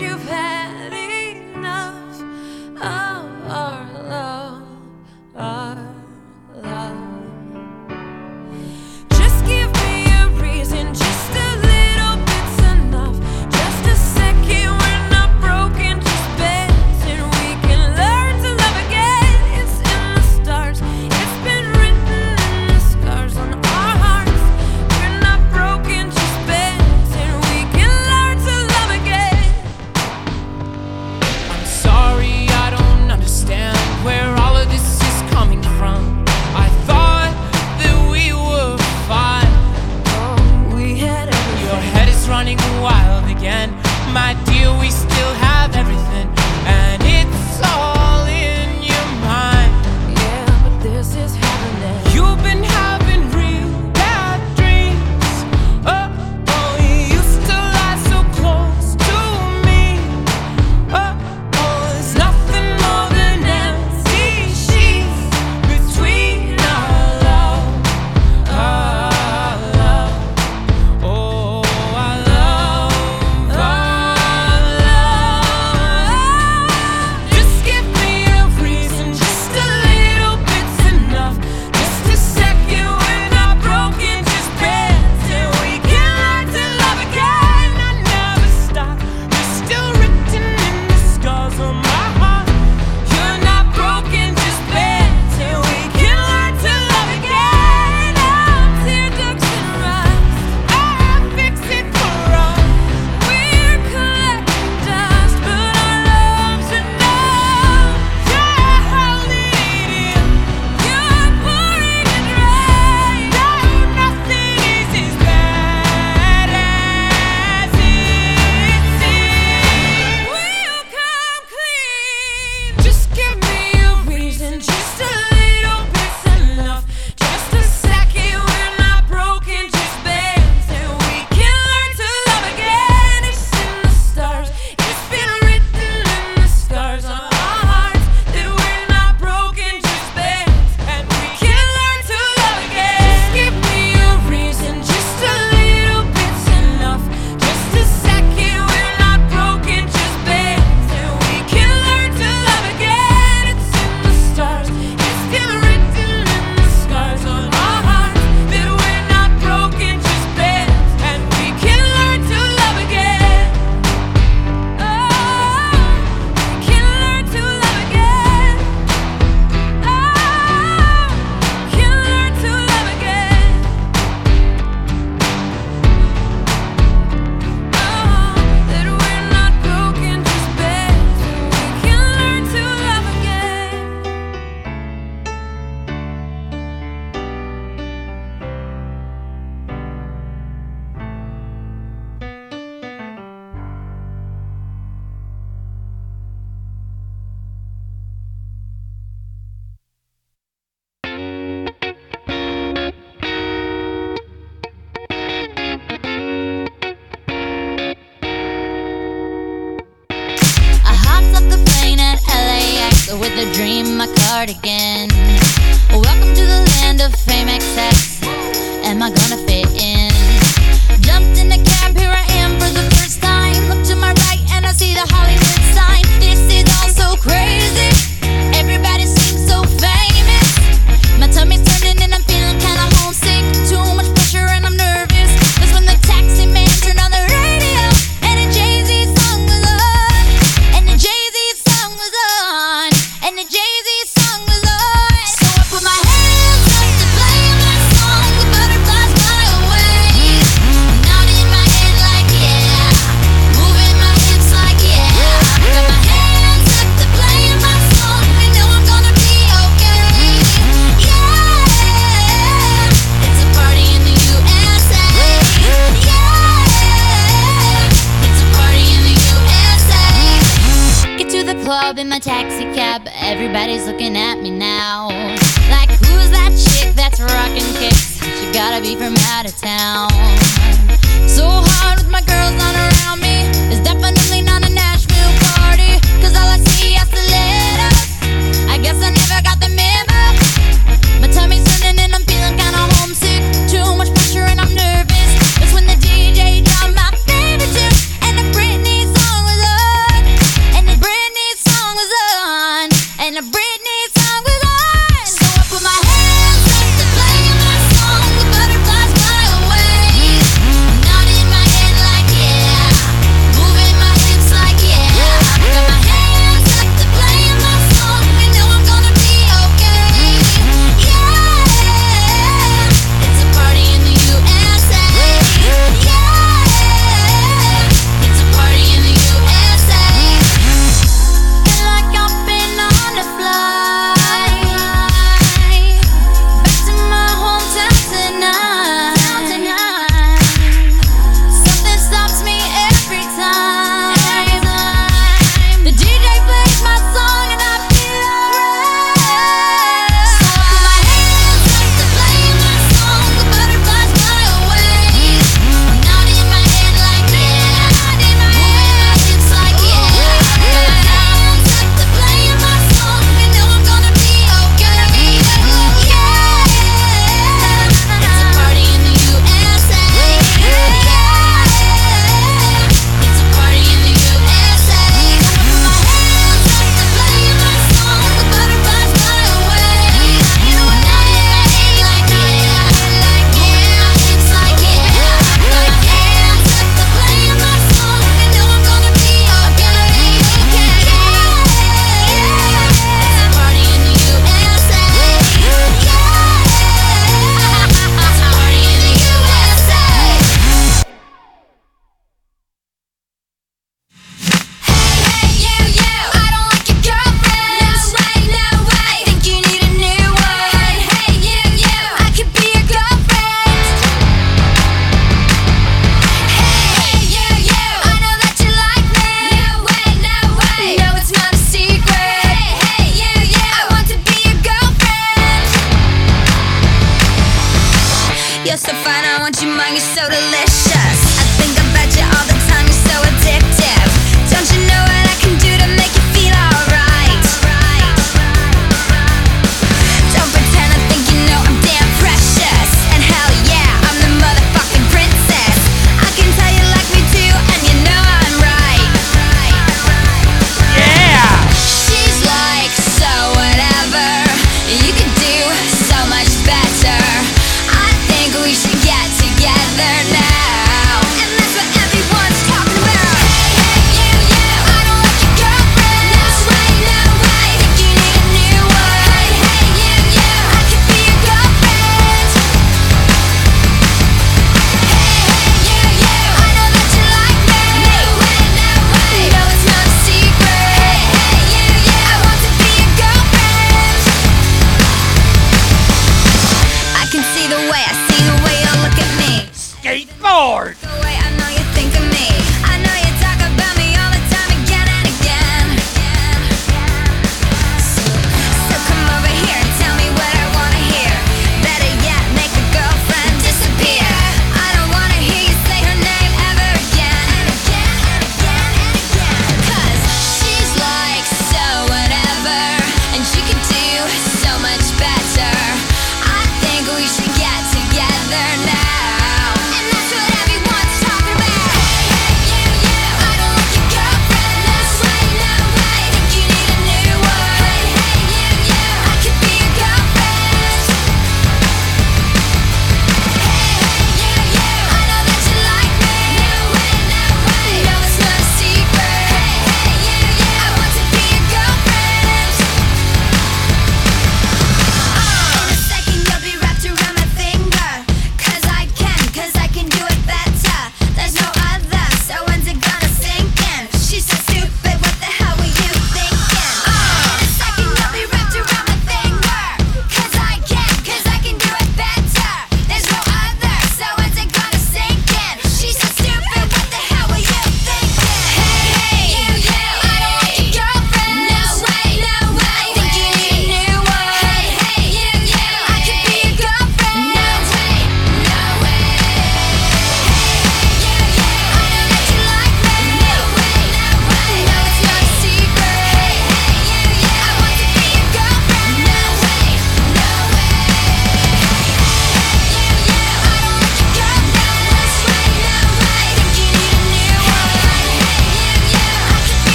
you've had.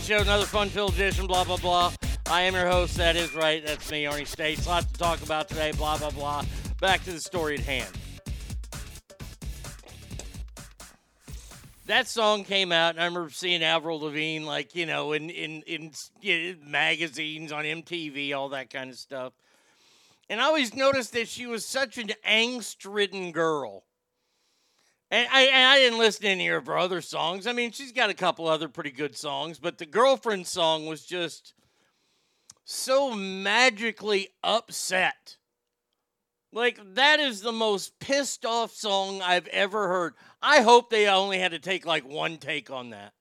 Show, another fun-filled edition. Blah blah blah. I am your host. That is right. That's me, Arnie States. Lots to talk about today. Blah blah blah. Back to the story at hand. that song came out, and I remember seeing Avril Lavigne, like you know, in in in know, magazines on MTV, all that kind of stuff. And I always noticed that she was such an angst-ridden girl. And I, and I didn't listen to any of her other songs. I mean, she's got a couple other pretty good songs, but the girlfriend song was just so magically upset. Like, that is the most pissed off song I've ever heard. I hope they only had to take like one take on that.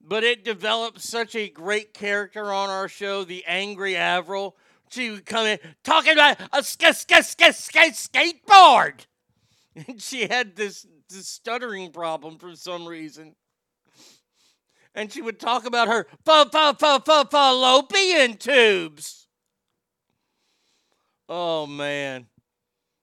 But it developed such a great character on our show, the angry Avril. She would come in talking about a sk- sk- sk- sk- skateboard. And she had this, this stuttering problem for some reason. And she would talk about her fa- fa- fa- fa- fallopian tubes. Oh man.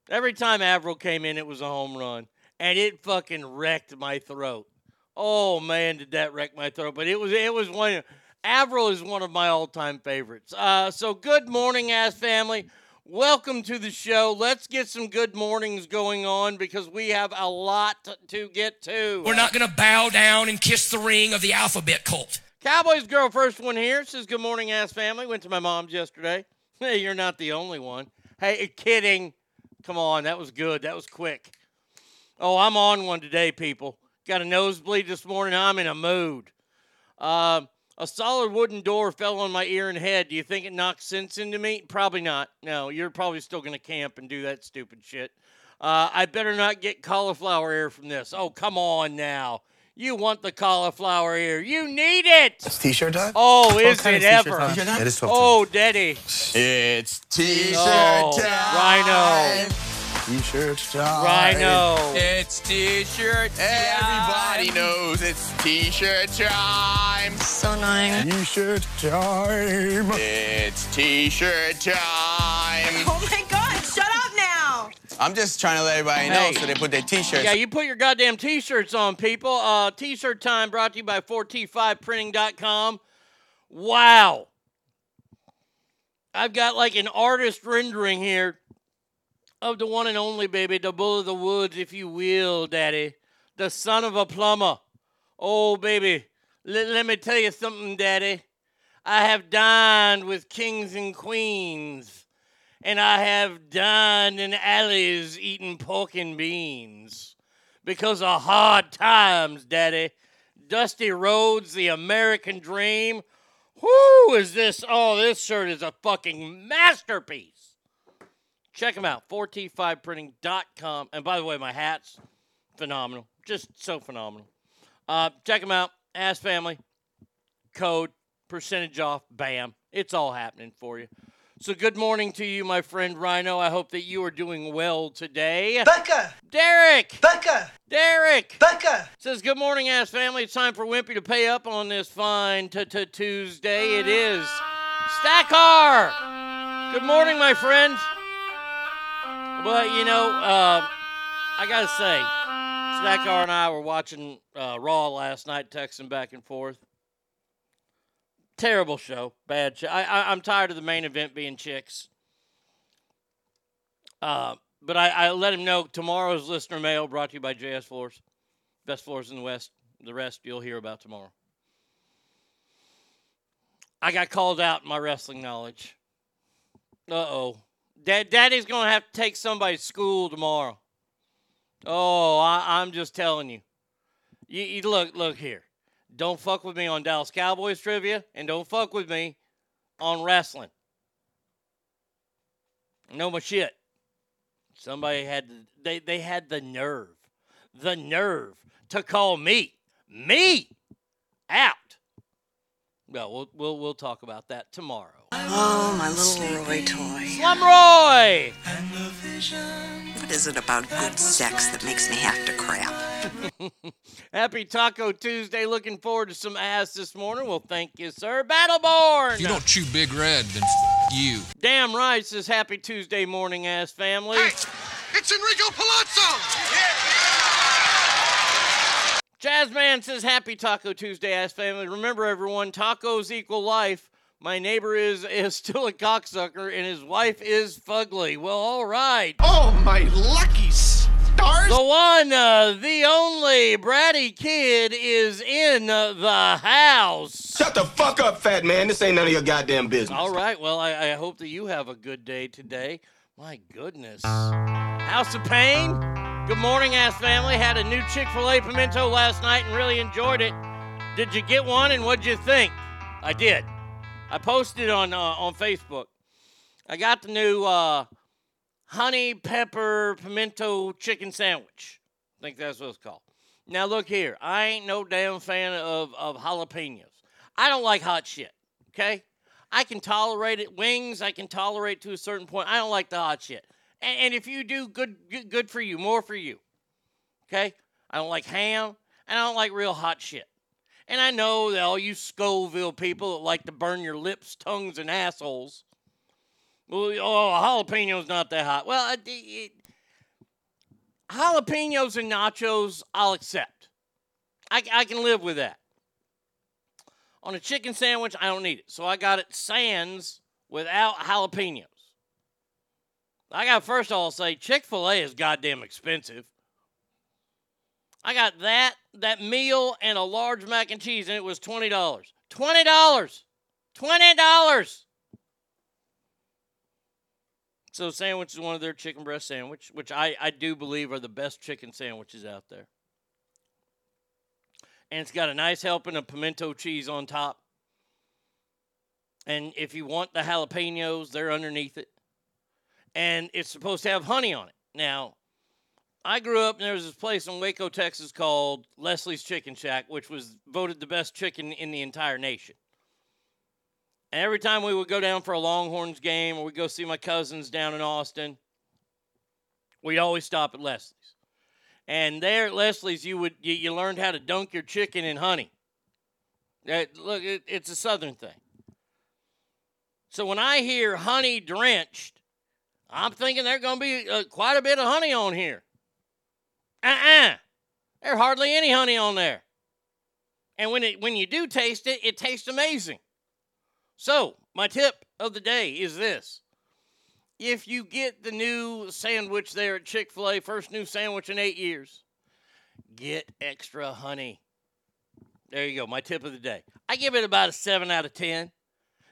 Every time Avril came in, it was a home run. And it fucking wrecked my throat. Oh man, did that wreck my throat. But it was it was one Avril is one of my all-time favorites. Uh, so good morning, ass family. Welcome to the show. Let's get some good mornings going on because we have a lot to get to. We're not going to bow down and kiss the ring of the alphabet cult. Cowboys girl, first one here says, Good morning, ass family. Went to my mom's yesterday. Hey, you're not the only one. Hey, kidding. Come on, that was good. That was quick. Oh, I'm on one today, people. Got a nosebleed this morning. I'm in a mood. Uh, a solid wooden door fell on my ear and head. Do you think it knocked sense into me? Probably not. No, you're probably still going to camp and do that stupid shit. Uh, I better not get cauliflower ear from this. Oh, come on now. You want the cauliflower ear. You need it. It's t-shirt time? Oh, What is kind it t-shirt ever? time? It is 12 Oh, daddy. It's t-shirt Oh, time. Rhino. T-shirt time. Rhino. It's t-shirt Everybody knows it's t-shirt time. So annoying. T-shirt time. It's t-shirt time. Oh my god, shut up now! I'm just trying to let everybody know Hey. so they put their t-shirts. Yeah, you put your goddamn t-shirts on, people. Uh, t-shirt time brought to you by 4t5printing.com. Wow. I've got like an artist rendering here of the one and only baby, the bull of the woods, if you will, daddy. The son of a plumber. Oh, baby. Let, let me tell you something, daddy. I have dined with kings and queens, and I have dined in alleys eating pork and beans. Because of hard times, daddy. Dusty roads, the American dream. Whoo, is this? Oh, this shirt is a fucking masterpiece. Check them out, 4t5printing.com. And by the way, my hat's phenomenal. Just so phenomenal. Uh, check them out. Ask Family. Code. Percentage off. Bam. It's all happening for you. So good morning to you, my friend Rhino. I hope that you are doing well today. Becca! Derek! Becca! Derek! Becca! Says, Good morning, ass family. It's time for Wimpy to pay up on this fine Tuesday. It is Stackar! Good morning, my friend. But, you know, uh, I got to say, Stackar and I were watching uh, Raw last night, texting back and forth. Terrible show. Bad show. I, I, I'm tired of the main event being chicks. Uh, but I, I let him know tomorrow's listener mail brought to you by JS Floors. Best floors in the West. The rest you'll hear about tomorrow. I got called out in my wrestling knowledge. Uh oh. Dad, Daddy's going to have to take somebody's school tomorrow. Oh, I, I'm just telling you. You, you. Look, look here. Don't fuck with me on Dallas Cowboys trivia, and don't fuck with me on wrestling. No my shit. Somebody had they they had the nerve, the nerve to call me, me, out. Well, we'll we'll we'll talk about that tomorrow. Oh, my little Roy toy. Slum Roy. What is it about good sex that makes me have to crap? Happy Taco Tuesday. Looking forward to some ass this morning. Well, thank you, sir. Battleborn. If you don't chew Big Red, then f- you. Damn right says happy Tuesday morning, ass family. It's Enrico Palazzo! Jazzman says happy Taco Tuesday, ass family. Remember, everyone, tacos equal life. My neighbor is is still a cocksucker, and his wife is fugly. Well, all right. Oh, my lucky stars! The one, uh, the only bratty kid is in uh, the house. Shut the fuck up, fat man. This ain't none of your goddamn business. All right. Well, I, I hope that you have a good day today. My goodness. House of Pain. Good morning, ass family. Had a new Chick fil A pimento last night and really enjoyed it. Did you get one and what'd you think? I did. I posted on uh, on Facebook. I got the new uh, honey pepper pimento chicken sandwich. I think that's what it's called. Now look here, I ain't no damn fan of of jalapenos. I don't like hot shit. Okay, I can tolerate it. Wings, I can tolerate to a certain point. I don't like the hot shit. And, and if you do, good, good, good for you. More for you. Okay, I don't like ham, and I don't like real hot shit. And I know that all you Scoville people that like to burn your lips, tongues, and assholes. Well, oh, jalapeno's not that hot. Well, it, it, jalapenos and nachos, I'll accept. I, I can live with that. On a chicken sandwich, I don't need it. So I got it sans without jalapenos. I got first of all say Chick fil A is goddamn expensive. I got that, that meal, and a large mac and cheese, and it was $20. $20! $20! So sandwich is one of their chicken breast sandwich, which I, I do believe are the best chicken sandwiches out there. And it's got a nice helping of pimento cheese on top. And if you want the jalapenos, they're underneath it. And it's supposed to have honey on it. Now, I grew up and there was this place in Waco, Texas called Leslie's Chicken Shack, which was voted the best chicken in the entire nation. And every time we would go down for a Longhorns game or we'd go see my cousins down in Austin, we'd always stop at Leslie's. And there at Leslie's, you would you, you learned how to dunk your chicken in honey. That, look, it, it's a southern thing. So when I hear honey drenched, I'm thinking there's going to be uh, quite a bit of honey on here. Uh-uh. There's hardly any honey on there. And when it when you do taste it, it tastes amazing. So, my tip of the day is this. If you get the new sandwich there at Chick fil A, first new sandwich in eight years, get extra honey. There you go, my tip of the day. I give it about a 7 out of 10.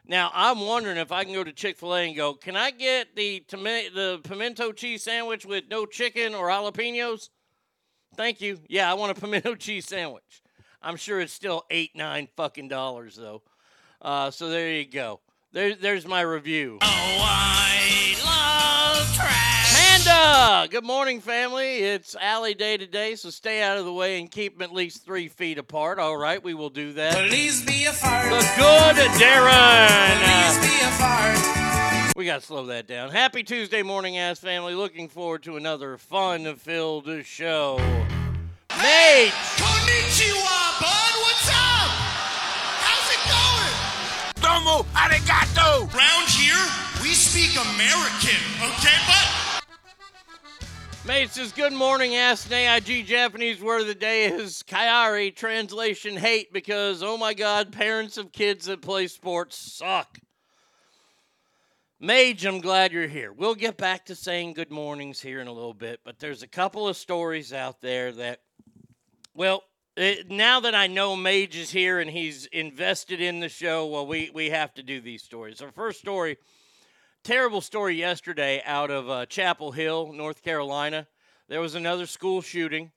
Now, I'm wondering if I can go to Chick fil A and go, can I get the, tomato, the pimento cheese sandwich with no chicken or jalapenos? Thank you. Yeah, I want a pimento cheese sandwich. I'm sure it's still eight, nine fucking dollars, though. Uh, so there you go. There, there's my review. Oh, I love trash. Panda! Good morning, family. It's Alley Day today, so stay out of the way and keep them at least three feet apart. All right, we will do that. Please be a fart. The good Darren. Please be a fart. We got to slow that down. Happy Tuesday morning, ass family. Looking forward to another fun-filled show. Mate. Konnichiwa, bud. What's up? How's it going? Domo arigato. Round here, we speak American, okay, but Mate says, Good morning, ass and AIG Japanese word of the day is Kirai, translation hate, because oh my god, parents of kids that play sports suck. Mage, I'm glad you're here. We'll get back to saying good mornings here in a little bit, but there's a couple of stories out there that, well, it, now that I know Mage is here and he's invested in the show, well, we, we have to do these stories. Our first story terrible story yesterday out of uh, Chapel Hill, North Carolina. There was another school shooting.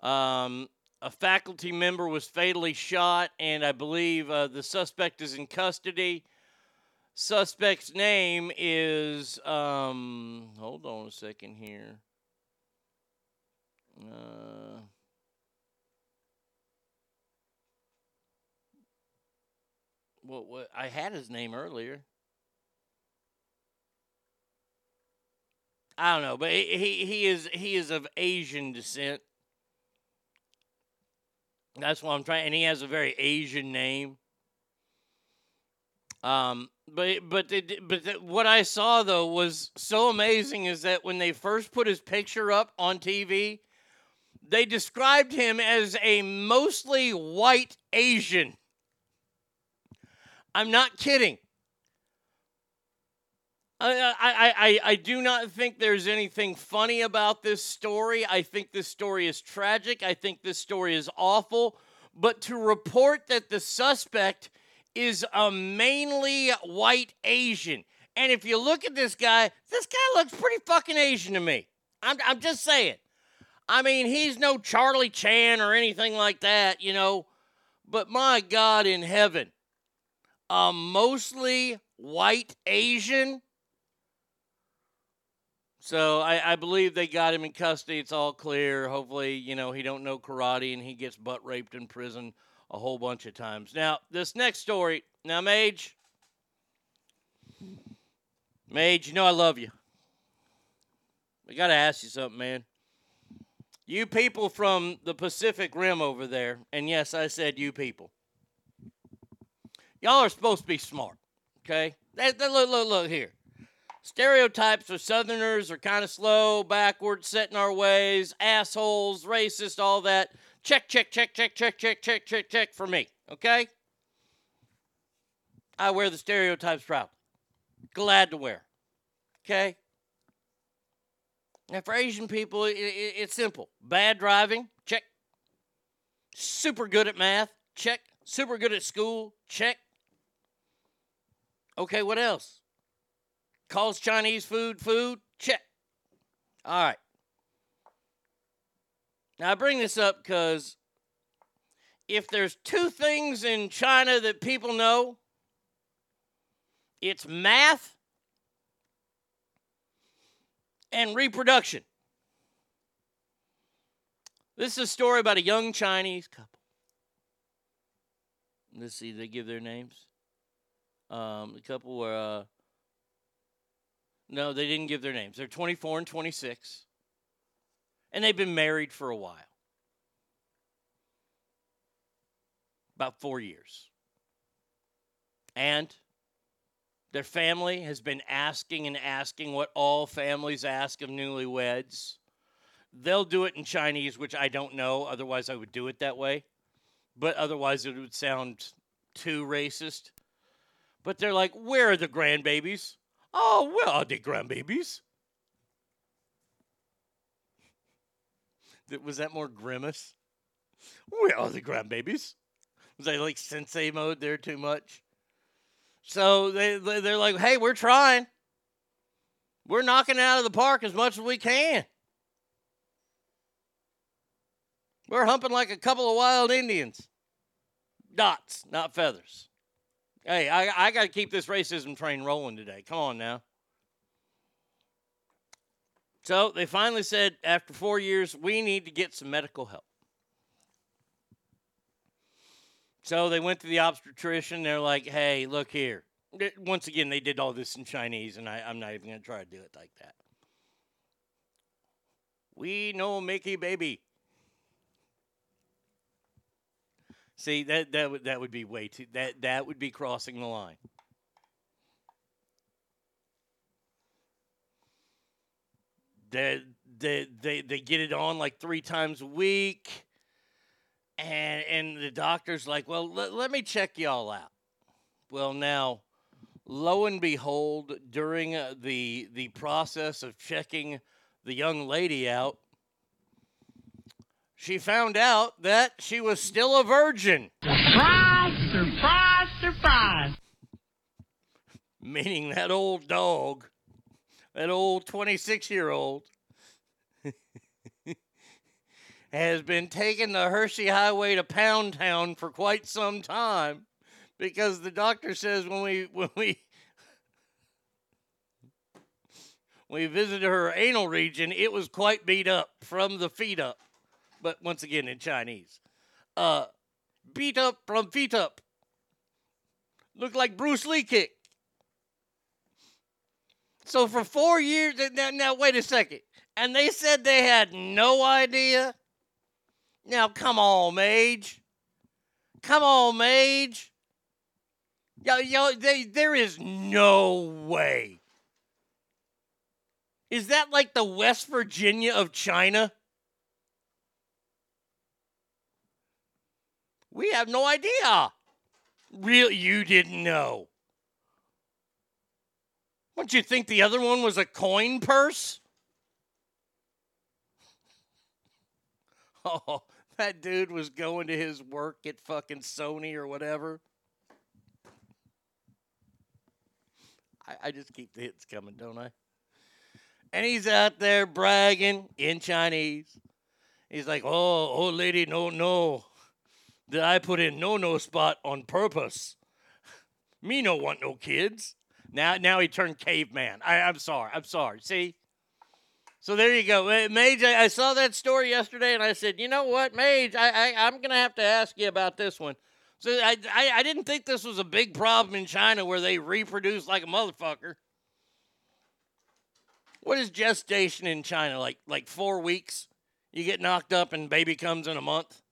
Um, a faculty member was fatally shot, and I believe uh, the suspect is in custody. Suspect's name is, um, hold on a second here. Uh, What, what I had his name earlier. I don't know, but he, he is he is of Asian descent. That's what I'm trying, and he has a very Asian name. Um, but but di- but the, what I saw though was so amazing is that when they first put his picture up on TV, they described him as a mostly white Asian. I'm not kidding. I, I, I, I do not think there's anything funny about this story. I think this story is tragic. I think this story is awful. But to report that the suspect is a mainly white Asian, and if you look at this guy, this guy looks pretty fucking Asian to me. I'm, I'm just saying. I mean, he's no Charlie Chan or anything like that, you know. But my God in heaven, a mostly white Asian. So I, I believe they got him in custody. It's all clear. Hopefully, you know, he don't know karate and he gets butt raped in prison a whole bunch of times. Now, this next story. Now, Mage. Mage, you know I love you. I got to ask you something, man. You people from the Pacific Rim over there, and yes, I said you people. Y'all are supposed to be smart, okay? They, they- look, look, look here. Stereotypes of Southerners are kind of slow, backward, set in our ways, assholes, racist, all that. Check, check, check, check, check, check, check, check, check for me, okay? I wear the stereotypes proudly. Glad to wear. Okay? Now, for Asian people, i i it's simple. Bad driving, check. Super good at math, check. Super good at school, check. Okay, what else? Calls Chinese food food, check. All right. Now, I bring this up because if there's two things in China that people know, it's math and reproduction. This is a story about a young Chinese couple. Let's see, they give their names. Um, the couple were, uh, no, they didn't give their names. They're 24 and 26, and they've been married for a while about four years. And their family has been asking and asking what all families ask of newlyweds. They'll do it in Chinese, which I don't know. Otherwise, I would do it that way. But otherwise, it would sound too racist. But they're like, where are the grandbabies? Oh, where are the grandbabies? Was that more grimace? Where are the grandbabies? Was I like sensei mode there too much? So they- they're like, "Hey, we're trying. We're knocking it out of the park as much as we can. We're humping like a couple of wild Indians. Dots, not feathers. Hey, I I got to keep this racism train rolling today. Come on now." So they finally said, after four years, we need to get some medical help. So they went to the obstetrician. They're like, hey, look here. Once again, they did all this in Chinese, and I, I'm not even going to try to do it like that. We know Mickey baby. See that that would that would be way too that that would be crossing the line. They they they, they get it on like three times a week and and the doctor's like, "Well, let, let me check y'all out." Well, now, lo and behold, during uh, the the process of checking the young lady out, she found out that she was still a virgin, Surprise, surprise, surprise. meaning that old dog, that old 26-year-old has been taking the Hershey Highway to Pound Town for quite some time because the doctor says when we when we we visited her anal region, it was quite beat up from the feet up. But once again in Chinese. Uh beat up from feet up. Looked like Bruce Lee kick. So for four years, now, now wait a second. And they said they had no idea. Now come on, Mage. Come on, Mage. Yo, yo, they, there is no way. Is that like the West Virginia of China? We have no idea. Real, you didn't know. Don't you think the other one was a coin purse? Oh, that dude was going to his work at fucking Sony or whatever. I, I just keep the hits coming, don't I? And he's out there bragging in Chinese. He's like, "Oh, old lady, no, no, that I put in no, no spot on purpose. Me no want no kids." Now, now he turned caveman. I, I'm sorry. I'm sorry. See. So there you go, Mage. I, I saw that story yesterday, and I said, you know what, Mage, I, I I'm gonna have to ask you about this one. So I, I I didn't think this was a big problem in China where they reproduce like a motherfucker. What is gestation in China? Like like four weeks? You get knocked up and baby comes in a month.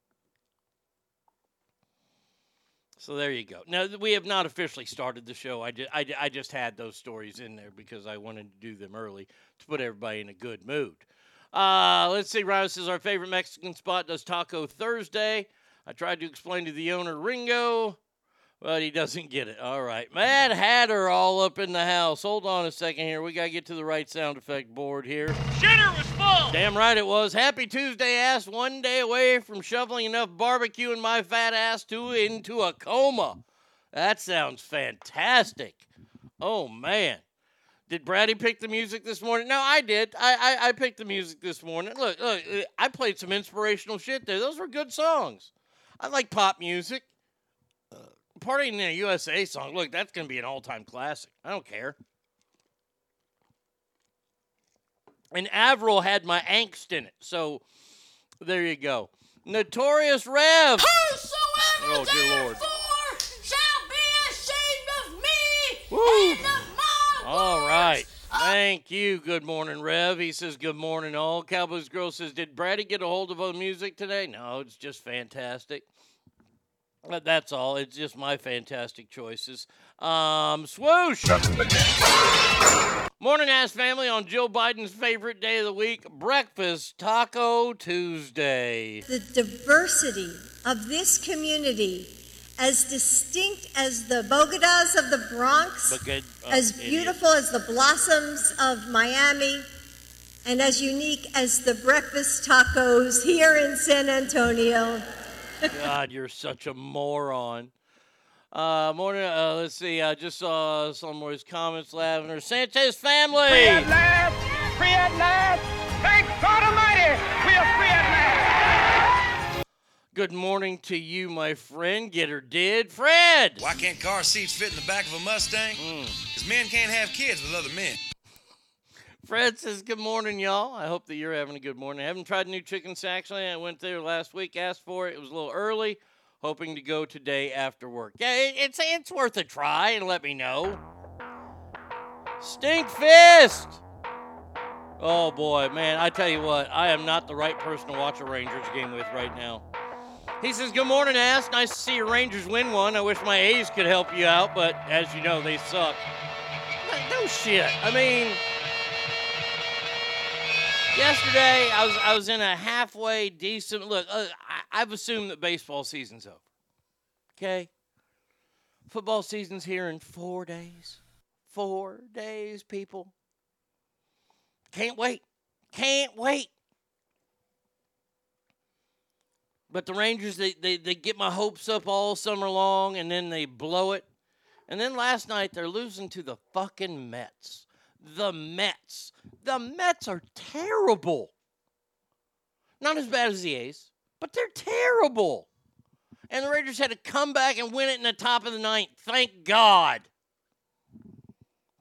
So there you go. Now we have not officially started the show. I just, I, I just had those stories in there because I wanted to do them early to put everybody in a good mood. Uh, let's see. Ryan says our favorite Mexican spot does Taco Thursday. I tried to explain to the owner Ringo, but he doesn't get it. All right, Mad Hatter all up in the house. Hold on a second here. We gotta get to the right sound effect board here. Shitter was Damn right it was. Happy Tuesday, ass. One day away from shoveling enough barbecue in my fat ass to into a coma. That sounds fantastic. Oh man. Did Brady pick the music this morning? No, I did. I, I I picked the music this morning. Look, look, uh, I played some inspirational shit there. Those were good songs. I like pop music. Uh, Party in the USA song. Look, that's gonna be an all-time classic. I don't care. And Avril had my angst in it. So there you go. Notorious Rev. Whosoever Oh, dear Lord. shall be ashamed of me Woo. and of my All right. Thank you. Good morning, Rev. He says, Good morning, all. Cowboys Girl says, Did Brady get a hold of our music today? No, it's just fantastic. But that's all. It's just my fantastic choices. Um, swoosh. Morning, ass family, on Joe Biden's favorite day of the week, breakfast Taco Tuesday. the diversity of this community, as distinct as the bodegas of the Bronx, oh, as idiot. beautiful as the blossoms of Miami, and as unique as the breakfast tacos here in San Antonio. God, you're such a moron. Uh, morning. Uh, let's see. I just saw some of his comments. Lavender Sanchez family. Free at last. Free at last. Thank God Almighty. We are free at last. Good morning to you, my friend. Get her did, Fred. Why can't car seats fit in the back of a Mustang? Because men can't have kids with other men. Fred says, Good morning, y'all. I hope that you're having a good morning. I haven't tried new chicken actually. I went there last week, asked for it. It was a little early, hoping to go today after work. Yeah, it, it's, it's worth a try and let me know. Stink Fist! Oh boy, man, I tell you what, I am not the right person to watch a Rangers game with right now. He says, Good morning, ass. Nice to see your Rangers win one. I wish my A's could help you out, but as you know, they suck. No, shit. I mean, yesterday I was I was in a halfway decent look. Uh, I've assumed that baseball season's over. Okay, football season's here in four days. Four days, people. Can't wait. Can't wait. But the Rangers, they, they, they get my hopes up all summer long and then they blow it. And then last night they're losing to the fucking Mets. The Mets. The Mets are terrible. Not as bad as the A's, but they're terrible. And the Raiders had to come back and win it in the top of the ninth. Thank God.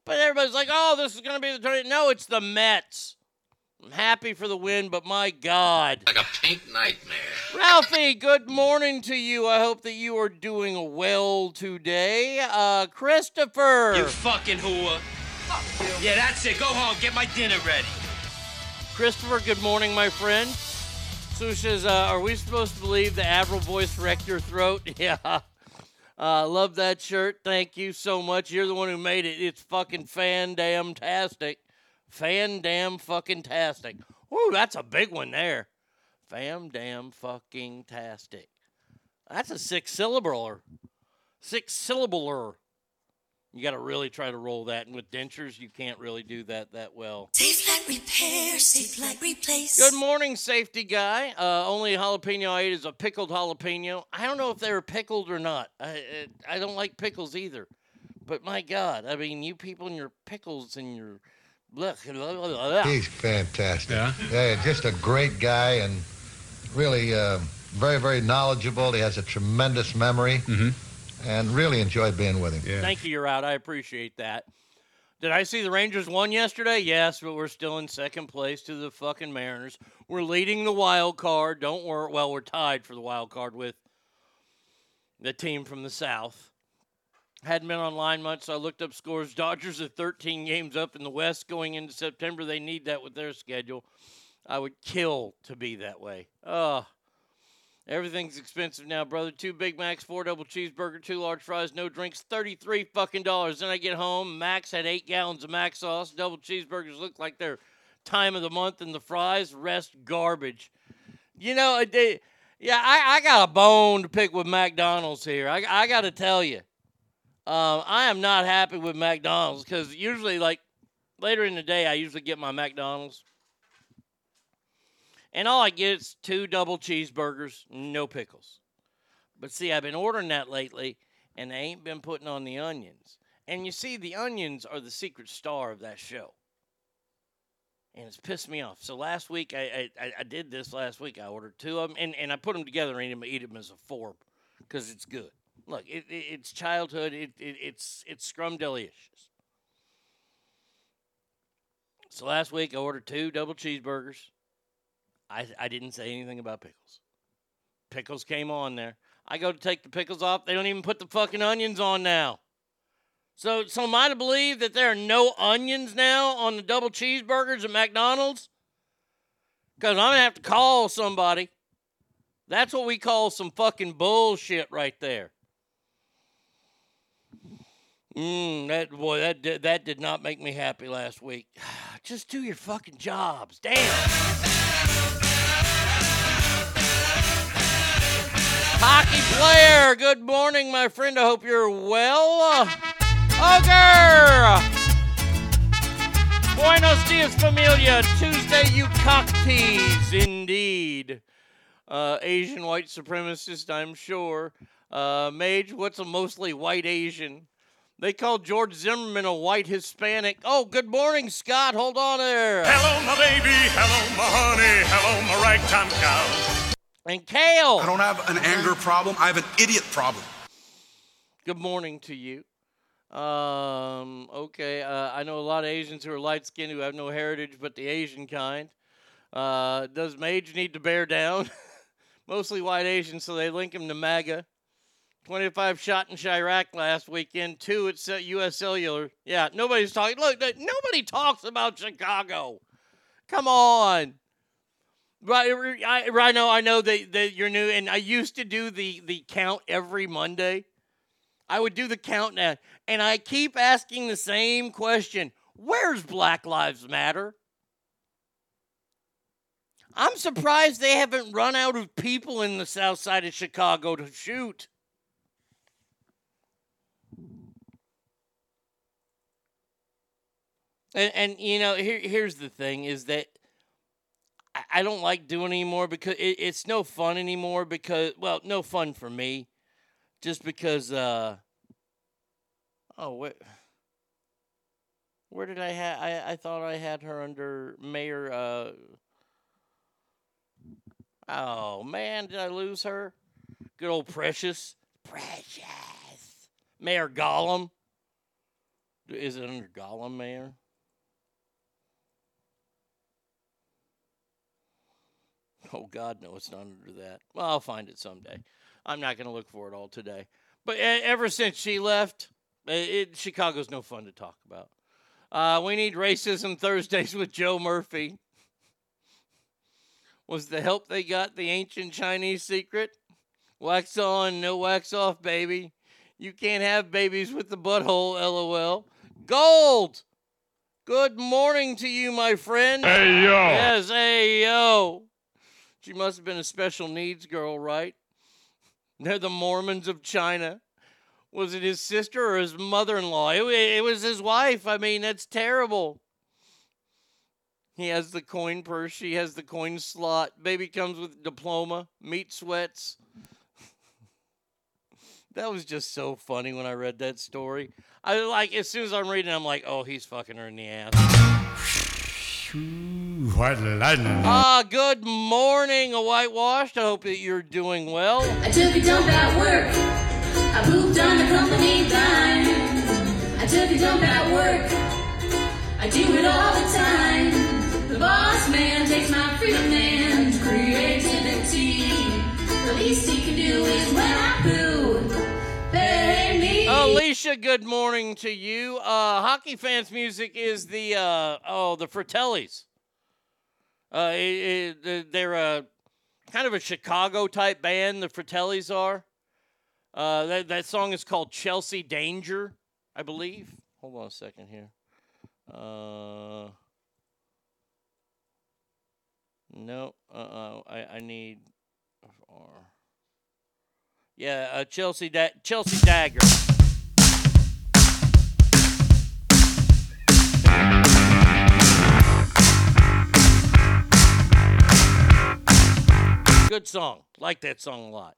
But everybody's like, oh, this is going to be the tournament. No, it's the Mets. I'm happy for the win, but my God. Like a pink nightmare. Ralphie, good morning to you. I hope that you are doing well today. Uh, Christopher. You fucking whore. Yeah, that's it. Go home. Get my dinner ready. Christopher, good morning, my friend. Sue says, uh, Are we supposed to believe the Avril voice wrecked your throat? Yeah. Uh, love that shirt. Thank you so much. You're the one who made it. It's fucking fan damn tastic. Fan damn fucking tastic. Woo, that's a big one there. Fam damn fucking tastic. That's a six syllabular. Six syllabular. You got to really try to roll that. And with dentures, you can't really do that that well. Safe like repair, safe like replace. Good morning, safety guy. Uh, only jalapeno I ate is a pickled jalapeno. I don't know if they were pickled or not. I, I I don't like pickles either. But my God, I mean, you people and your pickles and your. Blah, blah, blah, blah. He's fantastic. Yeah? just a great guy and really uh, very, very knowledgeable. He has a tremendous memory and really enjoyed being with him. Thank you, you're out. I appreciate that. Did I see the Rangers won yesterday? Yes, but we're still in second place to the fucking Mariners. We're leading the wild card. Don't worry. Well, we're tied for the wild card with the team from the South. Hadn't been online much, so I looked up scores. Dodgers are 13 games up in the West going into September. They need that with their schedule. I would kill to be that way. Ugh. Everything's expensive now, brother. Two Big Macs, four double cheeseburger, two large fries, no drinks, thirty-three fucking dollars. Then I get home. Max had eight gallons of Mac sauce. Double cheeseburgers look like they're time of the month, and the fries rest garbage. You know, yeah, I, I got a bone to pick with McDonald's here. I, I got to tell you, um, I am not happy with McDonald's because usually, like later in the day, I usually get my McDonald's. And all I get is two double cheeseburgers, no pickles. But see, I've been ordering that lately, and they ain't been putting on the onions. And you see, the onions are the secret star of that show. And it's pissed me off. So last week, I I, I- did this last week. I ordered two of them, and, and I put them together and eat them, eat them as a four because it's good. Look, it, it, it's childhood. It, it, it's it's scrum delicious. So last week, I ordered two double cheeseburgers. I, I didn't say anything about pickles. Pickles came on there. I go to take the pickles off. They don't even put the fucking onions on now. So, so am I to believe that there are no onions now on the double cheeseburgers at McDonald's? Because I'm going to have to call somebody. That's what we call some fucking bullshit right there. Mmm, that boy, that did, that did not make me happy last week. Just do your fucking jobs. Damn. Hockey player, good morning, my friend. I hope you're well. Ogre! Buenos dias, familia. Tuesday, you cocktease, indeed. Uh, Asian white supremacist, I'm sure. Uh, Mage, what's a mostly white Asian? They called George Zimmerman a white Hispanic. Oh, good morning, Scott. Hold on there. Hello, my baby. Hello, my honey. Hello, my ragtime cow. And Kale. I don't have an anger problem. I have an idiot problem. Good morning to you. Um, okay, uh, I know a lot of Asians who are light skinned who have no heritage but the Asian kind. Uh, does Mage need to bear down? Mostly white Asians, so they link him to MAGA. 25 shot in Chiraq last weekend, two at U.S. Cellular. Yeah, nobody's talking. Look, nobody talks about Chicago. Come on. Right, I, right now I know that, that you're new, and I used to do the, the count every Monday. I would do the count now, and I keep asking the same question Where's Black Lives Matter? I'm surprised they haven't run out of people in the south side of Chicago to shoot. And, and you know, here, here's the thing is that I, don't like doing anymore because it, it's no fun anymore because, well, no fun for me just because, uh, oh, wait. Where did I have? I, I thought I had her under Mayor. Uh, oh man, did I lose her? Good old Precious. Precious. Mayor Gollum. Is it under Gollum, Mayor? Oh God, no, it's not under that. Well, I'll find it someday. I'm not going to look for it all today. But ever since she left, it, Chicago's no fun to talk about. Uh, we need racism Thursdays with Joe Murphy. Was the help they got the ancient Chinese secret? Wax on, no wax off, baby. You can't have babies with the butthole, lol. Gold! Good morning to you, my friend. Hey, yo. Yes, hey, yo. She must have been a special needs girl, right? They're the Mormons of China. Was it his sister or his mother in law? It, it was his wife. I mean, that's terrible. He has the coin purse. She has the coin slot. Baby comes with diploma, meat sweats. that was just so funny when I read that story. I like as soon as I'm reading, I'm like, oh, he's fucking her in the ass. White lightning. Ah, good morning, a whitewashed. I hope that you're doing well. I took a dump at work. I pooped on the company dime. I took a dump at work. I do it all the time. The boss man takes my freedom and creativity. The least he can do is when I poo. Pay me. Alicia, good morning to you. Uh, hockey fans music is the uh, oh the Fratellis. Uh, it, it, they're a kind of a Chicago type band. The Fratellis are. Uh, that that song is called Chelsea Danger, I believe. Hold on a second here. No, uh, I I need. Yeah, uh, Chelsea da- Chelsea Dagger. Good song. Like that song a lot.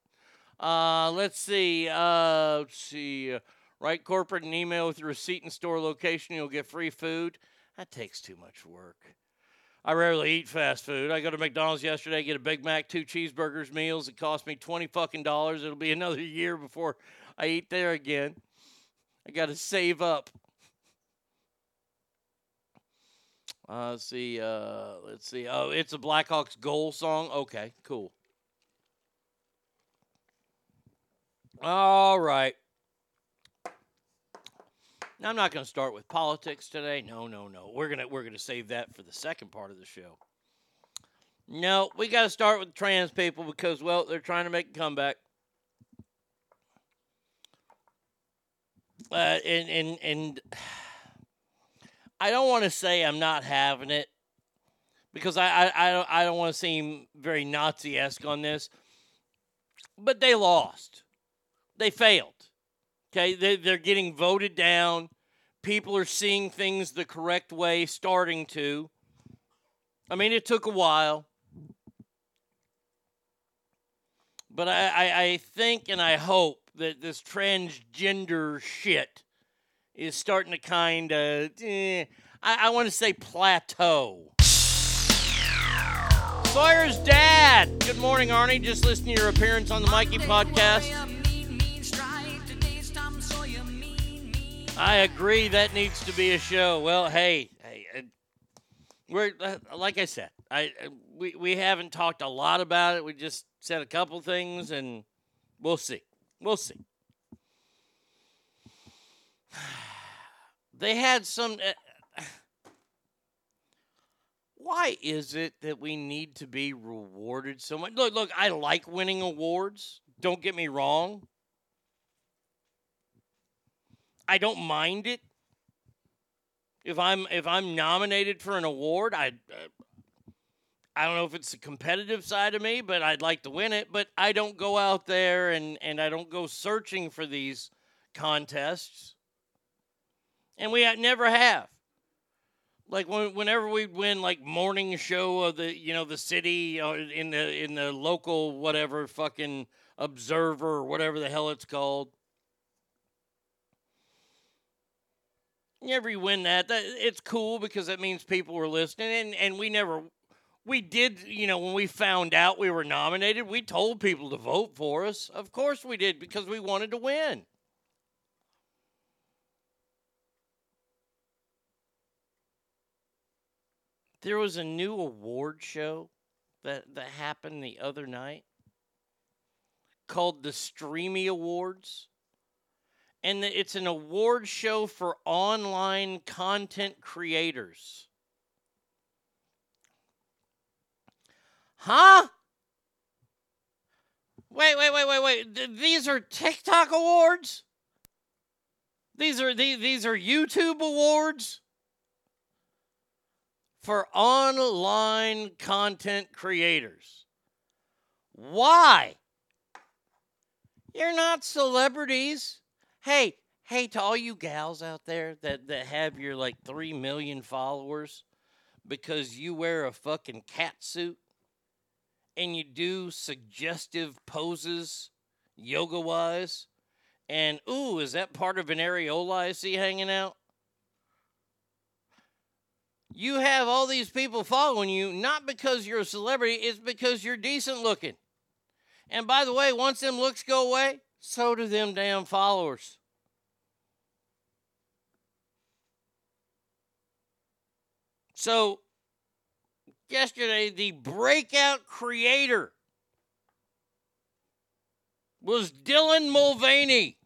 Uh, let's see. Uh, let's see. Uh, write corporate an email with your receipt and store location. You'll get free food. That takes too much work. I rarely eat fast food. I go to McDonald's yesterday, get a Big Mac, two cheeseburgers, meals. It cost me twenty fucking dollars. It'll be another year before I eat there again. I got to save up. Uh, let's see. Uh, let's see. Oh, it's a Blackhawks goal song. Okay, cool. All right. Now I'm not going to start with politics today. No, no, no. We're gonna we're gonna save that for the second part of the show. No, we got to start with trans people because well, they're trying to make a comeback. Uh, and and and I don't want to say I'm not having it because I I, I don't I don't want to seem very Nazi esque on this, but they lost. They failed. Okay, they, they're getting voted down. People are seeing things the correct way, starting to. I mean, it took a while. But I, I, I think and I hope that this transgender shit is starting to kind of, eh, I, I want to say plateau. Sawyer's dad. Good morning, Arnie. Just listening to your appearance on the Mikey podcast. I agree. That needs to be a show. Well, hey, hey, uh, we're uh, like I said. I uh, we we haven't talked a lot about it. We just said a couple things, and we'll see. We'll see. They had some. Why is it that we need to be rewarded so much? Look, look. I like winning awards. Don't get me wrong. I don't mind it. If I'm if I'm nominated for an award, I uh, I don't know if it's the competitive side of me, but I'd like to win it. But I don't go out there and and I don't go searching for these contests, and we never have. Like when, whenever we win, like morning show of the you know the city or in the in the local whatever fucking observer or whatever the hell it's called. You win that, that it's cool because that means people were listening, and and we never, we did, you know, when we found out we were nominated, we told people to vote for us. Of course we did because we wanted to win. There was a new award show that that happened the other night called the Streamy Awards. And it's an award show for online content creators. Huh? Wait, wait, wait, wait, wait. Th- these are TikTok awards? These are these, these are YouTube awards for online content creators. Why? You're not celebrities. Hey, hey, to all you gals out there that, that have your like 3 million followers because you wear a fucking cat suit and you do suggestive poses yoga wise. And ooh, is that part of an areola I see hanging out? You have all these people following you not because you're a celebrity, it's because you're decent looking. And by the way, once them looks go away, so do them damn followers. So, yesterday, the breakout creator was Dylan Mulvaney.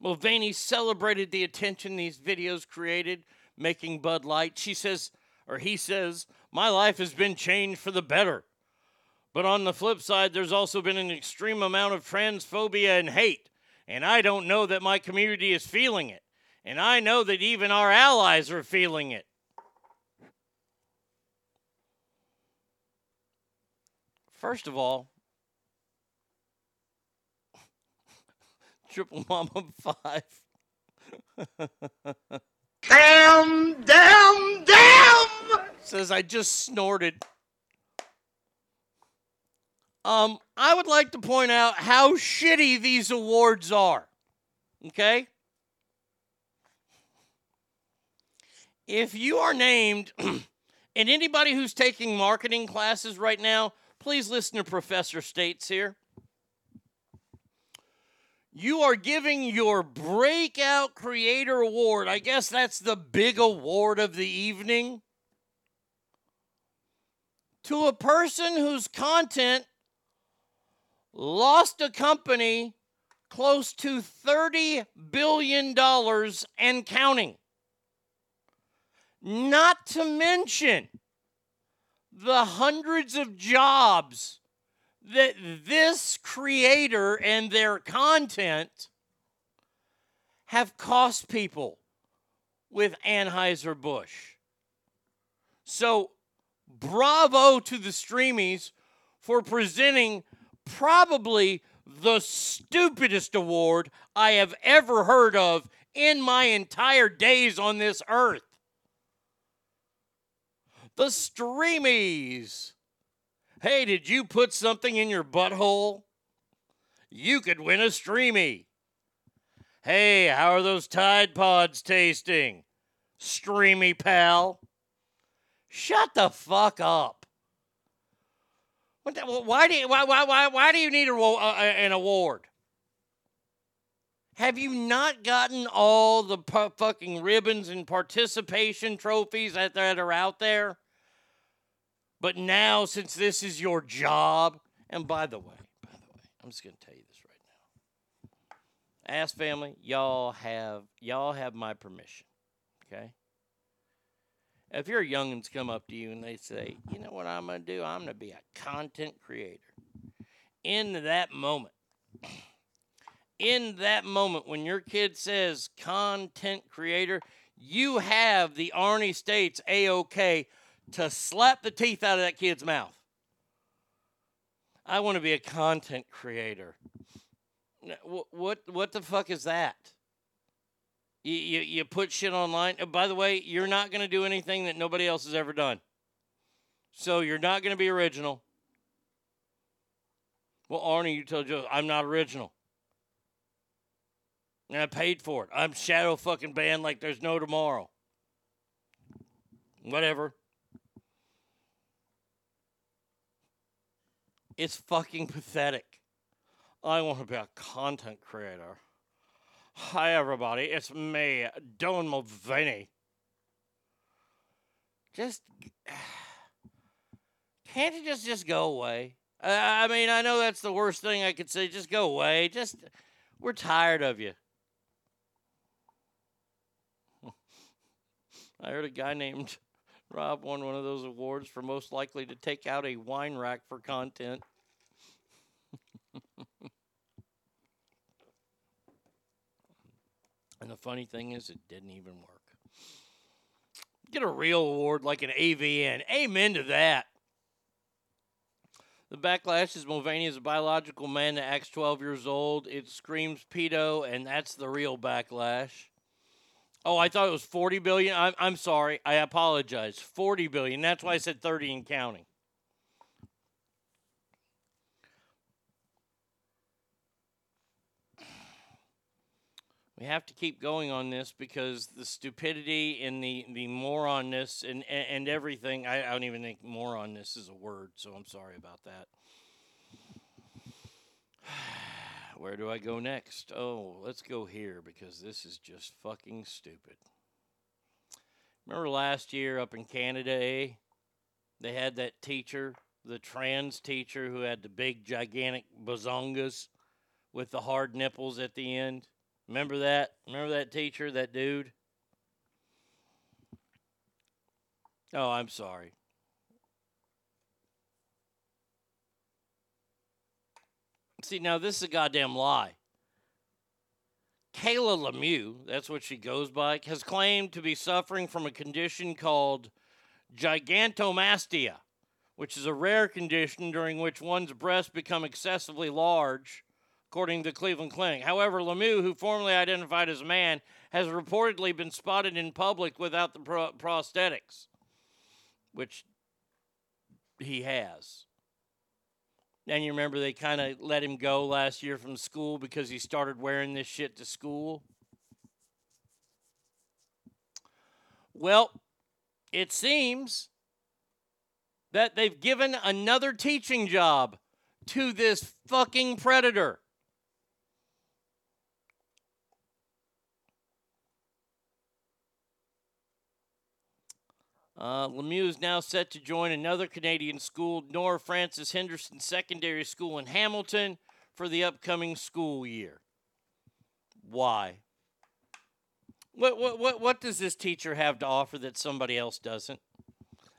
Mulvaney celebrated the attention these videos created, making Bud Light. She says, or he says, My life has been changed for the better. But on the flip side, there's also been an extreme amount of transphobia and hate. And I don't know that my community is feeling it. And I know that even our allies are feeling it. First of all, Triple Mama 5. Damn, damn, damn! Says I just snorted. Um, I would like to point out how shitty these awards are. Okay? If you are named, and anybody who's taking marketing classes right now, please listen to Professor States here. You are giving your Breakout Creator Award. I guess that's the big award of the evening. To a person whose content lost a company close to $30 billion and counting. Not to mention the hundreds of jobs that this creator and their content have cost people with Anheuser-Busch. So, bravo to the Streamies for presenting probably the stupidest award I have ever heard of in my entire days on this earth. The Streamies. Hey, did you put something in your butthole? You could win a Streamy. Hey, how are those Tide Pods tasting? Streamy pal. Shut the fuck up. What the, why do you, why, why, why, why do you need a, uh, an award? Have you not gotten all the pu- fucking ribbons and participation trophies that, that are out there? But now, since this is your job, and by the way, by the way, I'm just gonna tell you this right now. Ask family, y'all have y'all have my permission. Okay? If your youngins come up to you and they say, you know what I'm gonna do? I'm gonna be a content creator. In that moment, in that moment when your kid says content creator, you have the Arnie States A-OK to slap the teeth out of that kid's mouth. I want to be a content creator. N- wh- What what the fuck is that? You, you, you put shit online. Uh, By the way, you're not going to do anything that nobody else has ever done. So you're not going to be original. Well, Arnie, you told Joe, I'm not original. And I paid for it. I'm shadow fucking banned like there's no tomorrow. Whatever. It's fucking pathetic. I want to be a content creator. Hi, everybody. It's me, Dylan Mulvaney. Just can't you just just go away? I mean, I know that's the worst thing I could say. Just go away. Just we're tired of you. I heard a guy named Rob won one of those awards for most likely to take out a wine rack for content. And the funny thing is, it didn't even work. Get a real award like an AVN. Amen to that. The backlash is Mulvaney is a biological man that acts 12 years old. It screams pedo, and that's the real backlash. Oh, I thought it was 40 billion. I'm, I'm sorry. I apologize. 40 billion. That's why I said 30 and counting. We have to keep going on this because the stupidity and the, the moronness and, and, and everything, I, I don't even think moronness is a word, so I'm sorry about that. Where do I go next? Oh, let's go here because this is just fucking stupid. Remember last year up in Canada, eh? They had that teacher, the trans teacher who had the big, gigantic bazongas with the hard nipples at the end. Remember that? Remember that teacher, that dude? Oh, I'm sorry. See, now this is a goddamn lie. Kayla Lemieux, that's what she goes by, has claimed to be suffering from a condition called gigantomastia, which is a rare condition during which one's breasts become excessively large, according to the Cleveland Clinic. However, Lemieux, who formerly identified as a man, has reportedly been spotted in public without the pro- prosthetics, which he has. And you remember they kind of let him go last year from school because he started wearing this shit to school? Well, it seems that they've given another teaching job to this fucking predator. Uh, Lemieux is now set to join another Canadian school, Nora Frances Henderson Secondary School in Hamilton, for the upcoming school year. Why? What, what, what, what does this teacher have to offer that somebody else doesn't?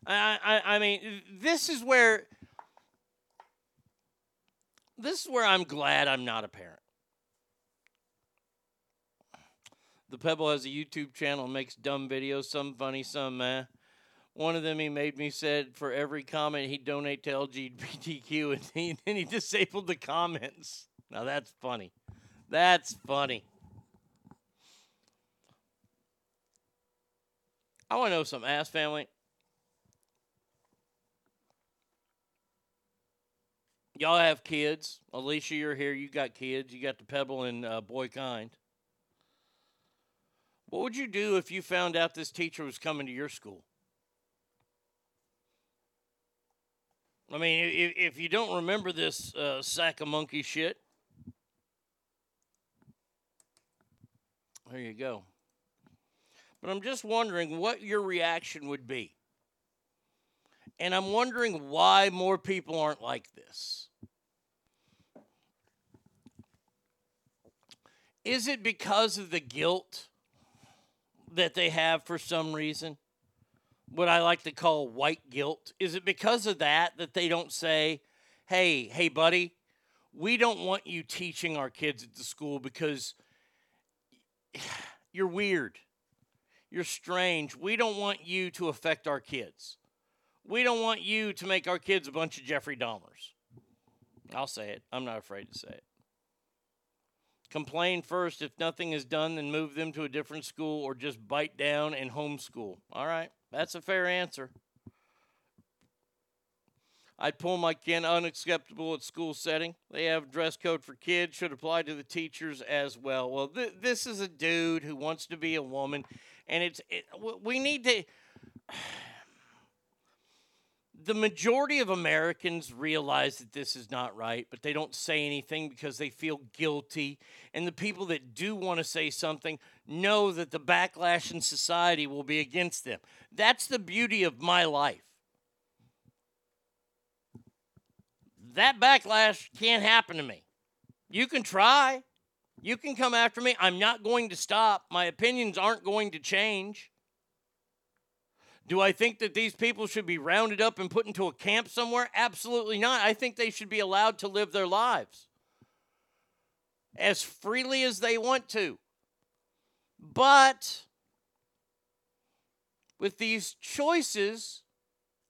I, I, I mean, this is where this is where I'm glad I'm not a parent. The Pebble has a YouTube channel, makes dumb videos, some funny, some meh. One of them he made me said for every comment he'd donate to LGBTQ, and he, he disabled the comments. Now that's funny. That's funny. I want to know some ass family. Y'all have kids. Alicia, you're here. You got kids. You got the Pebble and uh, Boy Kind. What would you do if you found out this teacher was coming to your school? I mean, if, if you don't remember this uh, sack of monkey shit, there you go. But I'm just wondering what your reaction would be. And I'm wondering why more people aren't like this. Is it because of the guilt that they have for some reason? What I like to call white guilt? Is it because of that that they don't say, hey, hey, buddy, we don't want you teaching our kids at the school because you're weird. You're strange. We don't want you to affect our kids. We don't want you to make our kids a bunch of Jeffrey Dahmers. I'll say it. I'm not afraid to say it. Complain first. If nothing is done, then move them to a different school or just bite down and homeschool. All right. That's a fair answer. I'd pull my kid unacceptable at school setting. They have dress code for kids, should apply to the teachers as well. Well, th- this is a dude who wants to be a woman, and it's it, we need to the majority of Americans realize that this is not right, but they don't say anything because they feel guilty. And the people that do want to say something know that the backlash in society will be against them. That's the beauty of my life. That backlash can't happen to me. You can try. You can come after me. I'm not going to stop. My opinions aren't going to change. Do I think that these people should be rounded up and put into a camp somewhere? Absolutely not. I think they should be allowed to live their lives as freely as they want to. But with these choices,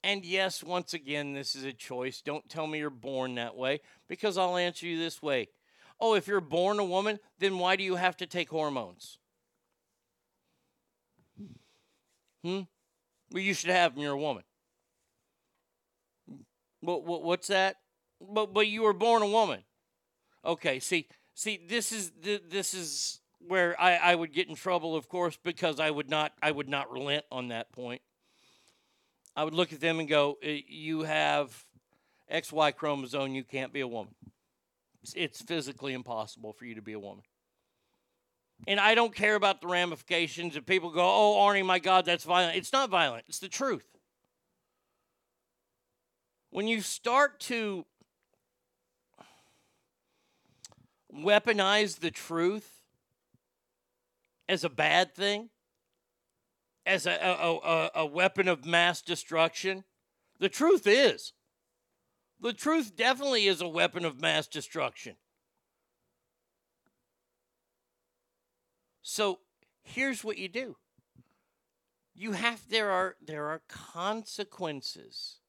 and yes, once again, this is a choice. Don't tell me you're born that way because I'll answer you this way. Oh, if you're born a woman, then why do you have to take hormones? Hmm? Well, you should have them. You're a woman. What, what, what's that? But, but you were born a woman. Okay, see, see, this is this is where I, I would get in trouble, of course, because I would not I would not relent on that point. I would look at them and go, "Uh, "You have XY chromosome. You can't be a woman. It's physically impossible for you to be a woman." And I don't care about the ramifications. If people go, "Oh, Arnie, my God, that's violent," it's not violent. It's the truth. When you start to weaponize the truth as a bad thing, as a, a, a, a weapon of mass destruction, the truth is. The truth definitely is a weapon of mass destruction. So here's what you do. You have there are there are consequences.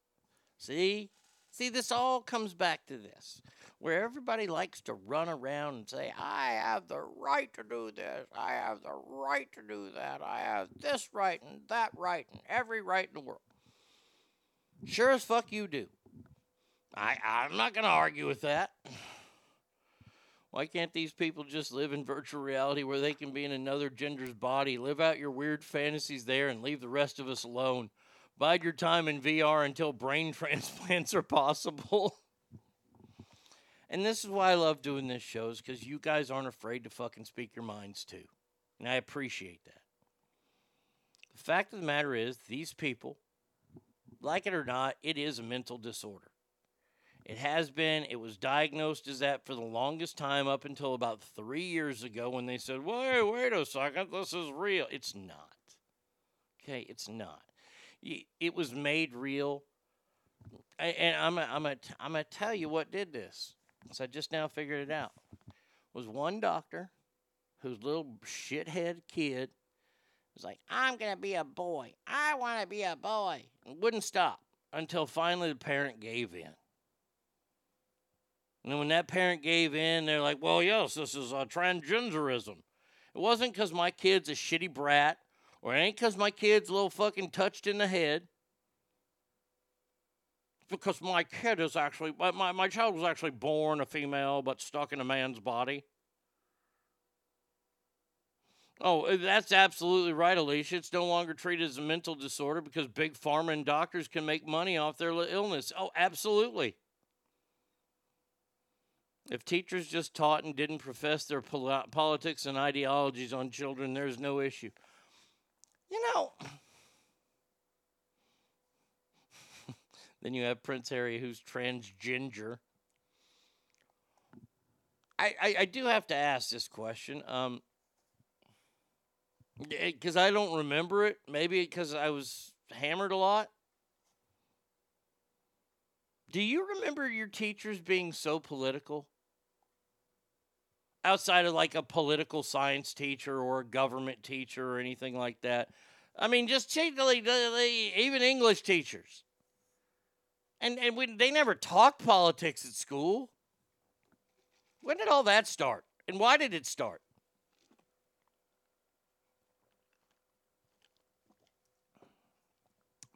See? See this all comes back to this. Where everybody likes to run around and say, I have the right to do this. I have the right to do that. I have this right and that right and every right in the world. Sure as fuck you do. I, I'm not to argue with that. Why can't these people just live in virtual reality where they can be in another gender's body, live out your weird fantasies there, and leave the rest of us alone? Bide your time in VR until brain transplants are possible. and this is why I love doing this shows because you guys aren't afraid to fucking speak your minds too. And I appreciate that. The fact of the matter is, these people, like it or not, it is a mental disorder. It has been. It was diagnosed as that for the longest time up until about three years ago when they said, wait, wait a second, this is real. It's not. Okay, it's not. It was made real. And I'm going I'm to I'm gonna tell you what did this. So I just now figured it out. Was one doctor whose little shithead kid was like, I'm going to be a boy. I want to be a boy. And wouldn't stop until finally the parent gave in. And then when that parent gave in, they're like, well, yes, this is uh, transgenderism. It wasn't because my kid's a shitty brat, or it ain't because my kid's a little fucking touched in the head. It's because my kid is actually, my, my, my child was actually born a female but stuck in a man's body. Oh, uh, that's absolutely right, Alicia. It's no longer treated as a mental disorder because big pharma and doctors can make money off their illness. Oh, absolutely. If teachers just taught and didn't profess their poli- politics and ideologies on children, there's no issue. You know, then you have Prince Harry, who's transgender. I, I, I do have to ask this question. Um, because I don't remember it. Maybe because I was hammered a lot. Do you remember your teachers being so political? Outside of like a political science teacher or a government teacher or anything like that. I mean, just even English teachers. And and they never talked politics at school. When did all that start? And why did it start?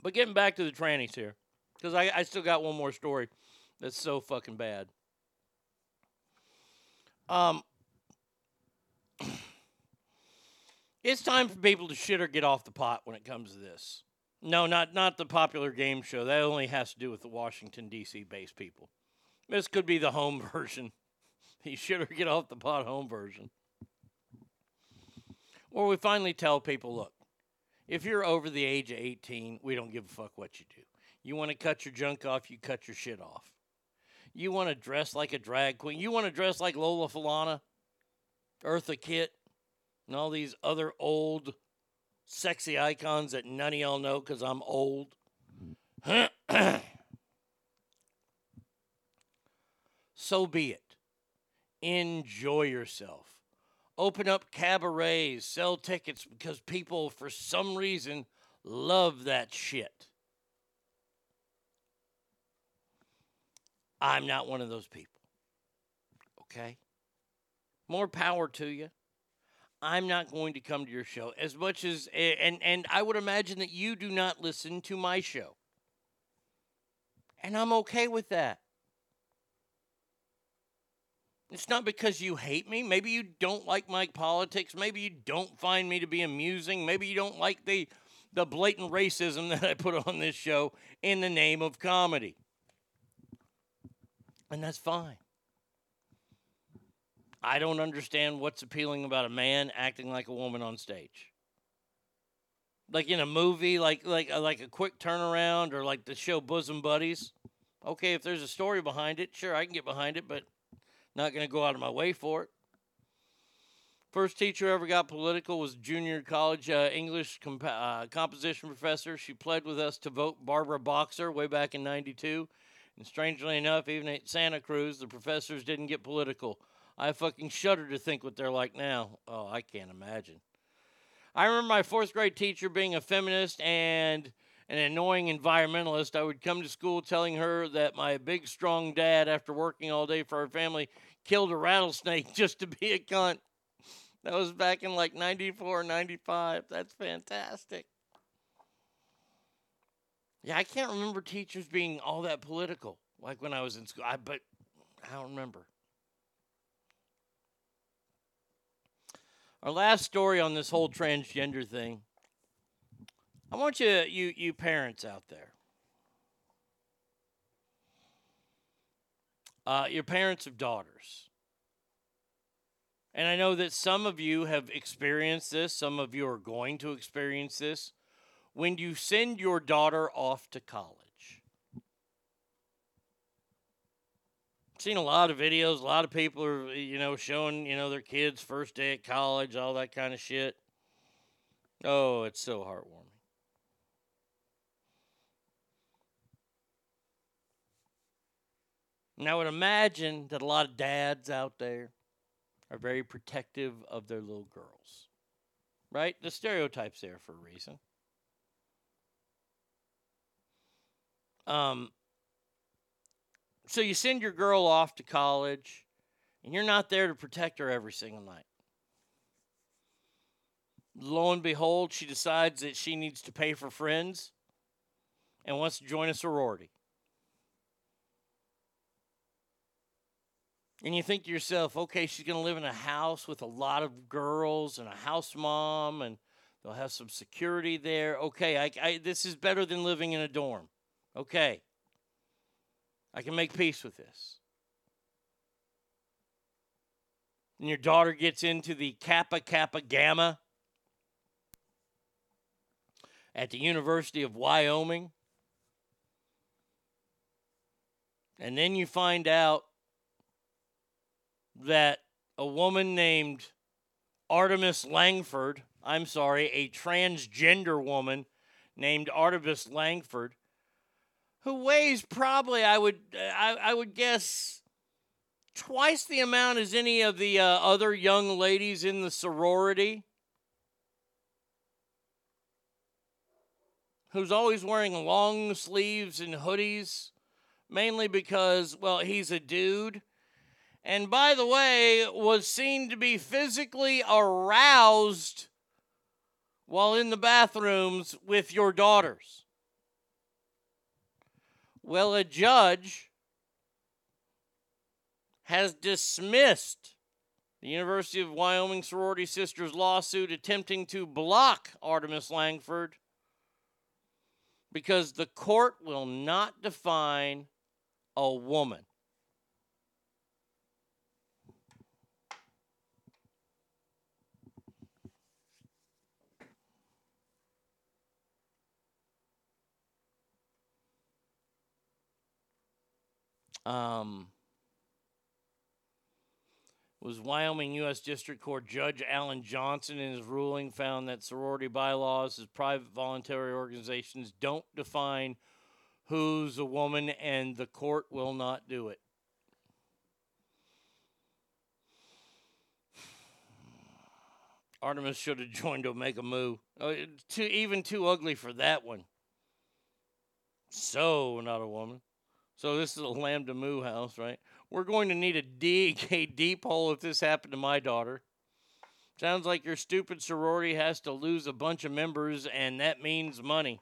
But getting back to the trannies here, because I, I still got one more story that's so fucking bad. Um, it's time for people to shit or get off the pot when it comes to this. No, not not the popular game show. That only has to do with the Washington D.C. based people. This could be the home version. You should or get off the pot home version. Or we finally tell people, look, if you're over the age of 18, we don't give a fuck what you do. You want to cut your junk off, you cut your shit off. You want to dress like a drag queen. You want to dress like Lola Falana, Eartha Kitt, and all these other old sexy icons that none of y'all know because I'm old. so be it. Enjoy yourself. Open up cabarets, sell tickets because people, for some reason, love that shit. I'm not one of those people. Okay? More power to you. I'm not going to come to your show as much as and and I would imagine that you do not listen to my show. And I'm okay with that. It's not because you hate me. Maybe you don't like my politics. Maybe you don't find me to be amusing. Maybe you don't like the the blatant racism that I put on this show in the name of comedy. And that's fine. I don't understand what's appealing about a man acting like a woman on stage. Like in a movie, like like uh, like a quick turnaround, or like the show Bosom Buddies. Okay, if there's a story behind it, sure I can get behind it, but not going to go out of my way for it. First teacher ever got political was junior college uh, English comp- uh, composition professor. She pled with us to vote Barbara Boxer way back in '92. And strangely enough, even at Santa Cruz, the professors didn't get political. I fucking shudder to think what they're like now. Oh, I can't imagine. I remember my fourth grade teacher being a feminist and an annoying environmentalist. I would come to school telling her that my big, strong dad, after working all day for our family, killed a rattlesnake just to be a cunt. That was back in like 94, 95. That's fantastic. Yeah, I can't remember teachers being all that political, like when I was in school. I but I don't remember. Our last story on this whole transgender thing. I want you, you, you parents out there. Uh, your parents of daughters. And I know that some of you have experienced this, some of you are going to experience this. When you send your daughter off to college, seen a lot of videos. A lot of people are, you know, showing, you know, their kids' first day at college, all that kind of shit. Oh, it's so heartwarming. And I would imagine that a lot of dads out there are very protective of their little girls. Right? The stereotype's there for a reason. Um, so you send your girl off to college, and you're not there to protect her every single night. Lo and behold, she decides that she needs to pay for friends and wants to join a sorority. And you think to yourself, okay, she's going to live in a house with a lot of girls and a house mom, and they'll have some security there. Okay, I, I, this is better than living in a dorm. Okay. I can make peace with this. And your daughter gets into the Kappa Kappa Gamma at the University of Wyoming. And then you find out that a woman named Artemis Langford, I'm sorry, a transgender woman named Artemis Langford, who weighs probably I would I, I would guess twice the amount as any of the uh, other young ladies in the sorority. Who's always wearing long sleeves and hoodies, mainly because, well, he's a dude. And by the way, was seen to be physically aroused while in the bathrooms with your daughters. Well, a judge has dismissed the University of Wyoming sorority sisters lawsuit attempting to block Artemis Langford because the court will not define a woman. Um, was Wyoming U.S. District Court Judge Alan Johnson in his ruling found that sorority bylaws as private voluntary organizations don't define who's a woman, and the court will not do it. Artemis should have joined Omega Mu. Oh, it- too, even too ugly for that one. So not a woman. So this is a Lambda Mu house, right? We're going to need a dig a deep hole if this happened to my daughter. Sounds like your stupid sorority has to lose a bunch of members, and that means money.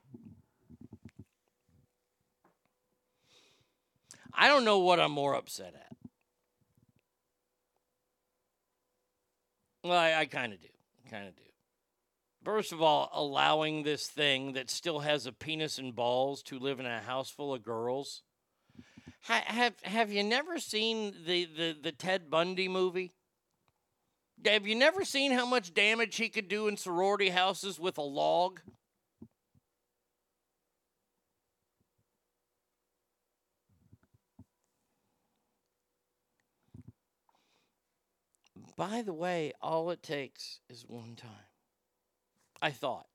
I don't know what I'm more upset at. Well, I, I kind of do. Kind of do. First of all, allowing this thing that still has a penis and balls to live in a house full of girls. Ha- have Have you never seen the, the, the Ted Bundy movie? Have you never seen how much damage he could do in sorority houses with a log? By the way, all it takes is one time. I thought.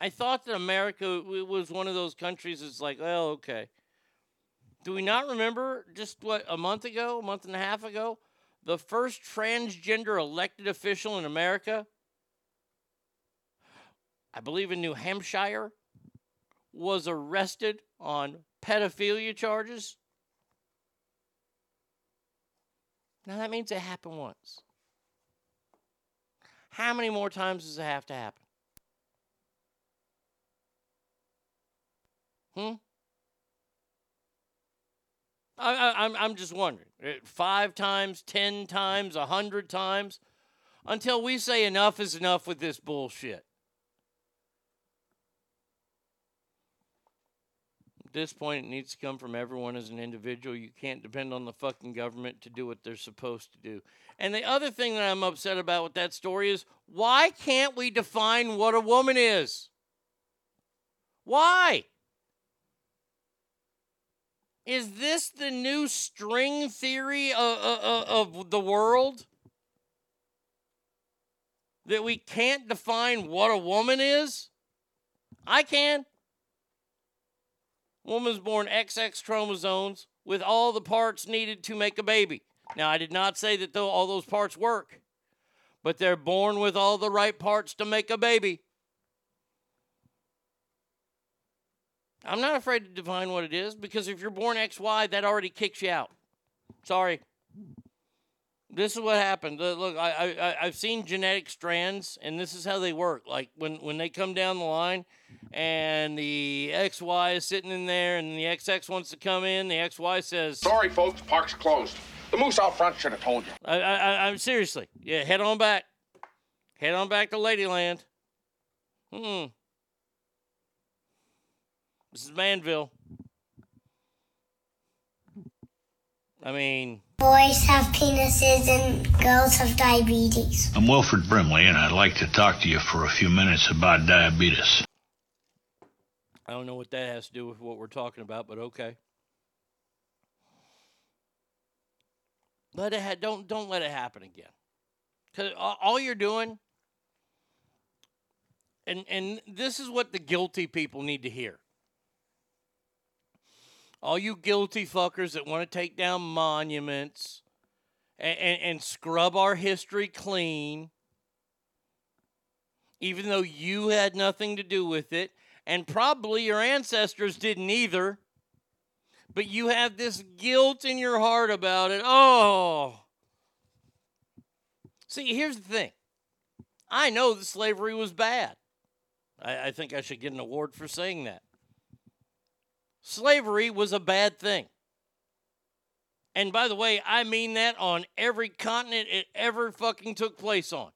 I thought that America was one of those countries that's like, oh, okay. Do we not remember just what a month ago, a month and a half ago, the first transgender elected official in America, I believe in New Hampshire, was arrested on pedophilia charges? Now that means it happened once. How many more times does it have to happen? Hmm? I, I, I'm, I'm just wondering. Uh, Five times, ten times, a hundred times, until we say enough is enough with this bullshit. At this point, it needs to come from everyone as an individual. You can't depend on the fucking government to do what they're supposed to do. And the other thing that I'm upset about with that story is why can't we define what a woman is? Why? Is this the new string theory of, of, of the world? That we can't define what a woman is? I can. Woman's born XX chromosomes with all the parts needed to make a baby. Now, I did not say that all those parts work, but they're born with all the right parts to make a baby. I'm not afraid to define what it is because if you're born XY, that already kicks you out. Sorry. This is what happened. Look, I, I I've seen genetic strands, and this is how they work. Like when when they come down the line, and the XY is sitting in there, and the XX wants to come in, the XY says, Sorry, folks, park's closed. The moose out front should have told you. I, I, I, I'm seriously. Yeah, head on back. Head on back to Ladyland. Hmm. This is Manville. I mean, Boys have penises and girls have diabetes. I'm Wilford Brimley, and I'd like to talk to you for a few minutes about diabetes. I don't know what that has to do with what we're talking about, but okay. Let it ha- don't don't let it happen again. Cuz all you're doing and and this is what the guilty people need to hear. All you guilty fuckers that want to take down monuments and, and, and scrub our history clean, even though you had nothing to do with it, and probably your ancestors didn't either, but you have this guilt in your heart about it. Oh. See, here's the thing I know that slavery was bad. I, I think I should get an award for saying that. Slavery was a bad thing. And by the way, I mean that on every continent it ever fucking took place on.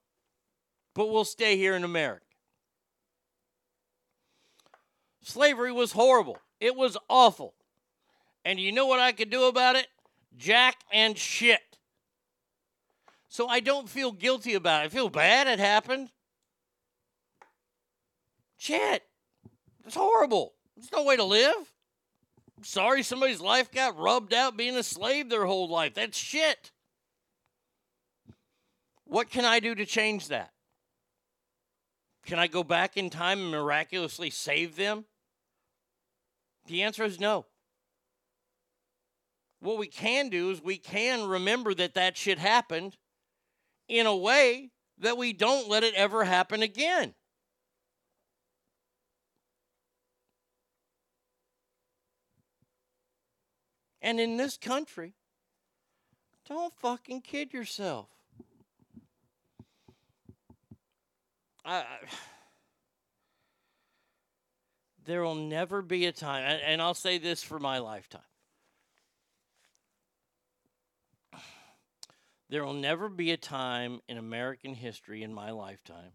But we'll stay here in America. Slavery was horrible. It was awful. And you know what I could do about it? Jack and shit. So I don't feel guilty about it. I feel bad it happened. Shit. It's horrible. There's no way to live. Sorry somebody's life got rubbed out being a slave their whole life. That's shit. What can I do to change that? Can I go back in time and miraculously save them? The answer is no. What we can do is we can remember that that shit happened in a way that we don't let it ever happen again. And in this country, don't fucking kid yourself. I, I, there will never be a time, and, and I'll say this for my lifetime. There will never be a time in American history in my lifetime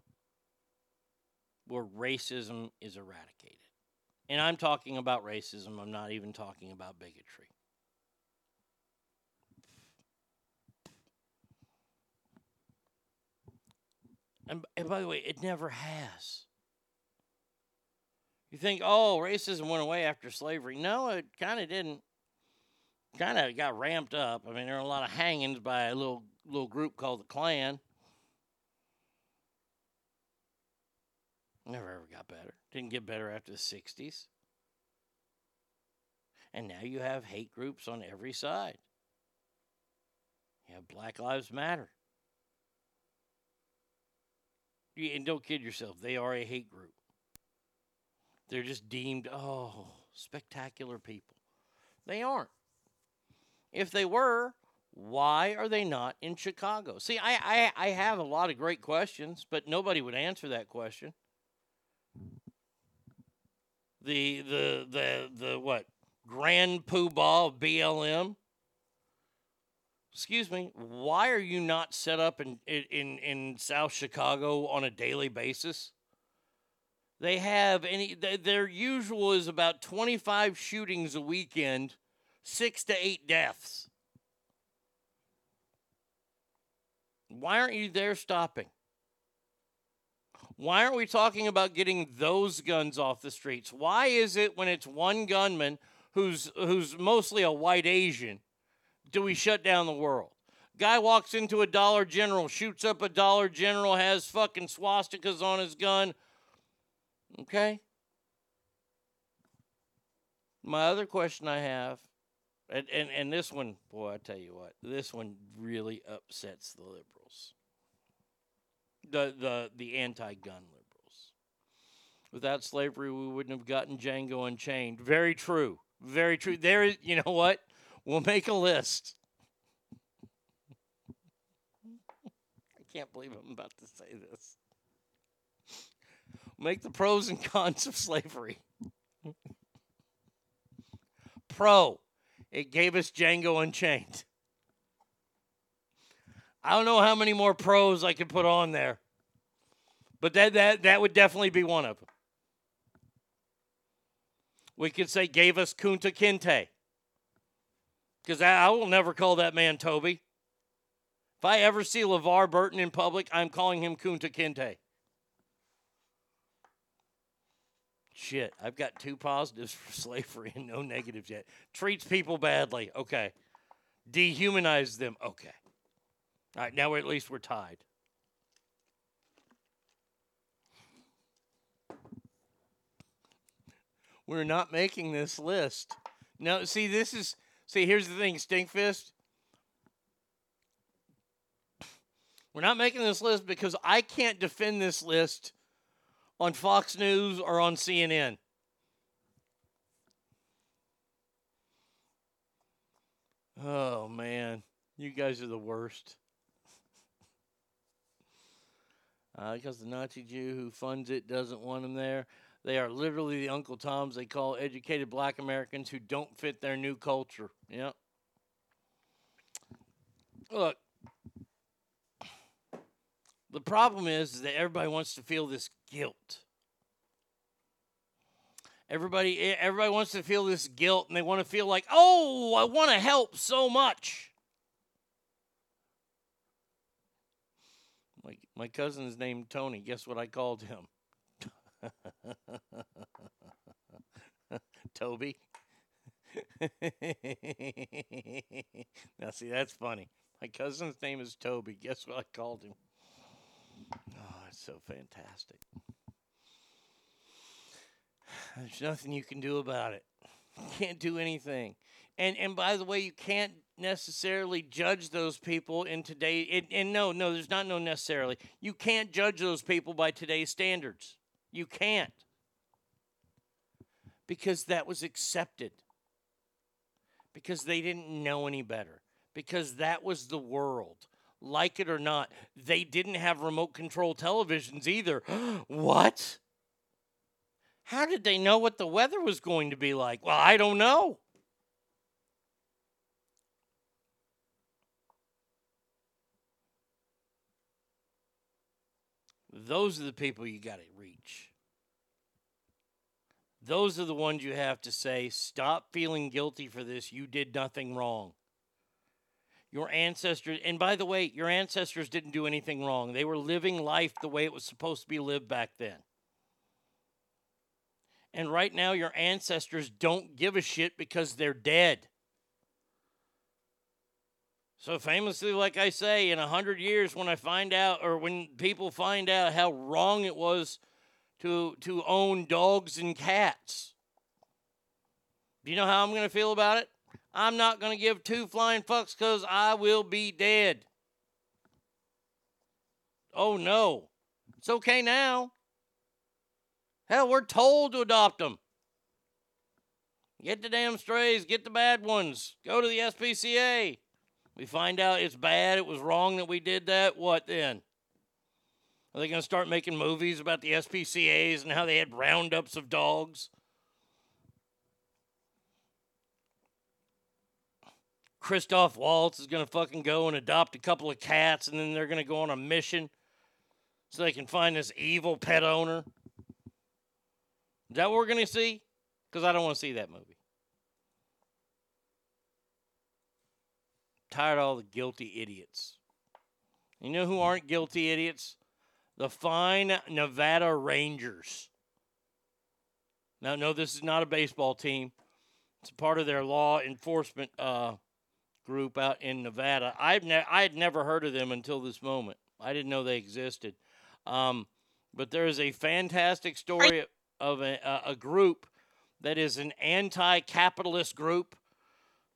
where racism is eradicated. And I'm talking about racism, I'm not even talking about bigotry. And, and by the way, it never has. You think, oh, racism went away after slavery. No, it kind of didn't. Kind of got ramped up. I mean, there were a lot of hangings by a little little group called the Klan. Never ever got better. Didn't get better after the 60s. And now you have hate groups on every side. You have Black Lives Matter. You- And don't kid yourself, they are a hate group. They're just deemed, oh, spectacular people. They aren't. If they were, why are they not in Chicago? See, I, I, I have a lot of great questions, but nobody would answer that question. The the the the what? Grand Poobah of BLM. Excuse me. Why are you not set up in in in South Chicago on a daily basis? They have any. Their usual is about twenty five shootings a weekend, six to eight deaths. Why aren't you there stopping? Why aren't we talking about getting those guns off the streets? Why is it when it's one gunman who's who's mostly a white Asian, do we shut down the world? Guy walks into a Dollar General, shoots up a Dollar General, has fucking swastikas on his gun. Okay? My other question I have, and, and, and this one, boy, I tell you what, this one really upsets the liberals. The the the anti gun liberals. Without slavery we wouldn't have gotten Django Unchained. Very true. Very true. There is you know what? We'll make a list. I can't believe I'm about to say this. Make the pros and cons of slavery. Pro, it gave us Django Unchained. I don't know how many more pros I could put on there, but that that that would definitely be one of them. We could say gave us Kunta Kinte, because I, will never call that man Toby. If I ever see LeVar Burton in public, I'm calling him Kunta Kinte. Shit, I've got two positives for slavery and no negatives yet. Treats people badly. Okay. Dehumanize them. Okay. All right, now at least we're tied. We're not making this list. No, see, this is see. Here's the thing, Stinkfist. We're not making this list because I can't defend this list on Fox News or on CNN. Oh man, you guys are the worst. Uh, because the Nazi Jew who funds it doesn't want him there. They are literally the Uncle Toms they call educated black Americans who don't fit their new culture. Yep. Look, the problem is that everybody wants to feel this guilt. Everybody, everybody wants to feel this guilt, and they want to feel like, oh, I want to help so much. My my cousin's named Tony. Guess what I called him? Toby. now, see, that's funny. My cousin's name is Toby. Guess what I called him? Oh, it's so fantastic. There's nothing you can do about it. You can't do anything. And and by the way, you can't necessarily judge those people in today. And, and no, no, there's not no necessarily. You can't judge those people by today's standards. You can't. Because that was accepted. Because they didn't know any better. Because that was the world. Like it or not, they didn't have remote control televisions either. what? How did they know what the weather was going to be like? Well, I don't know. Those are the people you got to. Those are the ones you have to say, stop feeling guilty for this. You did nothing wrong. Your ancestors, and by the way, your ancestors didn't do anything wrong. They were living life the way it was supposed to be lived back then. And right now, your ancestors don't give a shit because they're dead. So, famously, like I say, in a hundred years, when I find out, or when people find out how wrong it was to to own dogs and cats, do you know how I'm going to feel about it? I'm not going to give two flying fucks because I will be dead. Oh no, it's okay now. Hell, we're told to adopt them. Get the damn strays, get the bad ones. Go to the SPCA. We find out it's bad, it was wrong that we did that. What then? Are they going to start making movies about the SPCAs and how they had roundups of dogs? Christoph Waltz is going to fucking go and adopt a couple of cats and then they're going to go on a mission so they can find this evil pet owner. Is that what we're going to see? Because I don't want to see that movie. Tired of all the guilty idiots. You know who aren't guilty idiots? The fine Nevada Rangers. Now, no, this is not a baseball team. It's part of their law enforcement uh, group out in Nevada. I've ne- I had never heard of them until this moment. I didn't know they existed. Um, but there is a fantastic story of a, a, a group that is an anti-capitalist group.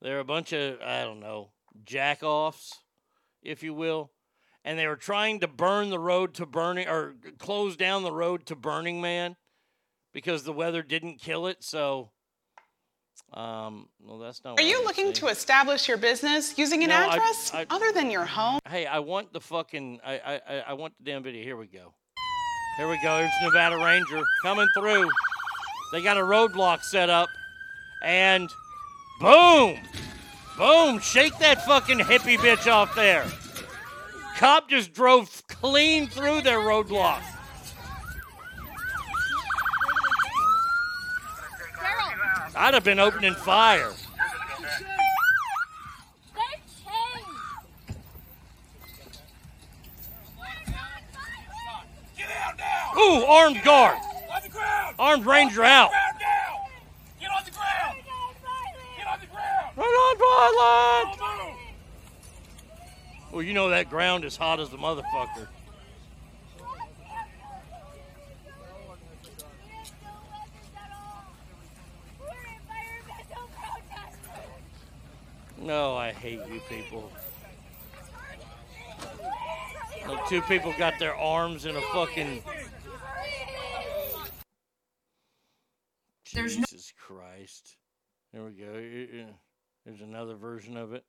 They're a bunch of I don't know jackoffs, if you will, and they were trying to burn the road to Burning or close down the road to Burning Man because the weather didn't kill it. So, um, well, that's not. Are you looking saying. to establish your business using an No, address I- other than your home? Hey, I want the fucking. I, I I- I want the damn video. Here we go. Here we go. Here's Nevada Ranger coming through. They got a roadblock set up, and boom, boom, shake that fucking hippie bitch off there. Cop just drove clean through their roadblock. I'd have been opening fire. Ooh, armed guard. Armed ranger out. Get on the ground! Get on the ground! Run on, violent! Well, you know that ground is hot as the motherfucker. No, I hate you people. The two people got their arms in a fucking. There's no- Jesus Christ. There we go. Here- here- There's another version of it.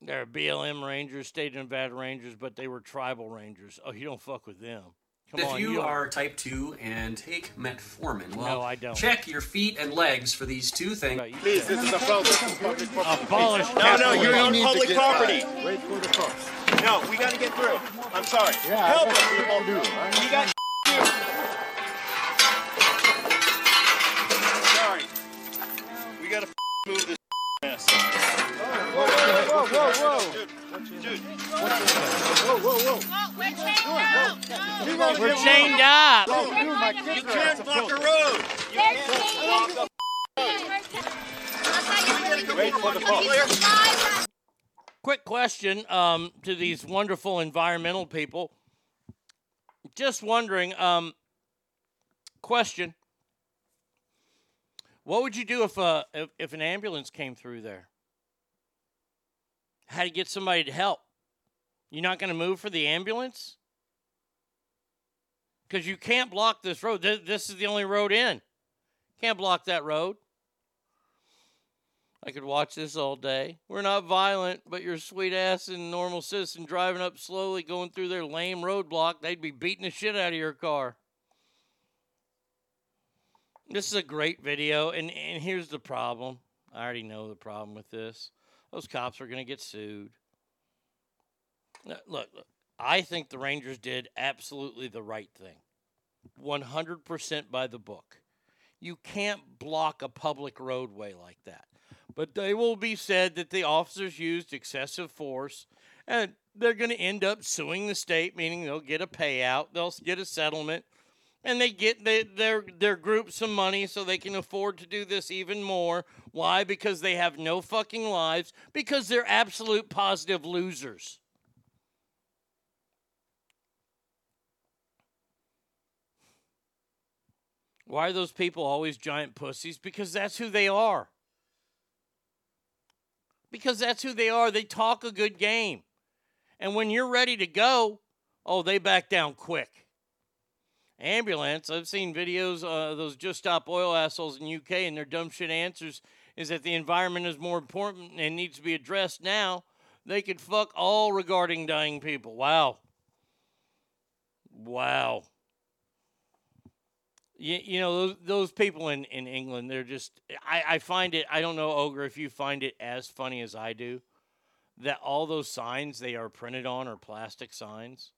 They're BLM Rangers, State of Nevada Rangers, but they were tribal Rangers. Oh, you don't fuck with them. Come if on, you don't- are type 2 and take metformin, well, No, I don't. check your feet and legs for these two things. Please, this is a public Abolish No, no, you're on public property. Wait for the cops. No, we got to get through. I'm sorry. Yeah, Help us, people. do, right? We got my kids You can't block a road. You can't block Wait for the phone. Quick question um, to these wonderful environmental people. Just wondering, um, question. What would you do if, uh, if if an ambulance came through there? How to get somebody to help? You're not going to move for the ambulance because you can't block this road. This, is the only road in. Can't block that road. I could watch this all day. We're not violent, but your sweet ass and normal citizen driving up slowly, going through their lame roadblock, they'd be beating the shit out of your car. This is a great video, and, and here's the problem. I already know the problem with this. Those cops are going to get sued. Look, look, I think the Rangers did absolutely the right thing. 100% by the book. You can't block a public roadway like that. But they will be said that the officers used excessive force and they're going to end up suing the state, meaning they'll get a payout, they'll get a settlement, and they get they, their their group some money so they can afford to do this even more. Why? Because they have no fucking lives. Because they're absolute positive losers. Why are those people always giant pussies? Because that's who they are. Because that's who they are. They talk a good game. And when you're ready to go, oh, they back down quick. Ambulance, I've seen videos uh, those just stop oil assholes in UK and their dumb shit answers is that the environment is more important and needs to be addressed now. They could fuck all regarding dying people. Wow. Wow. You, you know those, those people in, in England, they're just. I, I find it. I don't know, Ogre, if you find it as funny as I do, that all those signs they are printed on are plastic signs.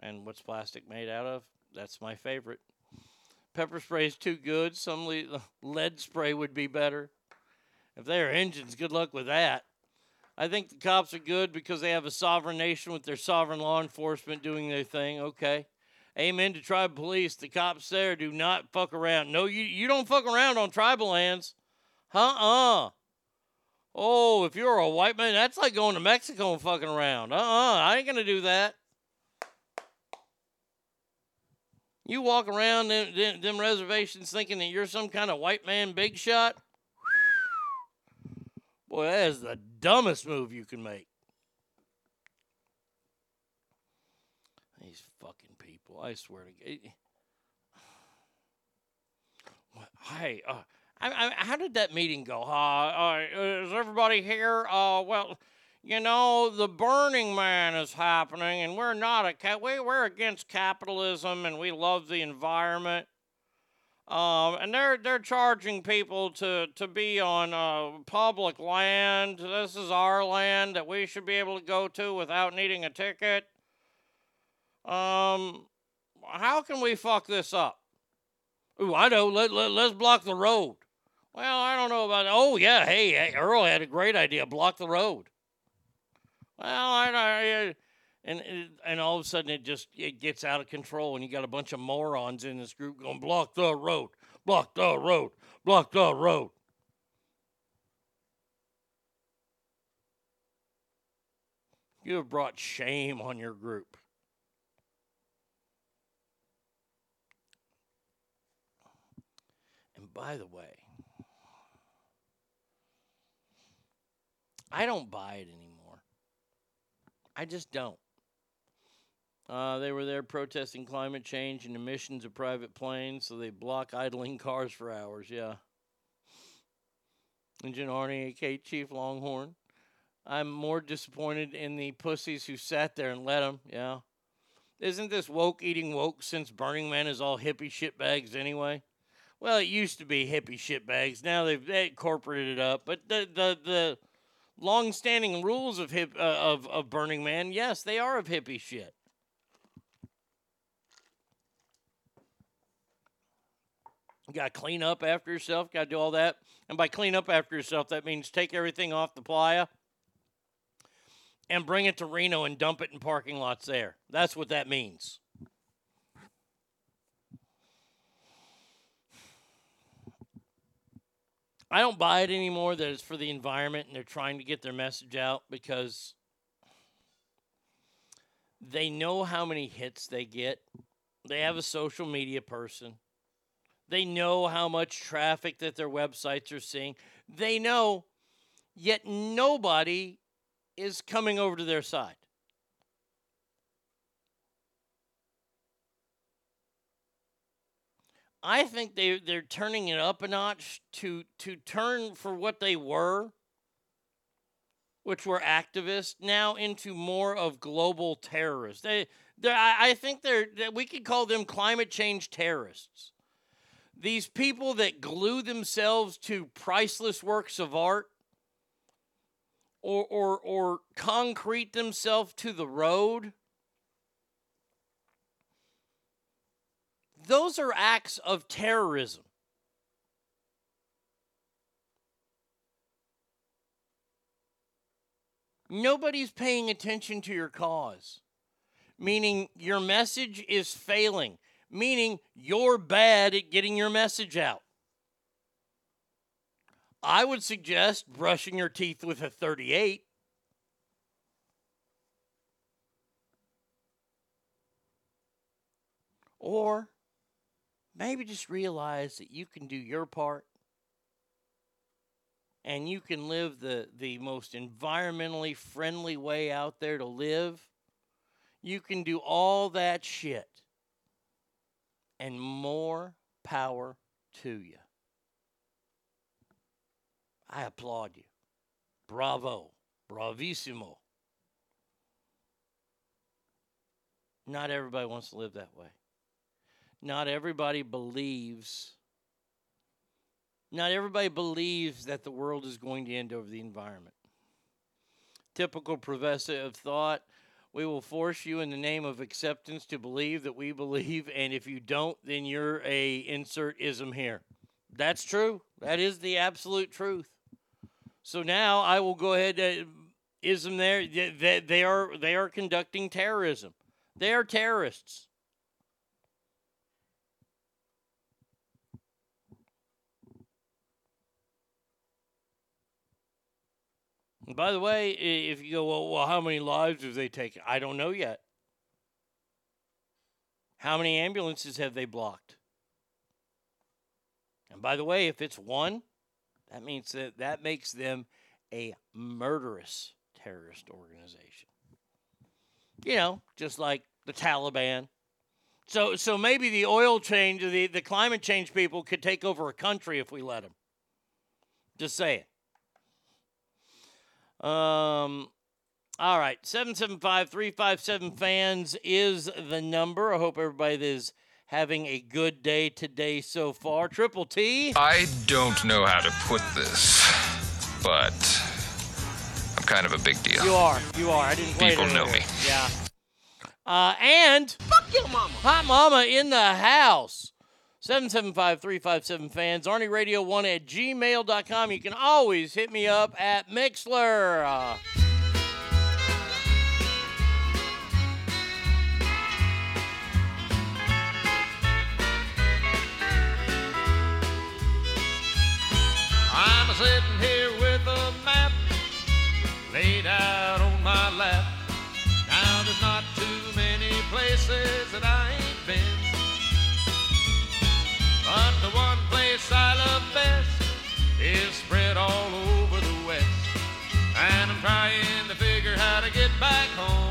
And what's plastic made out of? That's my favorite. Pepper spray is too good. Some le- lead spray would be better. If they are engines, good luck with that. I think the cops are good because they have a sovereign nation with their sovereign law enforcement doing their thing. Okay. Amen to tribal police. The cops there do not fuck around. No, you, you don't fuck around on tribal lands. Huh? uh Oh, if you're a white man, that's like going to Mexico and fucking around. Uh uh I ain't to do that. You walk around them, them, them reservations thinking that you're some kind of white man big shot. Boy, that is the dumbest move you can make. These fucking people, I swear to God. Hey, uh, I, I, how did that meeting go? Uh, uh, is everybody here? Uh, well, you know, the Burning Man is happening, and we're not a we, we're against capitalism, and we love the environment. Um, and they're they're charging people to to be on uh, public land. This is our land that we should be able to go to without needing a ticket. Um, how can we fuck this up? Ooh, I know. Let, let let's block the road. Well, I don't know about. Oh yeah, hey, hey, Earl had a great idea. Block the road. Well, I, I and and all of a sudden it just it gets out of control, and you got a bunch of morons in this group going block the road, block the road, block the road. You have brought shame on your group. By the way, I don't buy it anymore. I just don't. Uh, they were there protesting climate change and emissions of private planes, so they block idling cars for hours. Yeah. Engine Arnie, aka Chief Longhorn. I'm more disappointed in the pussies who sat there and let them. Yeah. Isn't this woke eating woke since Burning Man is all hippie shitbags anyway? Well, it used to be hippie shitbags. Now they've they incorporated it up. But the the the long-standing rules of hip uh, of of Burning Man, yes, they are of hippie shit. You got to clean up after yourself. Got to do all that. And by clean up after yourself, that means take everything off the playa and bring it to Reno and dump it in parking lots there. That's what that means. I don't buy it anymore that it's for the environment and they're trying to get their message out because they know how many hits they get. They have a social media person. They know how much traffic that their websites are seeing. They know, yet nobody is coming over to their side. I think they they're turning it up a notch to to turn for what they were, which were activists, now into more of global terrorists. They, they I I think they're we could call them climate change terrorists. These people that glue themselves to priceless works of art, or or or concrete themselves to the road. Those are acts of terrorism. Nobody's paying attention to your cause, meaning your message is failing, meaning you're bad at getting your message out. I would suggest brushing your teeth with a 38. Or maybe just realize that you can do your part and you can live the, the most environmentally friendly way out there to live. You can do all that shit and more power to you. I applaud you. Bravo. Bravissimo. Not everybody wants to live that way. Not everybody believes. Not everybody believes that the world is going to end over the environment. Typical professor of thought. We will force you in the name of acceptance to believe that we believe, and if you don't, then you're a insert ism here. That's true. That is the absolute truth. So now I will go ahead. Uh, ism there? They are they are conducting terrorism. They are terrorists. And by the way, if you go, well, well, how many lives have they taken? I don't know yet. How many ambulances have they blocked? And by the way, if it's one, that means that that makes them a murderous terrorist organization. You know, just like the Taliban. So, so maybe the oil change, the, the climate change people could take over a country if we let them. Just saying. Um, all right, 775 357 fans is the number. I hope everybody is having a good day today so far. Triple T. I don't know how to put this, but I'm kind of a big deal. You are. You are. I didn't play People it know me. Yeah. Uh, and fuck your mama. Hot mama in the house. 775-357 fans. Arnie Radio 1 at gmail.com. You can always hit me up at Mixlr. Uh, I'm sitting here with a map laid out on my lap. Now there's not too many places that I place I love best is spread all over the West. And I'm trying to figure how to get back home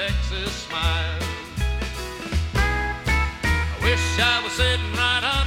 Texas smile. I wish I was sitting right under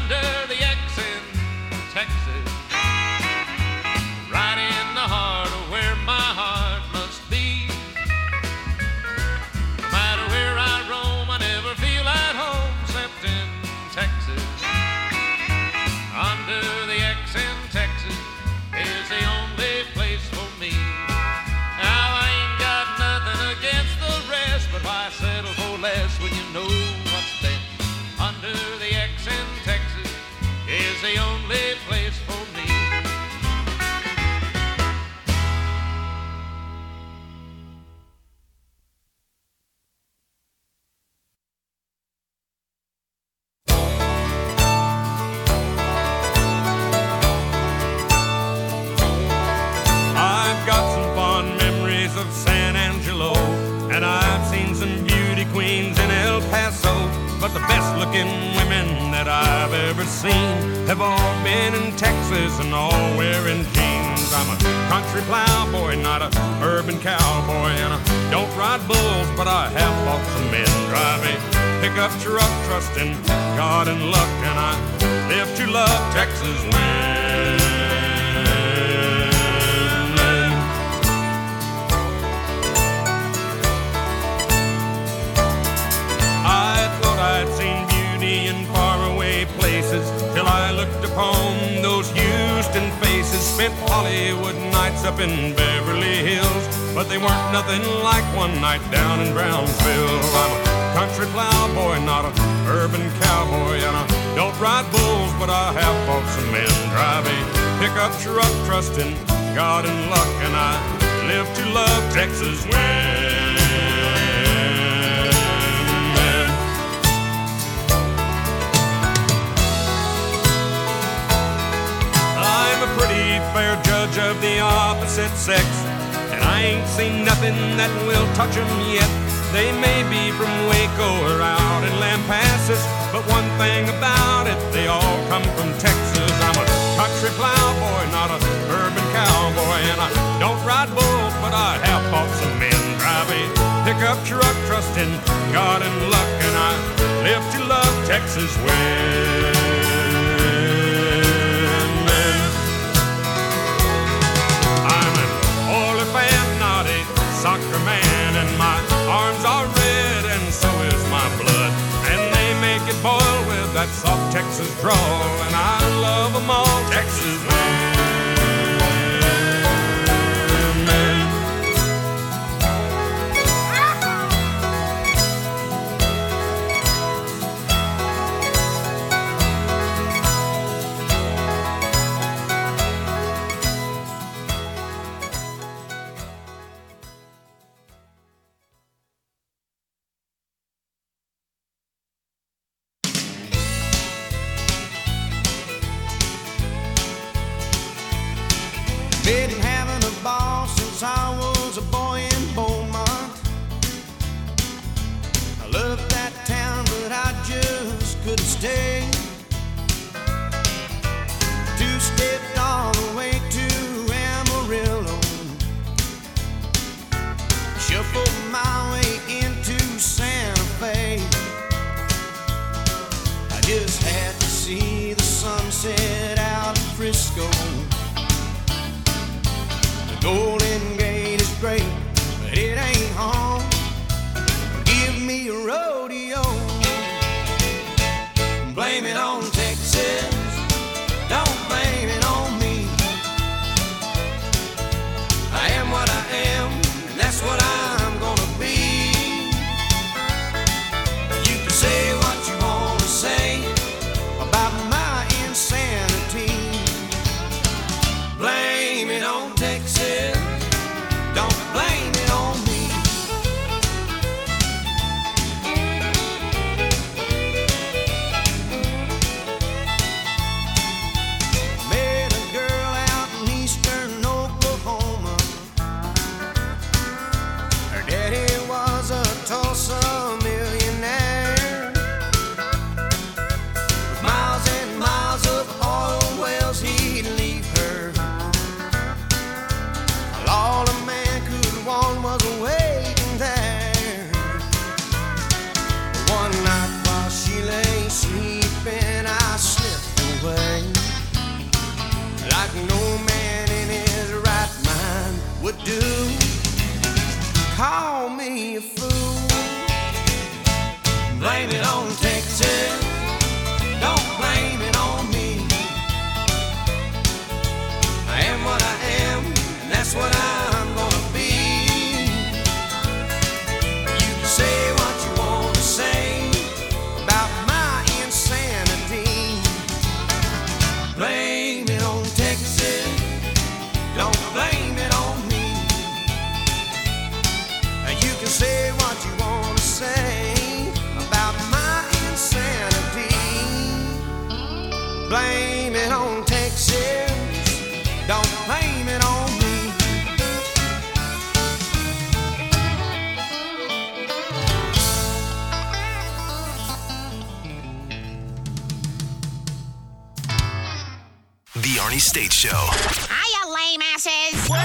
The Arnie State Show. Hiya, lame asses. We're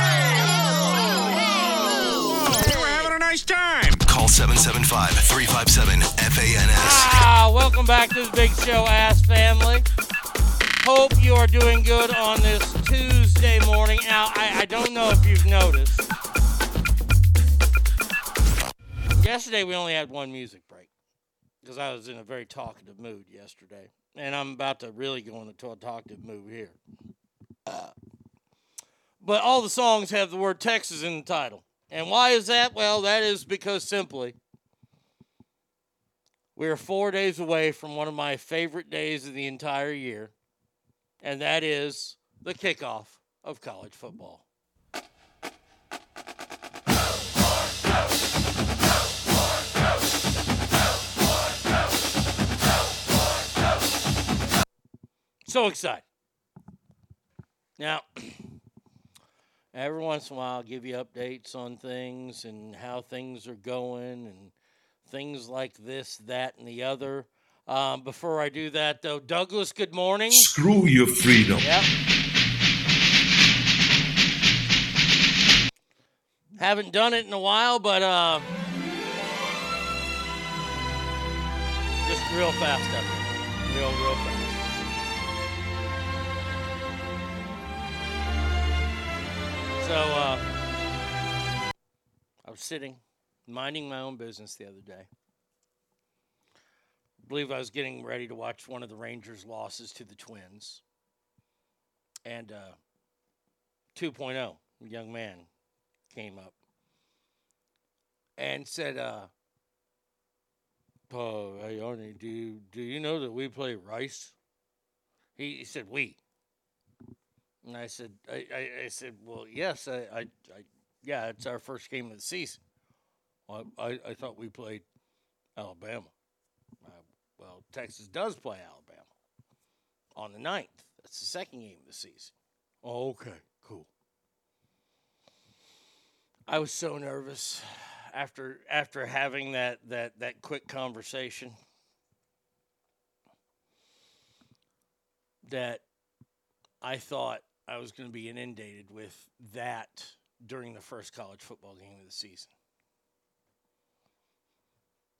having a nice time. Call 775 357 FANS. Ah, welcome back to the Big Show, ass family. Hope you are doing good on this Tuesday morning. Now, I, I don't know if you've noticed. Yesterday, we only had one music break because I was in a very talkative mood yesterday. And I'm about to really go into a talkative move here. Uh, but all the songs have the word Texas in the title. And why is that? Well, that is because simply we are four days away from one of my favorite days of the entire year, and that is the kickoff of college football. So excited. Now, every once in a while, I'll give you updates on things and how things are going and things like this, that, and the other. Um, before I do that, though, Douglas, good morning. Screw your freedom. Yep. Haven't done it in a while, but uh, just real fast up. Real, real fast. So uh, I was sitting, minding my own business the other day. I believe I was getting ready to watch one of the Rangers' losses to the Twins. And uh, 2.0, young man, came up and said, uh, oh, hey, Arnie, do you, do you know that we play Rice? He, he said, we. And I said, I, I, I said, well, yes, I, I, I, yeah, it's our first game of the season. Well, I, I thought we played Alabama. Uh, well, Texas does play Alabama on the 9th. That's the second game of the season. Oh, okay, cool. I was so nervous after after having that that that quick conversation that I thought I was going to be inundated with that during the first college football game of the season.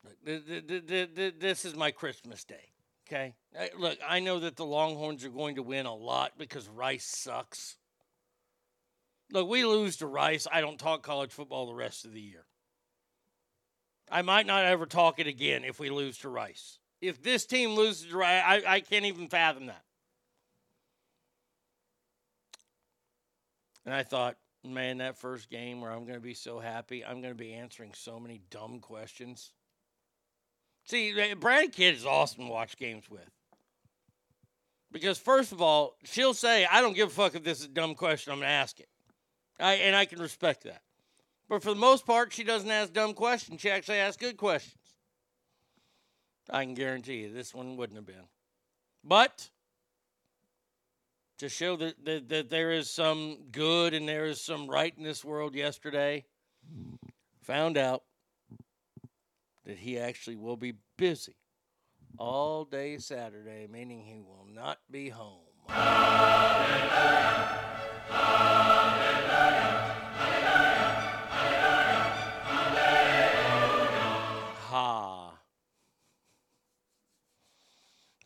Look, th- th- th- th- th- This is my Christmas day. Okay. Look, I know that the Longhorns are going to win a lot because Rice sucks. Look, we lose to Rice. I don't talk college football the rest of the year. I might not ever talk it again if we lose to Rice. If this team loses to Rice, I, I can't even fathom that. And I thought, man, that first game where I'm going to be so happy, I'm going to be answering so many dumb questions. See, Brad Kidd is awesome to watch games with. Because, first of all, she'll say, I don't give a fuck if this is a dumb question, I'm going to ask it. I, and I can respect that. But for the most part, she doesn't ask dumb questions. She actually asks good questions. I can guarantee you this one wouldn't have been. But to show that, that, that there is some good and there is some right in this world yesterday, found out that he actually will be busy all day Saturday, meaning he will not be home.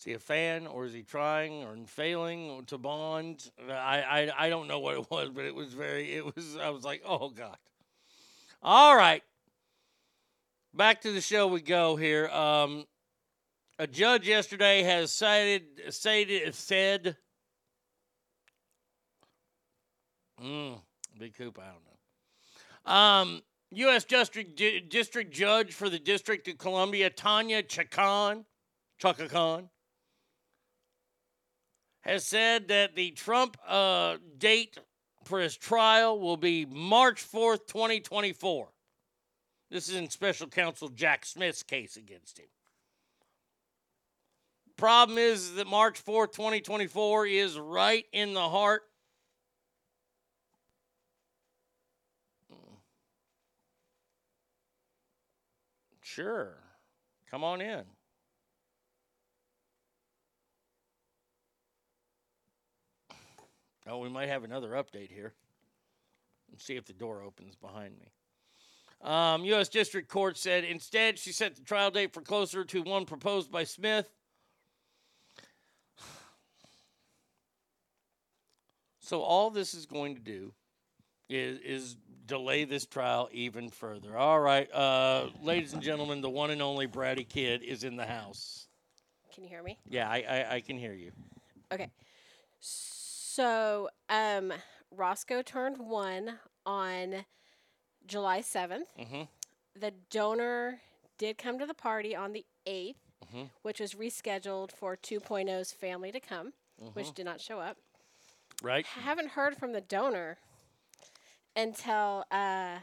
Is he a fan or is he trying or failing to bond? I, I I don't know what it was, but it was very it was I was like, oh God. All right. Back to the show we go here. Um, a judge yesterday has cited cited said mm, Big Coop, I don't know. Um, U.S. District District Judge for the District of Columbia, Tanya Chutkan, Chaka Khan, has said that the Trump uh, date for his trial will be March 4th, 2024. This is in special counsel Jack Smith's case against him. problem is that March 4th, 2024 is right in the heart. Sure. Come on in. Oh, we might have another update here. Let's see if the door opens behind me. Um, U.S. District Court said instead she set the trial date for closer to one proposed by Smith. So all this is going to do is is delay this trial even further. All right, uh, ladies and gentlemen, the one and only Bratty Kid is in the house. Can you hear me? Yeah, I I, I can hear you. Okay. So, um, Roscoe turned one on July 7th. Mm-hmm. The donor did come to the party on the 8th, Mhm. which was rescheduled for 2.0's family to come, which Mhm. did not show up. Right. I haven't heard from the donor until uh,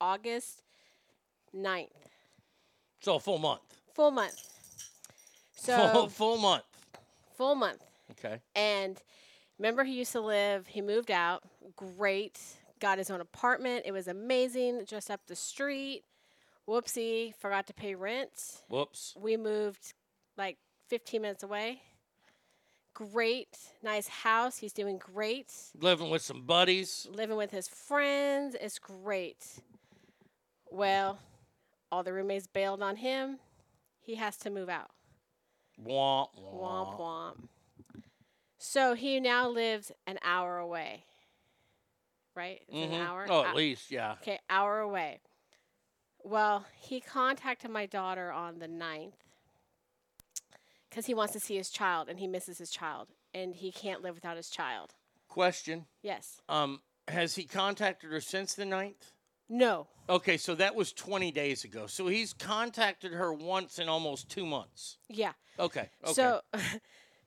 August 9th. So a full month. Full month. So, full, full month. full month. Okay. And remember, he used to live, he moved out. Great. Got his own apartment. It was amazing. Just up the street. Whoopsie. Forgot to pay rent. Whoops. We moved like 15 minutes away. Great. Nice house. He's doing great. Living with some buddies. Living with his friends. It's great. Well, all the roommates bailed on him. He has to move out. Womp Womp womp. So he now lives an hour away. Right? Mhm. an hour? Oh, at Hou- least, yeah. Okay, hour away. Well, he contacted my daughter on the 9th because he wants to see his child and he misses his child and he can't live without his child. Question. Yes. Um, has he contacted her since the 9th? No. Okay, so that was 20 days ago. So he's contacted her once in almost two months. Yeah. Okay. Okay. So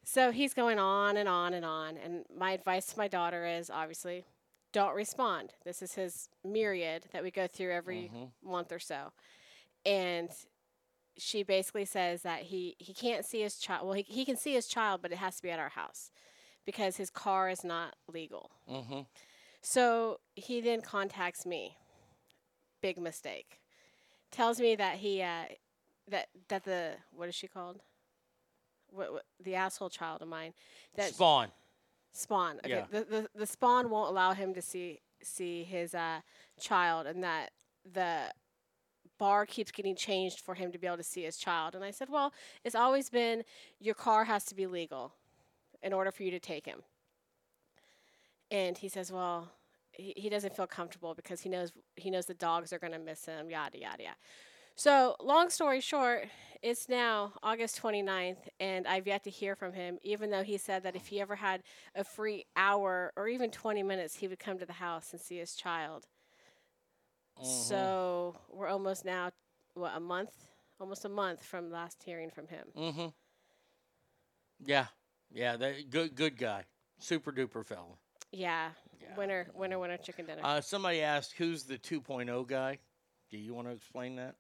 so he's going on and on and on and my advice to my daughter is obviously don't respond. This is his myriad that we go through every Mhm. month or so. And she basically says that he, he can't see his child. Well, he, he can see his child, but it has to be at our house because his car is not legal. mm-hmm. So he then contacts me. Big mistake. Tells me that he uh, that that the what is she called? What, what the asshole child of mine that Spawn. Spawn. Okay. Yeah. The, the the spawn won't allow him to see see his uh, child, and that the bar keeps getting changed for him to be able to see his child. And I said, well, it's always been your car has to be legal in order for you to take him. And he says, well, he, he doesn't feel comfortable because he knows he knows the dogs are going to miss him, yada yada yada. So, long story short, it's now August 29th, and I've yet to hear from him, even though he said that if he ever had a free hour or even 20 minutes, he would come to the house and see his child. So, we're almost now, what, a month? Almost a month from last hearing from him. Mm-hmm. Yeah. Yeah. That, good. Good guy. Super duper fella. Yeah. Winner, winner, winner, chicken dinner. Uh, somebody asked, "Who's the 2.0 guy?" Do you want to explain that?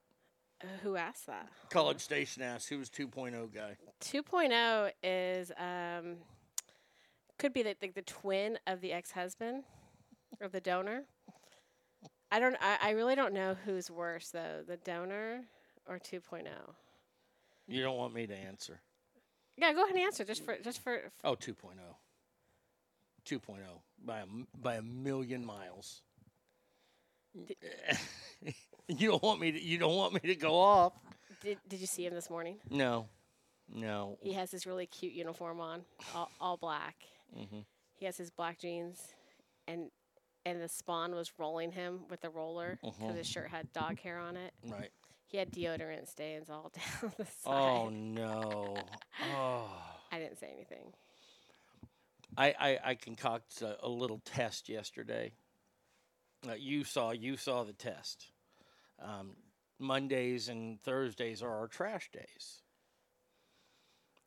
Who asked that? College Station asked, "Who's 2.0 guy?" 2.0 is um could be the, the the twin of the ex-husband or the donor. I don't I, I really don't know who's worse though, the donor or 2.0. You don't want me to answer. Yeah, go ahead and answer just for just for Oh, 2.0. 2.0 by a, by a million miles. you don't want me to. You don't want me to go off. did, did you see him this morning? No, no. He has this really cute uniform on, all, all black. hmm He has his black jeans and and the spawn was rolling him with the roller because Mhm. his shirt had dog hair on it. Right. He had deodorant stains all down the side. Oh no. Oh. I didn't say anything. I, I, I concocted a, a little test yesterday. Uh, you saw you saw the test. Um, Mondays and Thursdays are our trash days,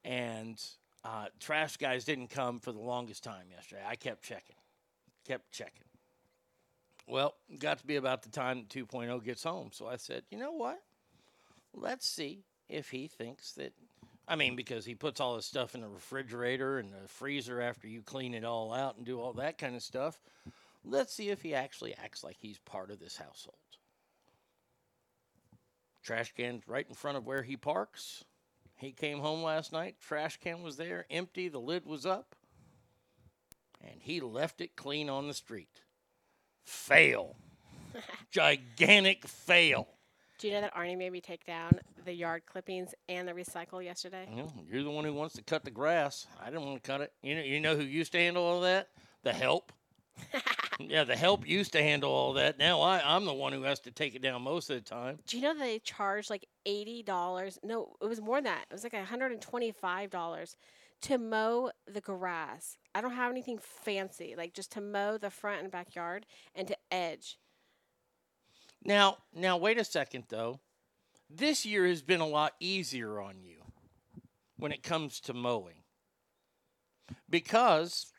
and uh, trash guys didn't come for the longest time yesterday. I kept checking, kept checking. Well, got to be about the time that 2.0 gets home, so I said, you know what? Let's see if he thinks that I mean, because he puts all his stuff in the refrigerator and the freezer after you clean it all out and do all that kind of stuff. Let's see if he actually acts like he's part of this household. Trash can's right in front of where he parks. He came home last night. Trash can was there, empty. The lid was up. And he left it clean on the street. Fail. Gigantic fail. Do you know that Arnie made me take down the yard clippings and the recycle yesterday? You're the one who wants to cut the grass. I didn't want to cut it. You know, you know who used to handle all that? The help. yeah, the help used to handle all that. Now I, I'm the one who has to take it down most of the time. Do you know they charge like eighty dollars? No, it was more than that. It was like hundred and twenty-five dollars to mow the grass. I don't have anything fancy, like just to mow the front and backyard and to edge. Now, now wait a second though. This year has been a lot easier on you when it comes to mowing. Because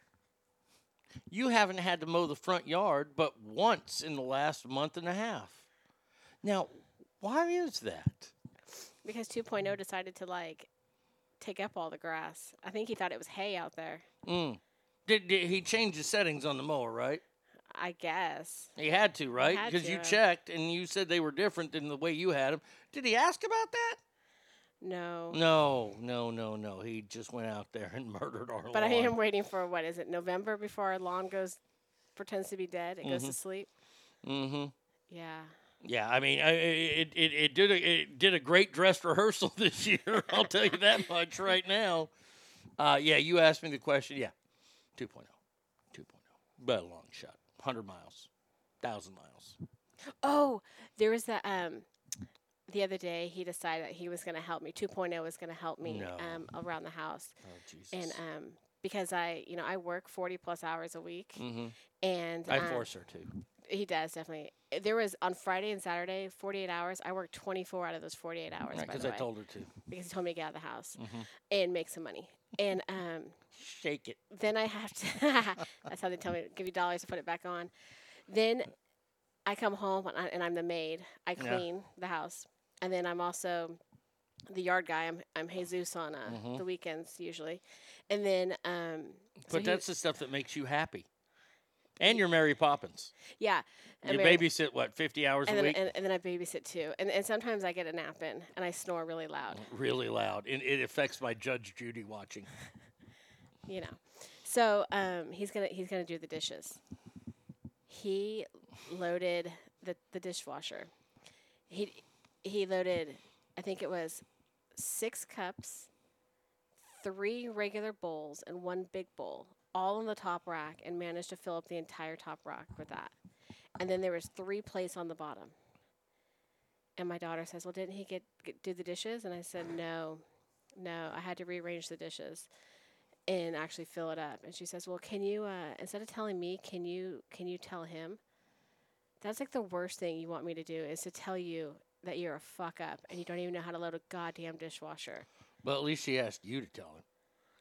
you haven't had to mow the front yard but once in the last month and a half. Now, why is that? Because 2.0 decided to like take up all the grass. I think he thought it was hay out there. Mm. Did, did he change the settings on the mower, right? I guess. He had to, right? Because you checked and you said they were different than the way you had them. Did he ask about that? No. No, no, no, no. He just went out there and murdered our But I am waiting for what is it? November before our lawn goes pretends to be dead. It goes to Mhm. sleep. Mm-hmm. Yeah. Yeah, I mean, I, it, it it did a it did a great dress rehearsal this year. I'll tell you that much right now. Uh, yeah, you asked me the question. Yeah, 2.0, 2.0, but a long shot, hundred miles, thousand miles. Oh, there was that um the other day he decided that he was going to help me. 2.0 was going to help me No. um around the house. Oh Jesus. And um because I, you know, I work 40 plus hours a week Mhm. and I um, force her to. He does definitely. There was on Friday and Saturday, 48 hours. I worked 24 out of those 48 hours. Because the I way, told her to. Because he told me to get out of the house Mhm. and make some money. And um, Shake it. then I have to. that's how they tell me give you dollars to put it back on. Then I come home and, I, and I'm the maid. I Yeah. clean the house, and then I'm also the yard guy. I'm I'm Jesus on uh, Mhm. the weekends usually, and then um. so But he- that's the stuff that makes you happy. And you're Mary Poppins. yeah. You mean- babysit what, 50 hours and a then, week? and, and then I babysit too, and and sometimes I get a nap in, and I snore really loud. really loud. It, it affects my Judge Judy watching. you know. So um, he's gonna he's gonna do the dishes. He loaded the, the dishwasher. He he loaded, I think it was six cups, three regular bowls, and one big bowl, all in the top rack, and managed to fill up the entire top rack with that. And then there was three plates on the bottom. And my daughter says, "Well, didn't he get, get do the dishes?" And I said, "No, no, I had to rearrange the dishes." and actually fill it up. And she says, "Well, can you uh, instead of telling me, can you can you tell him?" That's like the worst thing you want me to do is to tell you that you're a fuck up and you don't even know how to load a goddamn dishwasher. But at least she asked you to tell him.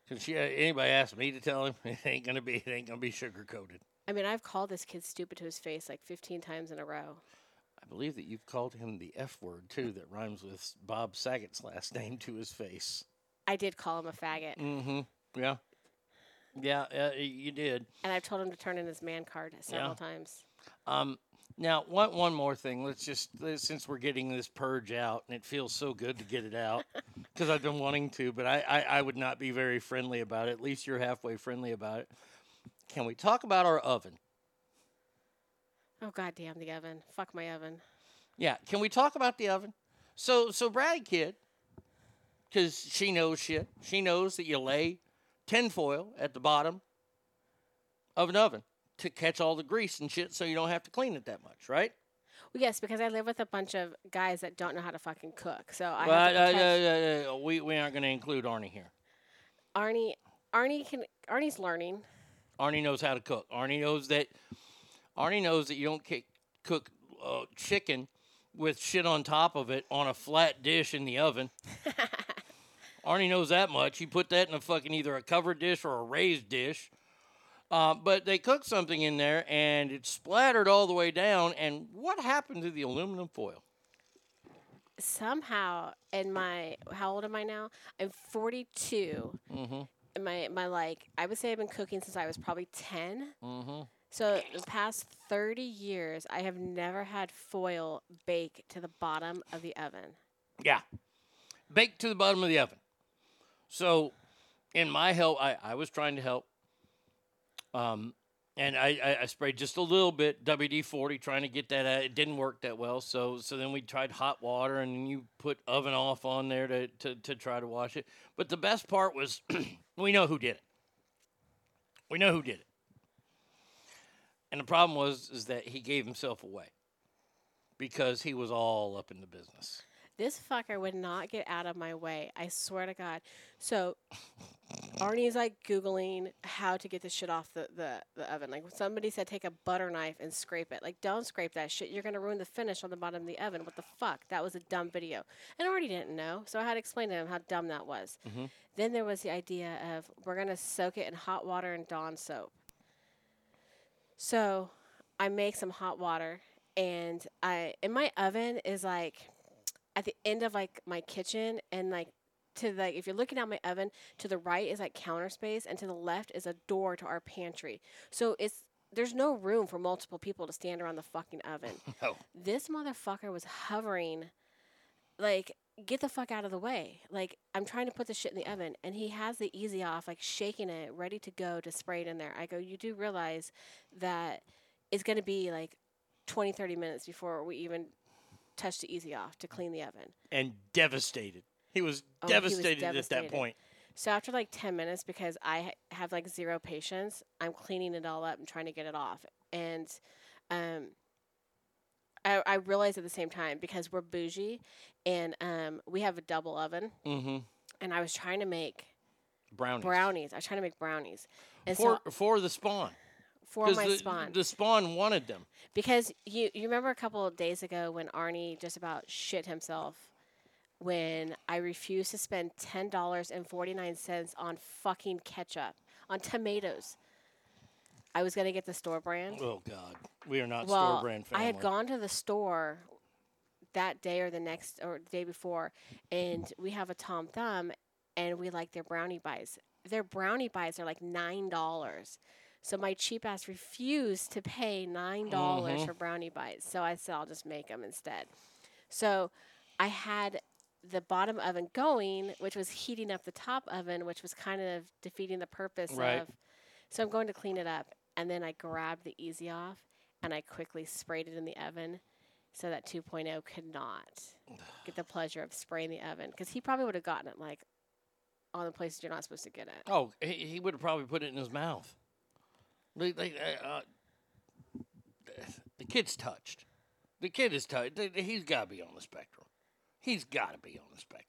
Because she anybody asked me to tell him, it ain't gonna be it ain't gonna be sugar coated. I mean, I've called this kid stupid to his face like 15 times in a row. I believe that you've called him the F word too, that rhymes with Bob Saget's last name to his face. I did call him a faggot, Mm-hmm. Yeah. Yeah, uh, you did. and I've told him to turn in his man card several Yeah. times. Um, now, one one more thing. Let's just since we're getting this purge out, and it feels so good to get it out, because I've been wanting to, but I, I I would not be very friendly about it. At least you're halfway friendly about it. Can we talk about our oven? Oh goddamn the oven! Fuck my oven. Yeah, can we talk about the oven? So so Brad kid, because she knows shit. She knows that you lay tinfoil at the bottom of an oven to catch all the grease and shit, so you don't have to clean it that much, right? Well, yes, because I live with a bunch of guys that don't know how to fucking cook, so I well, have to uh, protect- uh, uh, uh, we we aren't going to include Arnie here. Arnie. Arnie can. Arnie's learning. Arnie knows how to cook. Arnie knows that. Arnie knows that you don't ki- cook uh, chicken with shit on top of it on a flat dish in the oven. Arnie knows that much. You put that in a fucking either a covered dish or a raised dish. Uh, but they cooked something in there and it splattered all the way down. And what happened to the aluminum foil? somehow in my how old am I now? I'm 42. Mm-hmm. And my my like I would say I've been cooking since I was probably 10. Mm-hmm. So the past 30 years, I have never had foil bake to the bottom of the oven. Yeah. Baked to the bottom of the oven. So, in my help, I, I was trying to help. Um, and I, I, I sprayed just a little bit WD 40 trying to get that out. It didn't work that well. So so then we tried hot water and you put oven off on there to, to, to try to wash it. But the best part was we know who did it. We know who did it. And the problem was is that he gave himself away because he was all up in the business. This fucker would not get out of my way. I swear to God. So Arnie's like Googling how to get this shit off the, the, the oven. Like somebody said, take a butter knife and scrape it. Like, don't scrape that shit. You're going to ruin the finish on the bottom of the oven. What the fuck? That was a dumb video. And Arnie didn't know. So I had to explain to him how dumb that was. Mm-hmm. Then there was the idea of we're going to soak it in hot water and Dawn soap. So I make some hot water and I and my oven is like at the end of like my kitchen and like to like if you're looking at my oven to the right is like counter space and to the left is a door to our pantry. So it's there's no room for multiple people to stand around the fucking oven. No. This motherfucker was hovering like get the fuck out of the way. Like I'm trying to put the shit in the oven and he has the easy off like shaking it ready to go to spray it in there. I go, "You do realize that it's going to be like 20 30 minutes before we even touch the easy off to clean the oven." And devastated. He was Oh, he was devastated at that point. So after like 10 minutes, because I ha- have like zero patience, I'm cleaning it all up and trying to get it off. And um, I, I realized at the same time because we're bougie and um, we have a double oven, Mm-hmm. and I was trying to make Brownies. brownies. I was trying to make brownies. And for so for the spawn. For my the, spawn. The spawn wanted them. Because you you remember a couple of days ago when Arnie just about shit himself when I refused to spend ten dollars and forty nine cents on fucking ketchup on tomatoes. I was gonna get the store brand. Oh God, we are not well, store brand family. I had gone to the store that day or the next or the day before, and we have a Tom Thumb, and we like their brownie bites. Their brownie bites are like nine dollars. So my cheap ass refused to pay nine dollars Mhm. for brownie bites. So I said I'll just make them instead. So I had the bottom oven going, which was heating up the top oven, which was kind of defeating the purpose Right. of. So I'm going to clean it up, and then I grabbed the easy off, and I quickly sprayed it in the oven, so that 2.0 could not get the pleasure of spraying the oven, because he probably would have gotten it like on the places you're not supposed to get it. Oh, he, he would have probably put it in his mouth. Like, like, uh, uh, the kid's touched. The kid is touched. He's got to be on the spectrum. He's got to be on the spectrum.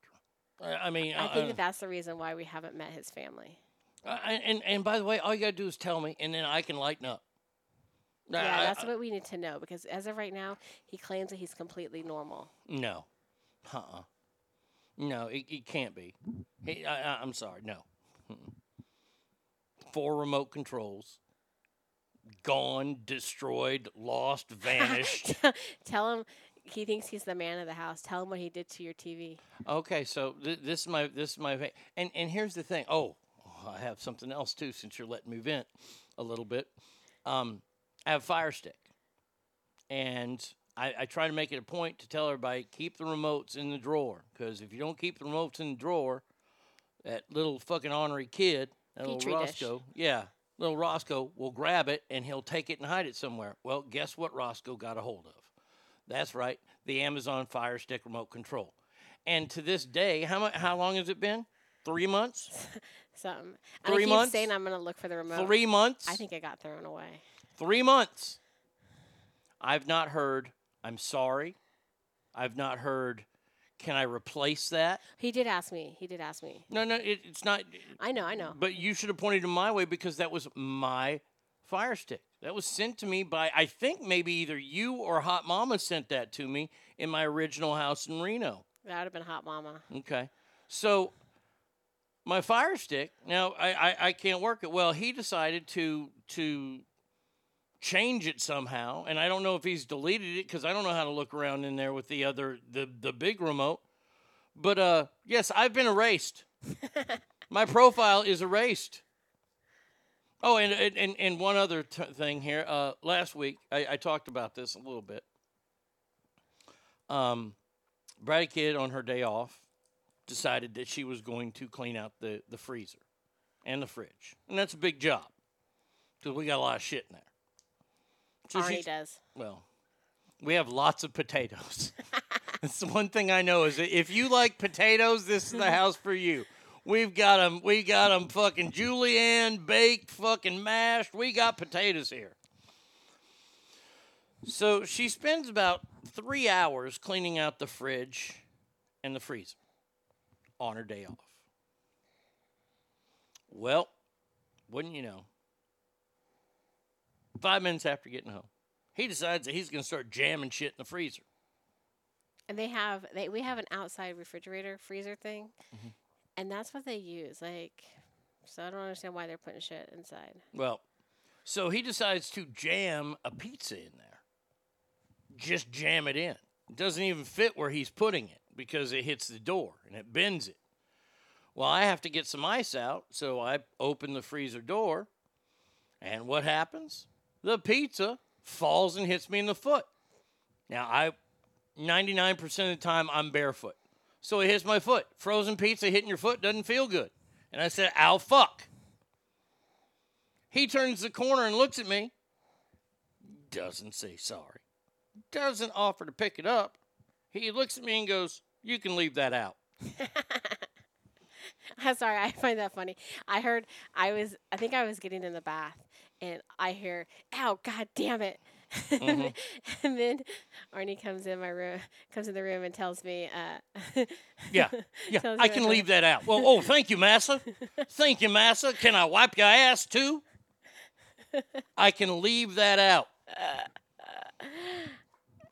I, I mean, I uh, think uh, that that's the reason why we haven't met his family. uh, and and by the way, all you got to do is tell me, and then I can lighten up. Uh, yeah, I- that's I- what we need to know because as of right now, he claims that he's completely normal. No. Uh-uh. No, it, it can't be. He, I, I, I'm sorry. No. Four remote controls. Gone, destroyed, lost, vanished. Tell him he thinks he's the man of the house. Tell him what he did to your TV. okay, so th- this is my this is my and and here's the thing. Oh, I have something else too. Since you're letting me vent a little bit, um, I have Fire Stick, and I, I try to make it a point to tell everybody keep the remotes in the drawer because if you don't keep the remotes in the drawer, that little fucking ornery kid, that little Petri dish. Roscoe, yeah, little Roscoe will grab it and he'll take it and hide it somewhere. Well, guess what Roscoe got a hold of? That's right, the Amazon Fire Stick remote control. And to this day, how much? How long has it been? Three months. Something. Three I keep months? saying I'm gonna look for the remote. Three months? I think it got thrown away. Three months. I've not heard. I'm sorry. I've not heard. Can I replace that? He did ask me. He did ask me. No, no, it, it's not. I know. I know. But you should have pointed him my way because that was my fire stick. That was sent to me by, I think maybe either you or Hot Mama sent that to me in my original house in Reno. That would have been hot, mama. Okay. So my fire stick, now I, I, I can't work it. Well, he decided to to change it somehow, and I don't know if he's deleted it because I don't know how to look around in there with the other the the big remote. But uh, yes, I've been erased. My profile is erased. Oh, and and- and, one other t- thing here. Uh, last week I, I talked about this a little bit. Um, Brady Kid on her day off decided that she was going to clean out the, the freezer and the fridge, and that's a big job because we got a lot of shit in there. So Arnie does. Well, we have lots of potatoes. That's the one thing I know is that if you like potatoes, this is the house for you. We've got them. We got them fucking julienne baked, fucking mashed. We got potatoes here. So she spends about three hours cleaning out the fridge and the freezer on her day off. Well, wouldn't you know? Five minutes after getting home, he decides that he's going to start jamming shit in the freezer. And they have they we have an outside refrigerator freezer thing, Mm-hmm. and that's what they use. Like, so I don't understand why they're putting shit inside. Well, so he decides to jam a pizza in there. Just jam it in. It doesn't even fit where he's putting it because it hits the door and it bends it. Well, I have to get some ice out, so I open the freezer door, and what happens? The pizza falls and hits me in the foot. Now, I 99% of the time I'm barefoot. So it hits my foot. Frozen pizza hitting your foot doesn't feel good. And I said, ow, fuck. He turns the corner and looks at me. Doesn't say sorry. Doesn't offer to pick it up. He looks at me and goes, You can leave that out. I'm sorry, I find that funny. I heard I was I think I was getting in the bath and I hear, "Ow, god damn it." Mhm. and then Arnie comes in my room, comes in the room and tells me, uh, Yeah, yeah, I can leave that out. Well, oh, thank you, Massa. Thank you, Massa. Can I wipe your ass too? I can leave that out.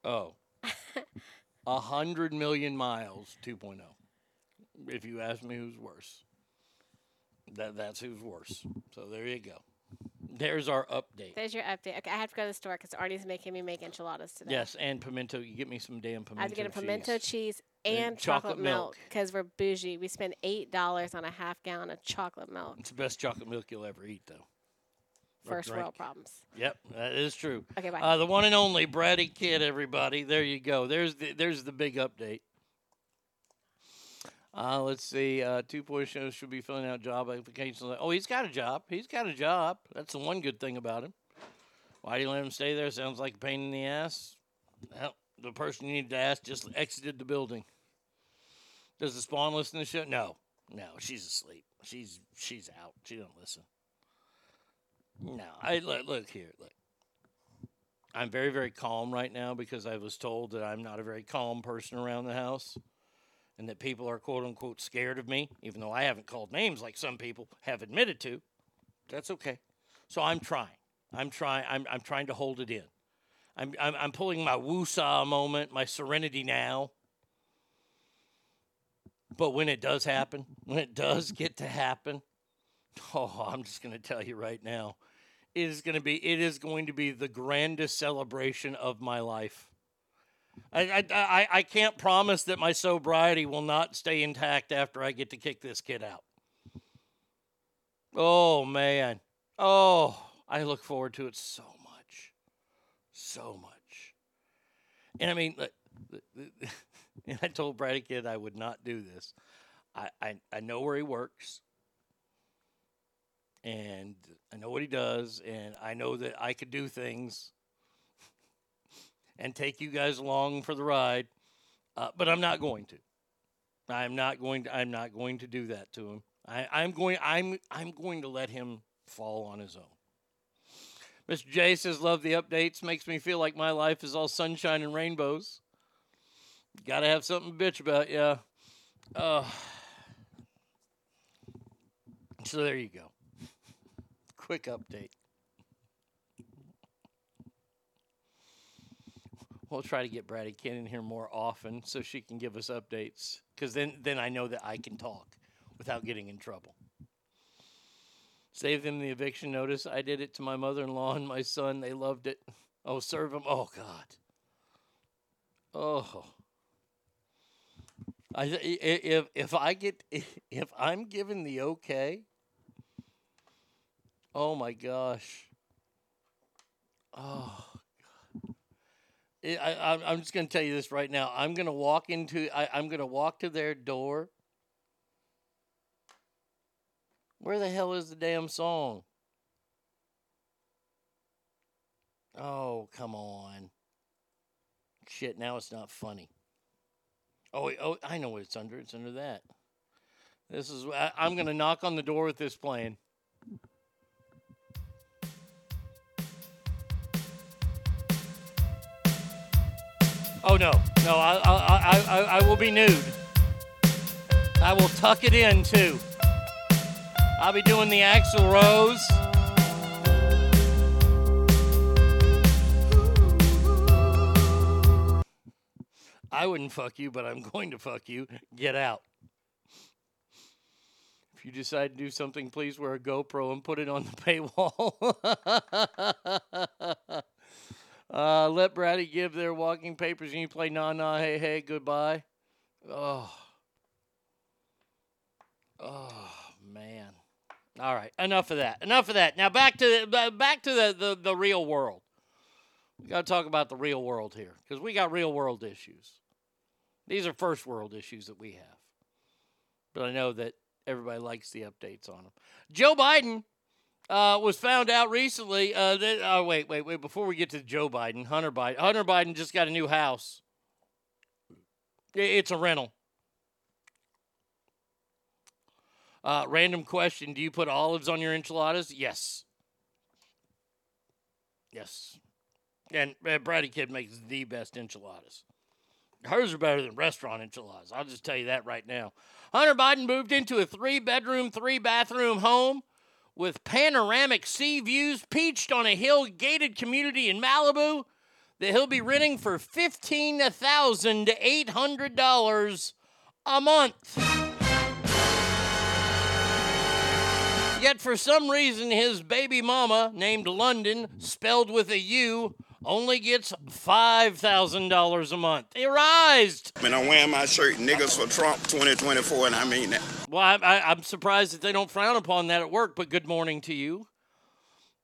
Oh. A hundred million miles 2.0. If you ask me who's worse. That that's who's worse. So there you go. There's our update. There's your update. Okay, I have to go to the store because Arnie's making me make enchiladas today. Yes, and pimento. You get me some damn pimento. I have to get a pimento cheese. cheese And and chocolate chocolate milk. because we're bougie. We spend eight dollars on a half gallon of chocolate milk. It's the best chocolate milk you'll ever eat, though. First world problems. Yep, that is true. Okay, bye. Uh, the one and only Brady Kid, everybody. There you go. There's the there's the big update. Uh, let's see. Uh, two point shows should be filling out job applications. Oh, he's got a job. He's got a job. That's the one good thing about him. Why do you let him stay there? Sounds like a pain in the ass. Well, the person you need to ask just exited the building. Does the spawn listen to the show? No, no, she's asleep. She's she's out. She don't listen. No, I look, look here. Look, I'm very very calm right now because I was told that I'm not a very calm person around the house, and that people are quote unquote scared of me, even though I haven't called names like some people have admitted to. That's okay. So I'm trying. I'm trying. I'm I'm trying to hold it in. I'm I'm, I'm pulling my woosah moment, my serenity now. But when it does happen, when it does get to happen, oh, I'm just going to tell you right now, it is going to be it is going to be the grandest celebration of my life. I, I, I, can't promise that my sobriety will not stay intact after I get to kick this kid out. Oh man. Oh, I look forward to it so much. So much. And I mean, and I told Brady Kid I would not do this. I, I, I know where he works. And I know what he does. And I know that I could do things and take you guys along for the ride. Uh, but I'm not going to. I'm not going to I'm not going to do that to him. I, I'm going I'm I'm going to let him fall on his own. Mr. J says, Love the updates. Makes me feel like my life is all sunshine and rainbows. Gotta have something to bitch about, yeah. Uh, so there you go. Quick update. We'll try to get Brady in here more often so she can give us updates. Because then, then I know that I can talk without getting in trouble. Save them the eviction notice. I did it to my mother-in-law and my son. They loved it. Oh, serve them. Oh God. Oh. I- if if I get if I'm given the okay. Oh my gosh. Oh. I, I'm just going to tell you this right now. I'm going to walk into. I, I'm going to walk to their door. Where the hell is the damn song? Oh, come on. Shit, now it's not funny. Oh, oh, I know what it's under. It's under that. This is. I, I'm going to knock on the door with this playing. Oh no, no! I, I, I, I, will be nude. I will tuck it in too. I'll be doing the Axl Rose. I wouldn't fuck you, but I'm going to fuck you. Get out. If you decide to do something, please wear a GoPro and put it on the paywall. Uh, let Brady give their walking papers and you play nah nah hey hey goodbye. Oh. Oh man. All right, enough of that. Enough of that. Now back to the, back to the, the, the real world. We got to talk about the real world here because we got real world issues. These are first world issues that we have. But I know that everybody likes the updates on them. Joe Biden uh, was found out recently. Uh, that, oh, wait, wait, wait. Before we get to Joe Biden, Hunter Biden. Hunter Biden just got a new house. It's a rental. Uh, random question: Do you put olives on your enchiladas? Yes. Yes. And uh, Brady Kid makes the best enchiladas. Hers are better than restaurant enchiladas. I'll just tell you that right now. Hunter Biden moved into a three bedroom, three bathroom home with panoramic sea views, peached on a hill gated community in Malibu that he'll be renting for $15,800 a month. Yet for some reason, his baby mama, named Lunden, spelled with a U, only gets $5,000 a month. Erased! Man, I'm wearing my shirt, niggas for Trump 2024, and I mean that. Well, I, I, I'm surprised that they don't frown upon that at work, but good morning to you.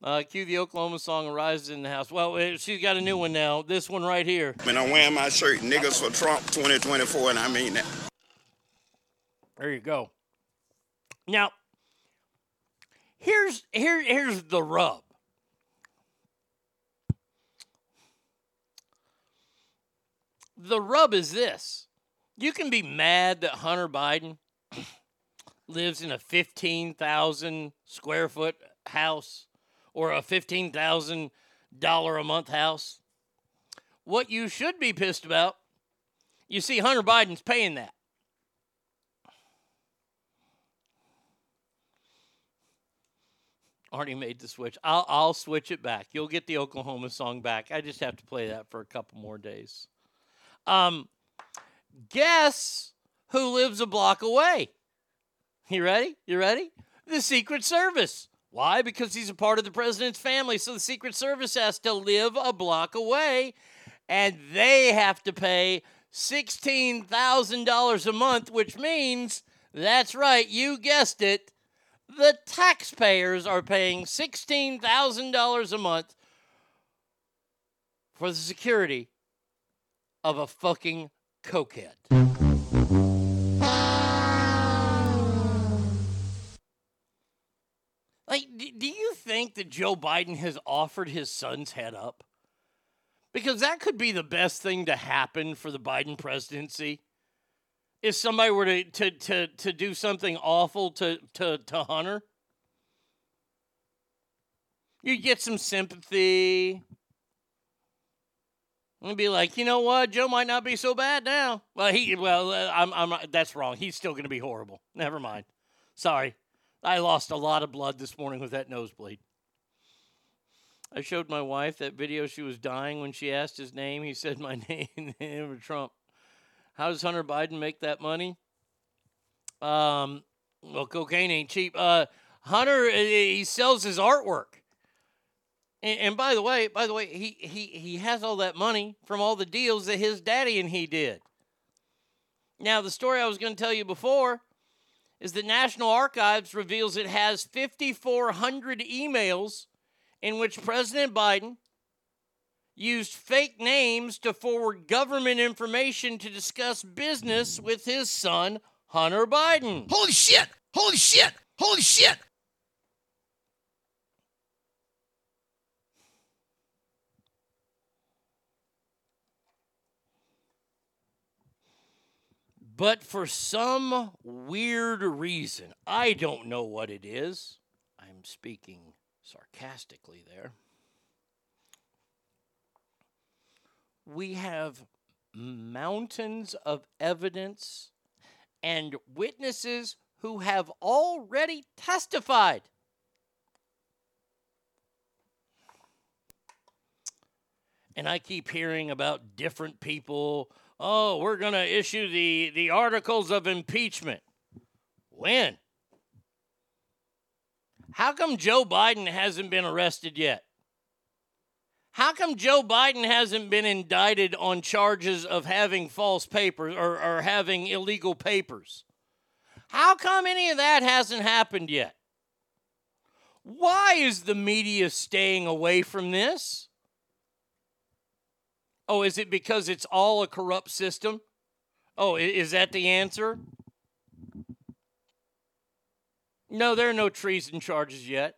Uh, cue the Oklahoma song Arises in the House. Well, eh, she's got a new one now. This one right here. Man, I'm wearing my shirt, niggas for Trump 2024, and I mean that. There you go. Now, here's here here's the rub. The rub is this. You can be mad that Hunter Biden lives in a 15,000 square foot house or a $15,000 a month house. What you should be pissed about, you see Hunter Biden's paying that. Already made the switch. I'll I'll switch it back. You'll get the Oklahoma song back. I just have to play that for a couple more days. Um, guess who lives a block away? You ready? You ready? The Secret Service. Why? Because he's a part of the president's family. So the Secret Service has to live a block away, and they have to pay sixteen thousand dollars a month, which means that's right. You guessed it the taxpayers are paying $16,000 a month for the security of a fucking cokehead. Like, do you think that Joe Biden has offered his son's head up? Because that could be the best thing to happen for the Biden presidency if somebody were to to to, to do something awful to, to to Hunter, you get some sympathy. And be like, you know what, Joe might not be so bad now. Well, he, well, uh, I'm, I'm, that's wrong. He's still going to be horrible. Never mind. Sorry, I lost a lot of blood this morning with that nosebleed. I showed my wife that video. She was dying when she asked his name. He said my name, name Trump. How does Hunter Biden make that money? Um, well, cocaine ain't cheap. Uh, Hunter, he sells his artwork. And, and by the way, by the way, he, he he has all that money from all the deals that his daddy and he did. Now, the story I was going to tell you before is that National Archives reveals it has 5,400 emails in which President Biden used fake names to forward government information to discuss business with his son, Hunter Biden. Holy shit! Holy shit! Holy shit! But for some weird reason, I don't know what it is. I'm speaking sarcastically there. We have mountains of evidence and witnesses who have already testified. And I keep hearing about different people. Oh, we're going to issue the, the articles of impeachment. When? How come Joe Biden hasn't been arrested yet? How come Joe Biden hasn't been indicted on charges of having false papers or, or having illegal papers? How come any of that hasn't happened yet? Why is the media staying away from this? Oh, is it because it's all a corrupt system? Oh, is that the answer? No, there are no treason charges yet.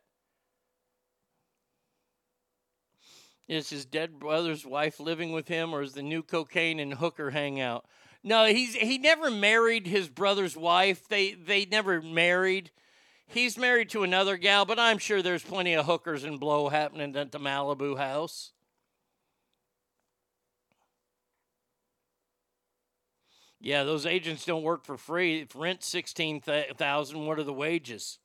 Is his dead brother's wife living with him, or is the new cocaine and hooker hangout? No, he's he never married his brother's wife. They they never married. He's married to another gal, but I'm sure there's plenty of hookers and blow happening at the Malibu house. Yeah, those agents don't work for free. If rent sixteen thousand, what are the wages?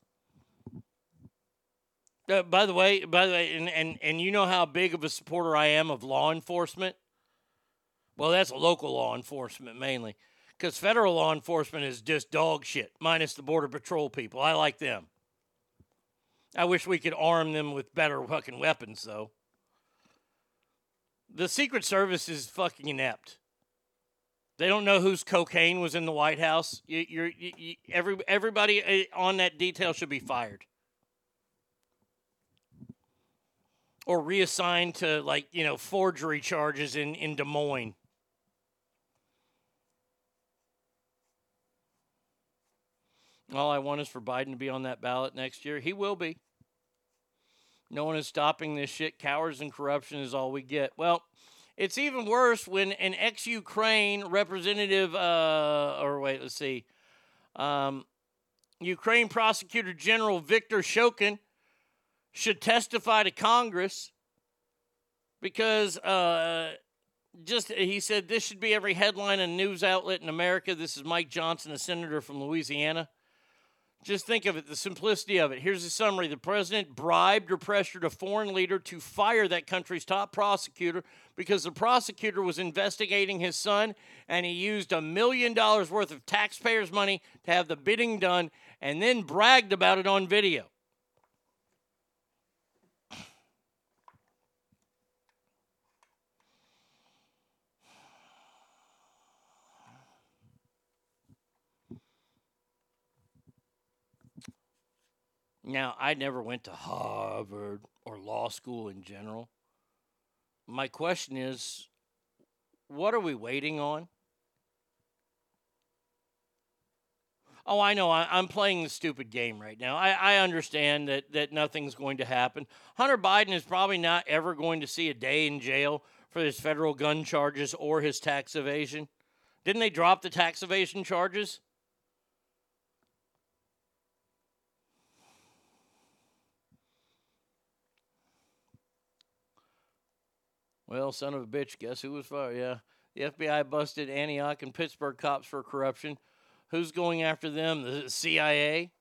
Uh, by the way, by the way, and, and and you know how big of a supporter I am of law enforcement. Well, that's local law enforcement mainly, because federal law enforcement is just dog shit, minus the border patrol people. I like them. I wish we could arm them with better fucking weapons, though. The Secret Service is fucking inept. They don't know whose cocaine was in the White House. You, you're, you, you, every, everybody uh, on that detail should be fired. Or reassigned to, like, you know, forgery charges in, in Des Moines. All I want is for Biden to be on that ballot next year. He will be. No one is stopping this shit. Cowards and corruption is all we get. Well, it's even worse when an ex Ukraine representative, uh, or wait, let's see, um, Ukraine Prosecutor General Viktor Shokin should testify to Congress because uh, just he said this should be every headline and news outlet in America. This is Mike Johnson, a senator from Louisiana. Just think of it, the simplicity of it. Here's a summary. The president bribed or pressured a foreign leader to fire that country's top prosecutor because the prosecutor was investigating his son and he used a million dollars worth of taxpayers' money to have the bidding done and then bragged about it on video. Now, I never went to Harvard or law school in general. My question is what are we waiting on? Oh, I know. I, I'm playing the stupid game right now. I, I understand that, that nothing's going to happen. Hunter Biden is probably not ever going to see a day in jail for his federal gun charges or his tax evasion. Didn't they drop the tax evasion charges? Well, son of a bitch, guess who was fired? Yeah. The FBI busted Antioch and Pittsburg cops for corruption. Who's going after them? The CIA?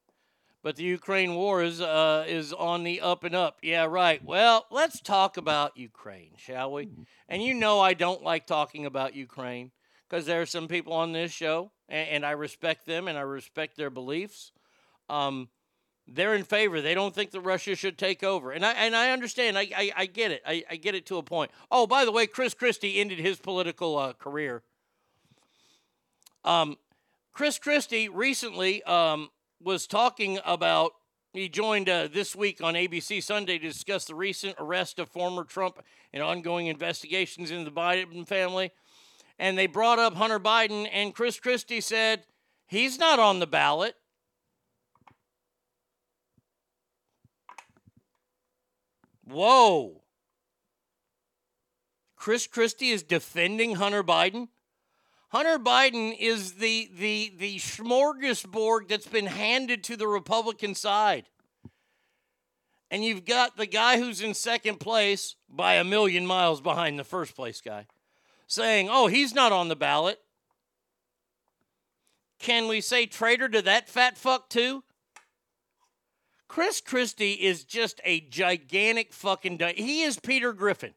But the Ukraine war is uh, is on the up and up. Yeah, right. Well, let's talk about Ukraine, shall we? And you know I don't like talking about Ukraine because there are some people on this show, and, and I respect them and I respect their beliefs. Um, they're in favor. They don't think that Russia should take over, and I and I understand. I I, I get it. I, I get it to a point. Oh, by the way, Chris Christie ended his political uh, career. Um, Chris Christie recently um, was talking about. He joined uh, this week on ABC Sunday to discuss the recent arrest of former Trump and ongoing investigations into the Biden family. And they brought up Hunter Biden, and Chris Christie said he's not on the ballot. Whoa. Chris Christie is defending Hunter Biden. Hunter Biden is the the the smorgasbord that's been handed to the Republican side. And you've got the guy who's in second place by a million miles behind the first place guy saying, "Oh, he's not on the ballot." Can we say traitor to that fat fuck too? Chris Christie is just a gigantic fucking. Di- he is Peter Griffin.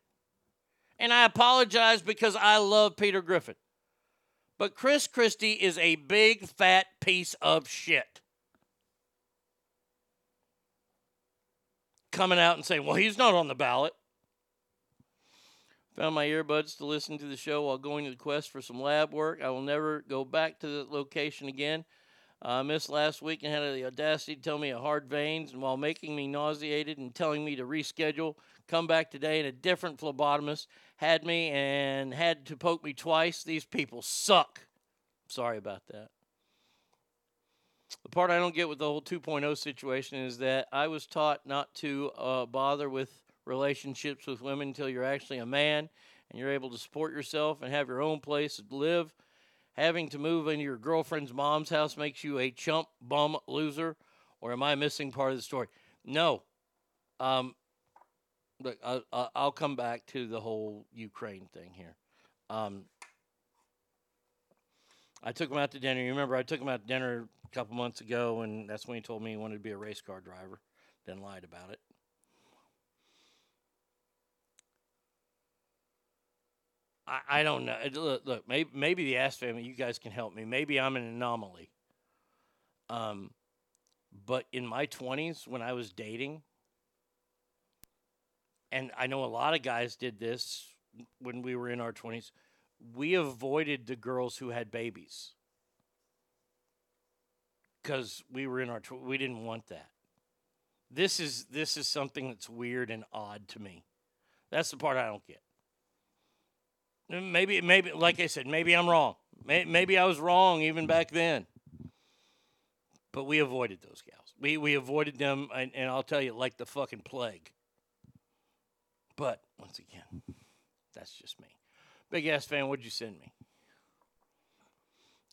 And I apologize because I love Peter Griffin. But Chris Christie is a big fat piece of shit. Coming out and saying, well, he's not on the ballot. Found my earbuds to listen to the show while going to the quest for some lab work. I will never go back to the location again. I uh, missed last week and had the audacity to tell me a hard veins, and while making me nauseated and telling me to reschedule, come back today and a different phlebotomist had me and had to poke me twice. These people suck. Sorry about that. The part I don't get with the whole 2.0 situation is that I was taught not to uh, bother with relationships with women until you're actually a man and you're able to support yourself and have your own place to live. Having to move into your girlfriend's mom's house makes you a chump, bum, loser, or am I missing part of the story? No. Um, look, I, I, I'll come back to the whole Ukraine thing here. Um, I took him out to dinner. You remember I took him out to dinner a couple months ago, and that's when he told me he wanted to be a race car driver. Then lied about it. I, I don't know. Look, look, maybe maybe the Ass family, you guys can help me. Maybe I'm an anomaly. Um, but in my 20s, when I was dating, and I know a lot of guys did this when we were in our 20s, we avoided the girls who had babies because we were in our tw- we didn't want that. This is this is something that's weird and odd to me. That's the part I don't get. Maybe maybe like I said, maybe I'm wrong. Maybe I was wrong even back then. But we avoided those gals. We we avoided them, and, and I'll tell you, like the fucking plague. But once again, that's just me. Big ass fan, what'd you send me?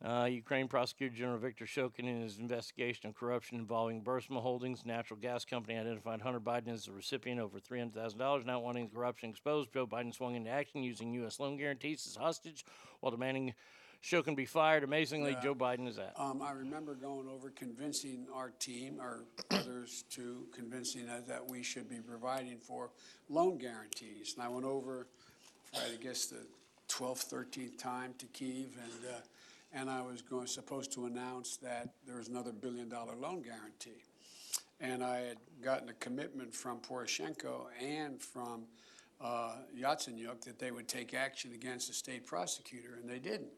Uh, Ukraine prosecutor General Viktor Shokin in his investigation of corruption involving Burisma Holdings, natural gas company, identified Hunter Biden as the recipient of over $300,000. Not wanting the corruption exposed, Joe Biden swung into action using U.S. loan guarantees as hostage while demanding Shokin be fired. Amazingly, Yeah. Joe Biden is out. Um, I remember going over convincing our team or others to convincing us that we should be providing for loan guarantees. And I went over, I guess, the 12th, 13th time to Kiev, and uh, and I was going supposed to announce that there was another billion dollar loan guarantee. And I had gotten a commitment from Poroshenko and from uh, Yatsenyuk that they would take action against the state prosecutor, and they didn't.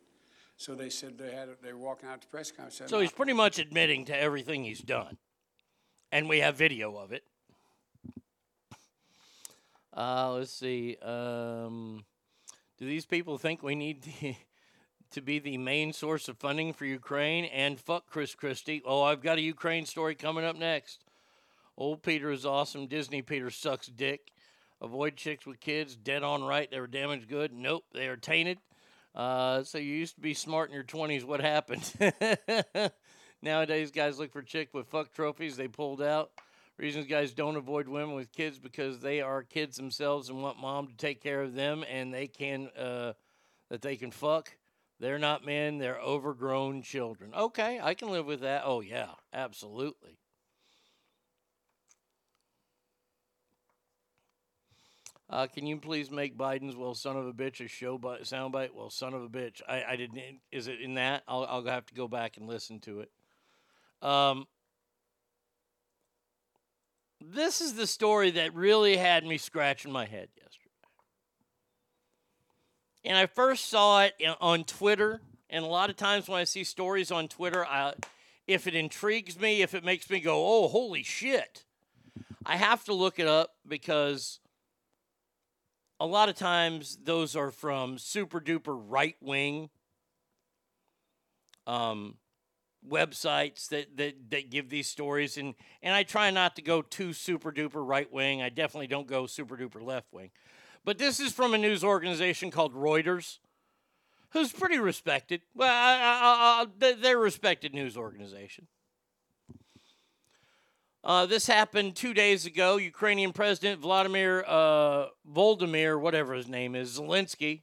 So they said they had they were walking out to press conference. said, So he's pretty much admitting to everything he's done. And we have video of it. Uh, let's see. Um, do these people think we need to, to be the main source of funding for Ukraine? And fuck Chris Christie. Oh, I've got a Ukraine story coming up next. Old Peter is awesome. Disney Peter sucks dick. Avoid chicks with kids. Dead on right. They were damaged good. Nope, they are tainted. Uh, so you used to be smart in your 20s. What happened? Nowadays, guys look for chick with fuck trophies they pulled out. Reasons guys don't avoid women with kids because they are kids themselves and want mom to take care of them and they can uh, that they can fuck. They're not men. They're overgrown children. Okay, I can live with that. Oh yeah, absolutely. Uh, can you please make Biden's "Well, son of a bitch" a show bi- soundbite? Well, son of a bitch. I, I didn't. Is it in that? I'll I'll have to go back and listen to it. Um. this is the story that really had me scratching my head yesterday. And I first saw it on Twitter. And a lot of times when I see stories on Twitter, I, if it intrigues me, if it makes me go, oh, holy shit, I have to look it up because a lot of times those are from super duper right wing um, websites that, that, that give these stories. And, and I try not to go too super duper right wing. I definitely don't go super duper left wing. But this is from a news organization called Reuters, who's pretty respected. Well, I, I, I, they're a respected news organization. Uh, this happened two days ago. Ukrainian President Vladimir uh, whatever his name is, Zelensky,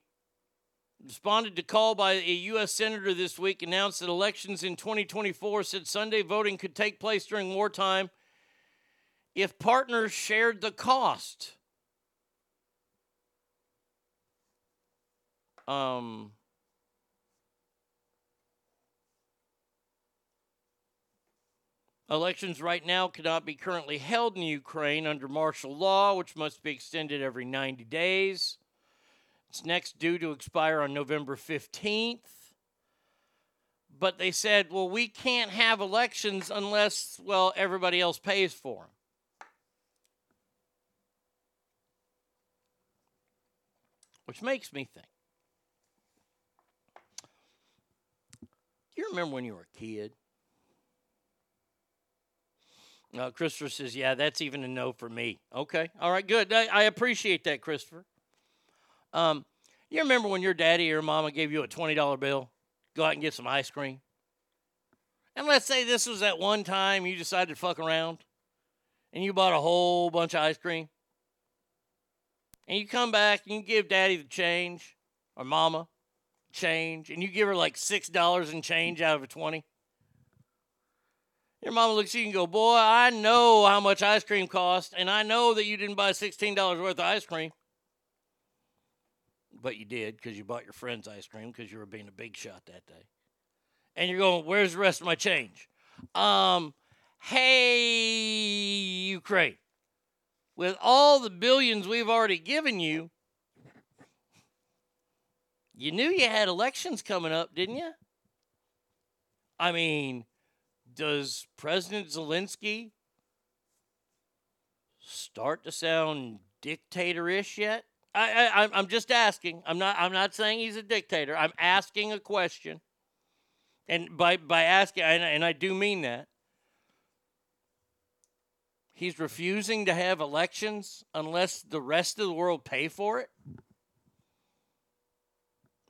responded to call by a U.S. senator this week, announced that elections in 2024 said Sunday voting could take place during wartime if partners shared the cost. Um, Elections right now cannot be currently held in Ukraine under martial law, which must be extended every 90 days. It's next due to expire on November 15th. But they said, well, we can't have elections unless, well, everybody else pays for them. Which makes me think. You remember when you were a kid? Uh, Christopher says, "Yeah, that's even a no for me." Okay, all right, good. I, I appreciate that, Christopher. Um, you remember when your daddy or mama gave you a twenty dollar bill, go out and get some ice cream? And let's say this was that one time you decided to fuck around, and you bought a whole bunch of ice cream, and you come back and you give daddy the change or mama change, and you give her like six dollars in change out of a twenty. Your mama looks at you and go, Boy, I know how much ice cream costs, and I know that you didn't buy $16 worth of ice cream. But you did because you bought your friend's ice cream because you were being a big shot that day. And you're going, Where's the rest of my change? Um, hey, Ukraine, with all the billions we've already given you, you knew you had elections coming up, didn't you? I mean, does President Zelensky start to sound dictatorish yet? I, I I'm- I'm just asking. I'm not I'm not saying he's a dictator. I'm asking a question. And by by asking, and, and I do mean that. He's refusing to have elections unless the rest of the world pay for it.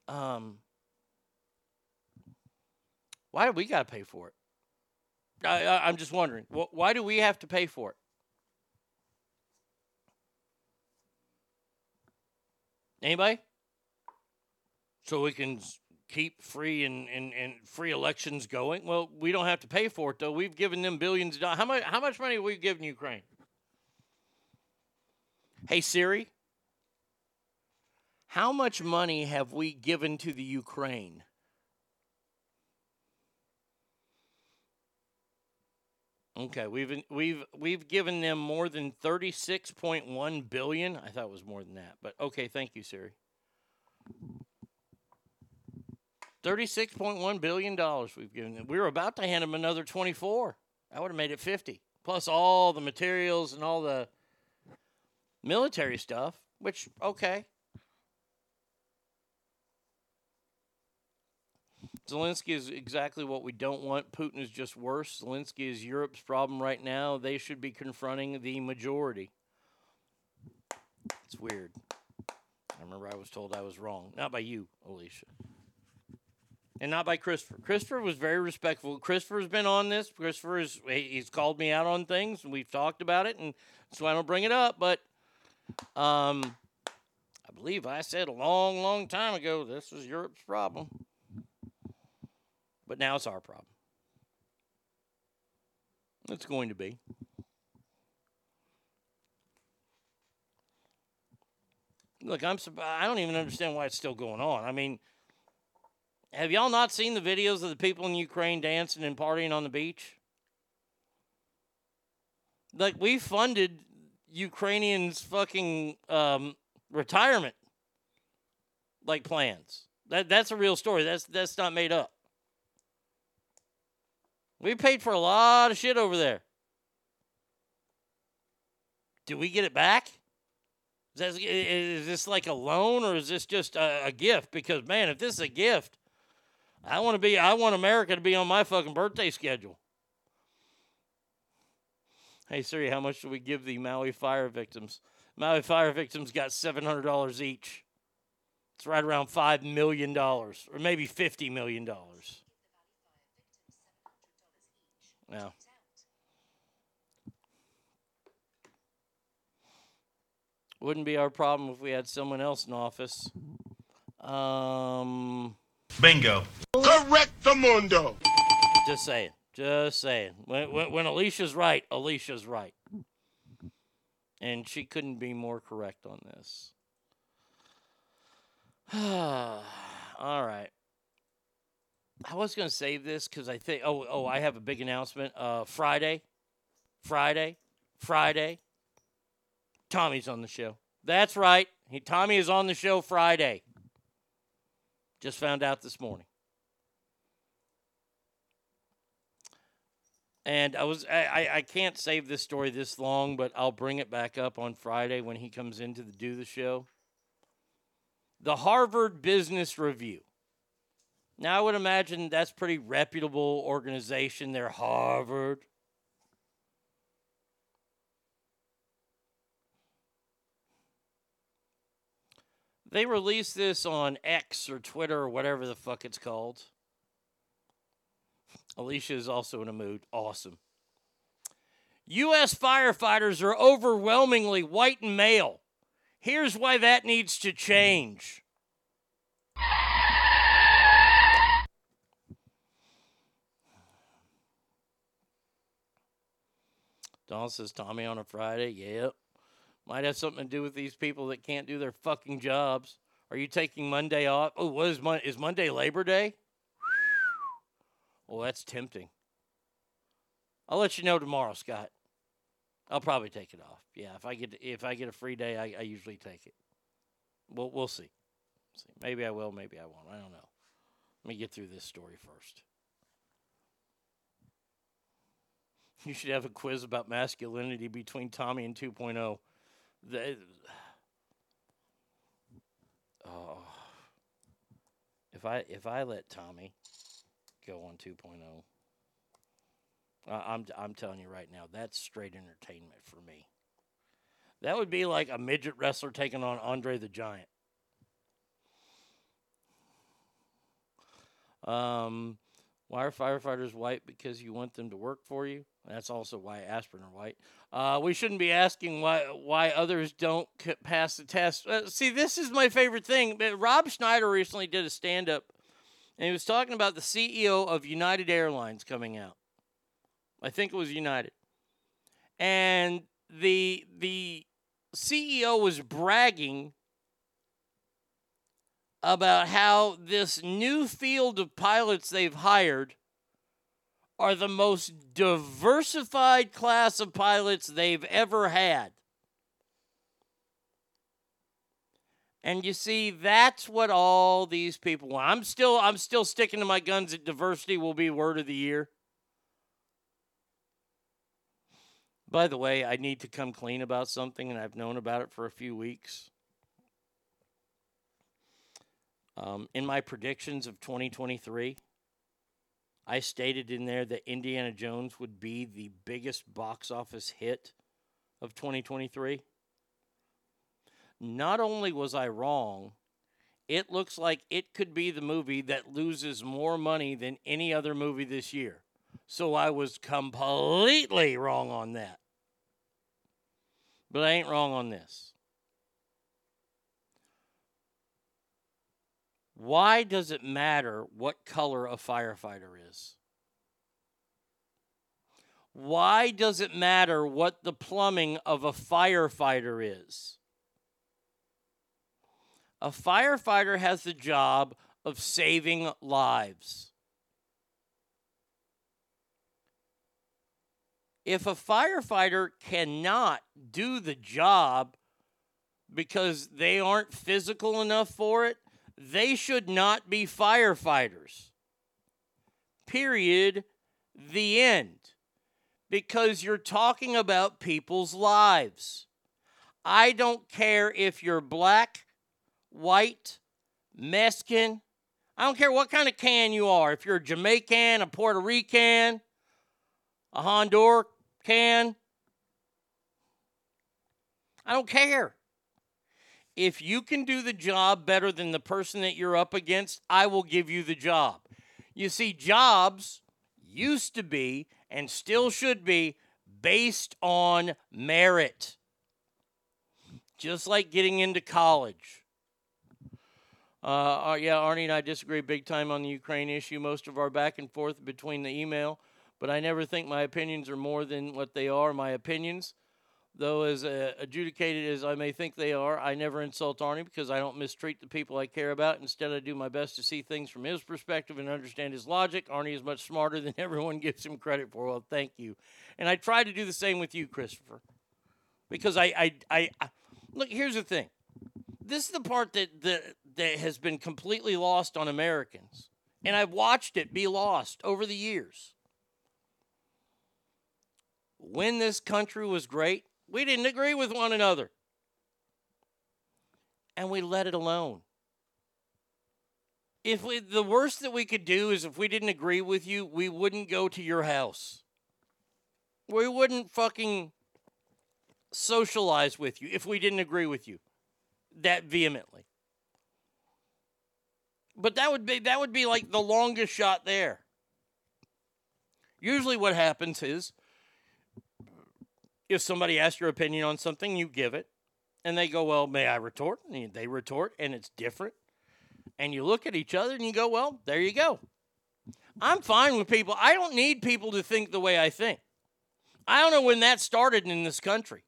Um, why do we got to pay for it? I, I'm just wondering. Wh- Why do we have to pay for it? Anybody? So we can keep free and, and, and free elections going. Well, we don't have to pay for it though. We've given them billions of dollars. How much how much money have we given Ukraine? Hey Siri, how much money have we given to the Ukraine? Okay, we've we've we've given them more than 36.1 billion. I thought it was more than that, but okay, thank you, Siri. 36.1 billion dollars we've given them. We were about to hand them another 24. That would have made it 50. Plus all the materials and all the military stuff, which okay. Zelensky is exactly what we don't want. Putin is just worse. Zelensky is Europe's problem right now. They should be confronting the majority. It's weird. I remember I was told I was wrong. Not by you, Alicia. And not by Christopher. Christopher was very respectful. Christopher's been on this. Christopher is, he's called me out on things and we've talked about it and so I don't bring it up, but um I believe I said a long, long time ago this is Europe's problem. But now it's our problem. It's going to be. Look, I'm. I don't even understand why it's still going on. I mean, have y'all not seen the videos of the people in Ukraine dancing and partying on the beach? Like we funded Ukrainians' fucking um, retirement like plans. That that's a real story. That's that's not made up. We paid for a lot of shit over there. Do we get it back? Is, that, is this like a loan or is this just a, a gift? Because man, if this is a gift, I want to be. I want America to be on my fucking birthday schedule. Hey Siri, how much do we give the Maui fire victims? Maui fire victims got seven hundred dollars each. It's right around five million dollars, or maybe fifty million dollars. Yeah. Wouldn't be our problem if we had someone else in office. Um, Bingo. Correct the mundo. just saying. Just saying. When, when, when Alicia's right, Alicia's right. And she couldn't be more correct on this. All right. I was going to save this because I think, oh, oh, I have a big announcement. Uh, Friday, Friday, Friday. Tommy's on the show. That's right. He, Tommy is on the show Friday. Just found out this morning. And I was I, I, can't save this story this long, but I'll bring it back up on Friday when he comes in to the, do the show. The Harvard Business Review. Now I would imagine that's pretty reputable organization. They're Harvard. They released this on X or Twitter or whatever the fuck it's called. Alicia is also in a mood. Awesome. U.S. firefighters are overwhelmingly white and male. Here's why that needs to change. Don says Tommy on a Friday. Yep. Might have something to do with these people that can't do their fucking jobs. Are you taking Monday off? Oh, what is Mon- is Monday Labor Day? Well, that's tempting. I'll let you know tomorrow, Scott. I'll probably take it off. Yeah, if I get if I get a free day, I, I usually take it. We'll we'll see. see. Maybe I will, maybe I won't. I don't know. Let me get through this story first. You should have a quiz about masculinity between Tommy and 2.0. The, oh, if I if I let Tommy go on 2.0, I- I'm I'm telling you right now, that's straight entertainment for me. That would be like a midget wrestler taking on Andre the Giant. Um, why are firefighters white? Because you want them to work for you. That's also why aspirin are white. Uh, we shouldn't be asking why why others don't pass the test. Uh, see, this is my favorite thing. Rob Schneider recently did a stand up, and he was talking about the CEO of United Airlines coming out. I think it was United, and the the CEO was bragging about how this new field of pilots they've hired are the most diversified class of pilots they've ever had. And you see, that's what all these people want. I'm still I'm still sticking to my guns that diversity will be word of the year. By the way, I need to come clean about something, and I've known about it for a few weeks. Um, in my predictions of 2023, I stated in there that Indiana Jones would be the biggest box office hit of 2023. Not only was I wrong, it looks like it could be the movie that loses more money than any other movie this year. So I was completely wrong on that. But I ain't wrong on this. Why does it matter what color a firefighter is? Why does it matter what the plumbing of a firefighter is? A firefighter has the job of saving lives. If a firefighter cannot do the job because they aren't physical enough for it, they should not be firefighters. Period. The end. Because you're talking about people's lives. I don't care if you're black, white, Mexican. I don't care what kind of can you are. If you're a Jamaican, a Puerto Rican, a Honduran can, I don't care. If you can do the job better than the person that you're up against, I will give you the job. You see, jobs used to be and still should be based on merit, just like getting into college. Uh, uh, yeah, Arnie and I disagree big time on the Ukraine issue. Most of our back and forth between the email, but I never think my opinions are more than what they are. My opinions, though, as uh, adjudicated as I may think they are, I never insult Arnie because I don't mistreat the people I care about. Instead, I do my best to see things from his perspective and understand his logic. Arnie is much smarter than everyone gives him credit for. Well, thank you. And I try to do the same with you, Christopher, because I, I, I, I look. Here's the thing. This is the part that that that has been completely lost on Americans, and I've watched it be lost over the years. When this country was great, we didn't agree with one another. And we let it alone. If we, the worst that we could do is if we didn't agree with you, we wouldn't go to your house. We wouldn't fucking socialize with you if we didn't agree with you that vehemently. But that would be that would be like the longest shot there. Usually what happens is if somebody asks your opinion on something, you give it, and they go, "Well, may I retort?" And they retort, and it's different. And you look at each other and you go, "Well, there you go." I'm fine with people. I don't need people to think the way I think. I don't know when that started in this country.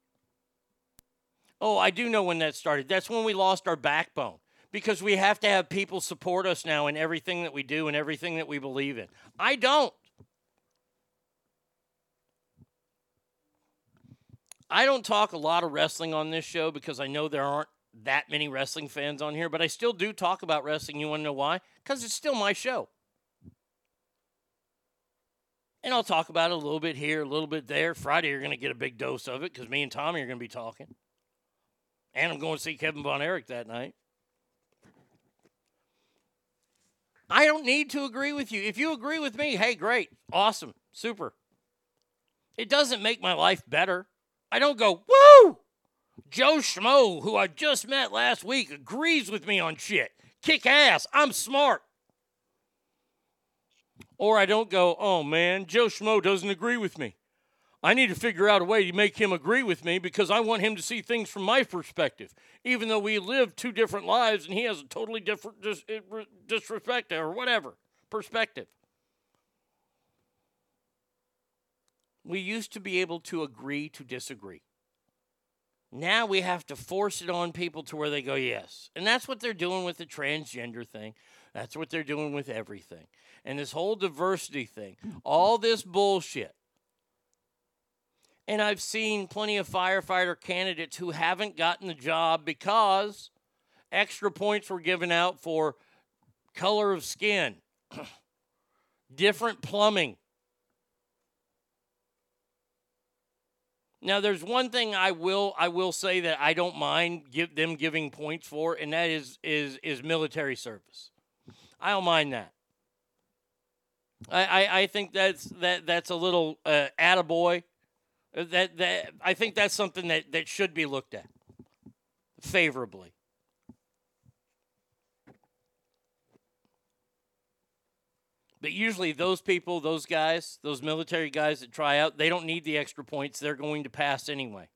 Oh, I do know when that started. That's when we lost our backbone because we have to have people support us now in everything that we do and everything that we believe in. I don't. I don't talk a lot of wrestling on this show because I know there aren't that many wrestling fans on here, but I still do talk about wrestling. You want to know why? Because it's still my show. And I'll talk about it a little bit here, a little bit there. Friday, you're going to get a big dose of it because me and Tommy are going to be talking. And I'm going to see Kevin Von Erich that night. I don't need to agree with you. If you agree with me, hey, great, awesome, super. It doesn't make my life better. I don't go, woo! Joe Schmo, who I just met last week, agrees with me on shit. Kick ass. I'm smart. Or I don't go, oh man, Joe Schmo doesn't agree with me. I need to figure out a way to make him agree with me because I want him to see things from my perspective, even though we live two different lives and he has a totally different dis- eh, disrespect or whatever perspective. We used to be able to agree to disagree. Now we have to force it on people to where they go, yes. And that's what they're doing with the transgender thing. That's what they're doing with everything. And this whole diversity thing, all this bullshit. And I've seen plenty of firefighter candidates who haven't gotten the job because extra points were given out for color of skin, different plumbing. Now, there's one thing I will I will say that I don't mind give them giving points for, and that is is is military service. I don't mind that. I, I, I think that's that that's a little uh, attaboy. That that I think that's something that, that should be looked at favorably. But usually those people, those guys, those military guys that try out, they don't need the extra points. They're going to pass anyway.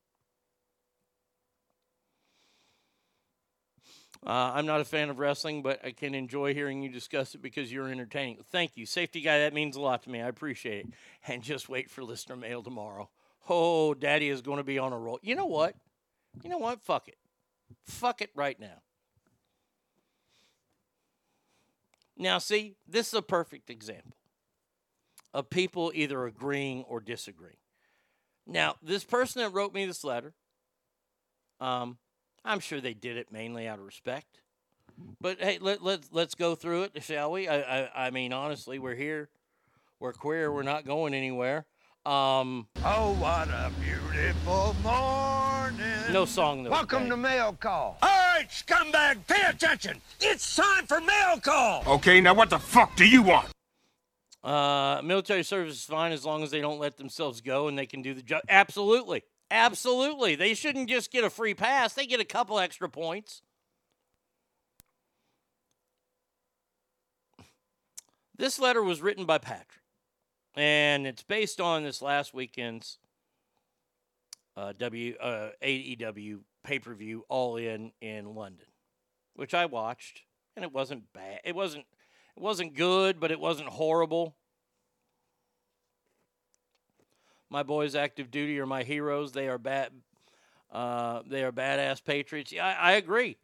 Uh, I'm not a fan of wrestling, but I can enjoy hearing you discuss it because you're entertaining. Thank you. Safety guy, that means a lot to me. I appreciate it. And just wait for listener mail tomorrow. Oh, daddy is going to be on a roll. You know what? You know what? Fuck it. Fuck it right now. Now, see, this is a perfect example of people either agreeing or disagreeing. Now, this person that wrote me this letter, um, I'm sure they did it mainly out of respect. But hey, let, let's let's go through it, shall we? I, I I mean, honestly, we're here. We're queer. We're not going anywhere. Um, Oh, what a beautiful morning. No song, though, Welcome okay. to Mail Call. All right, scumbag, pay attention. It's time for Mail Call. Okay, now what the fuck do you want? Uh, military service is fine as long as they don't let themselves go and they can do the job. Absolutely. Absolutely. They shouldn't just get a free pass, they get a couple extra points. This letter was written by Patrick, and it's based on this last weekend's uh, W uh, AEW pay per view All In in London, which I watched, and it wasn't bad. It wasn't it wasn't good, but it wasn't horrible. My boys, active duty, are my heroes. They are bad. Uh, they are badass patriots. Yeah, I, I agree,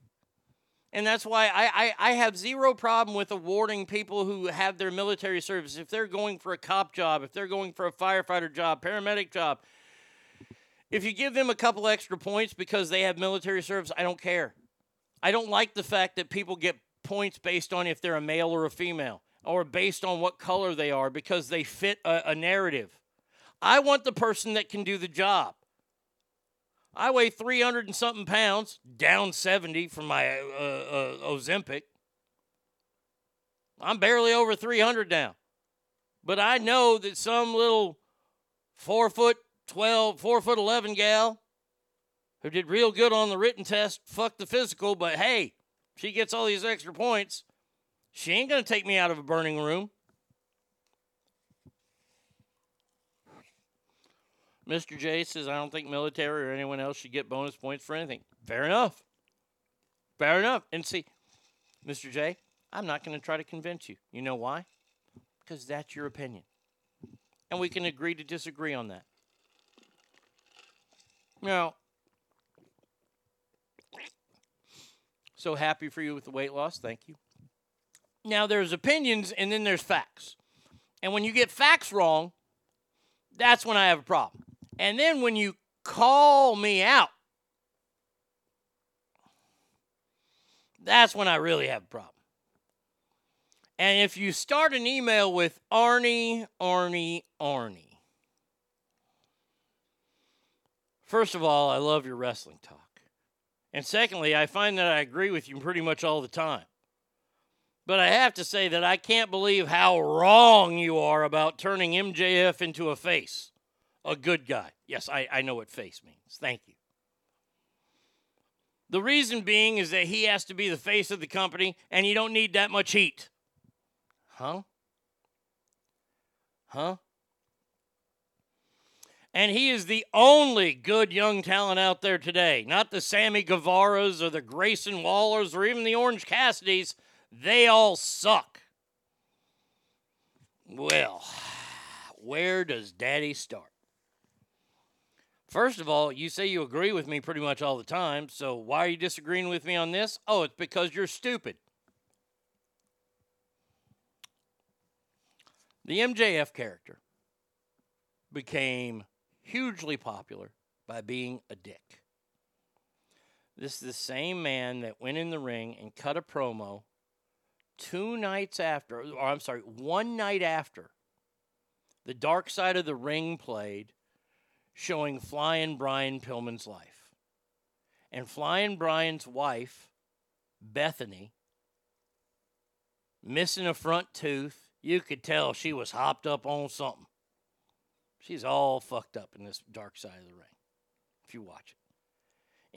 and that's why I, I I have zero problem with awarding people who have their military service if they're going for a cop job, if they're going for a firefighter job, paramedic job. If you give them a couple extra points because they have military service, I don't care. I don't like the fact that people get points based on if they're a male or a female or based on what color they are because they fit a, a narrative. I want the person that can do the job. I weigh 300 and something pounds, down 70 from my uh, uh, Ozempic. I'm barely over 300 now. But I know that some little four foot 12, four foot 11 gal who did real good on the written test, fuck the physical, but hey, she gets all these extra points. She ain't going to take me out of a burning room. Mr. J says, I don't think military or anyone else should get bonus points for anything. Fair enough. Fair enough. And see, Mr. J, I'm not going to try to convince you. You know why? Because that's your opinion. And we can agree to disagree on that. Now, so happy for you with the weight loss. Thank you. Now, there's opinions and then there's facts. And when you get facts wrong, that's when I have a problem. And then when you call me out, that's when I really have a problem. And if you start an email with Arnie, Arnie, Arnie, first of all, I love your wrestling talk. And secondly, I find that I agree with you pretty much all the time. But I have to say that I can't believe how wrong you are about turning MJF into a face, a good guy. Yes, I, I know what face means. Thank you. The reason being is that he has to be the face of the company and you don't need that much heat. Huh? Huh? And he is the only good young talent out there today. Not the Sammy Guevaras or the Grayson Wallers or even the Orange Cassidys. They all suck. Well, where does daddy start? First of all, you say you agree with me pretty much all the time, so why are you disagreeing with me on this? Oh, it's because you're stupid. The MJF character became hugely popular by being a dick. This is the same man that went in the ring and cut a promo two nights after, or I'm sorry, one night after the Dark Side of the Ring played, showing Flying Brian Pillman's life. And Flying Brian's wife, Bethany, missing a front tooth, you could tell she was hopped up on something. She's all fucked up in this Dark Side of the Ring, if you watch it.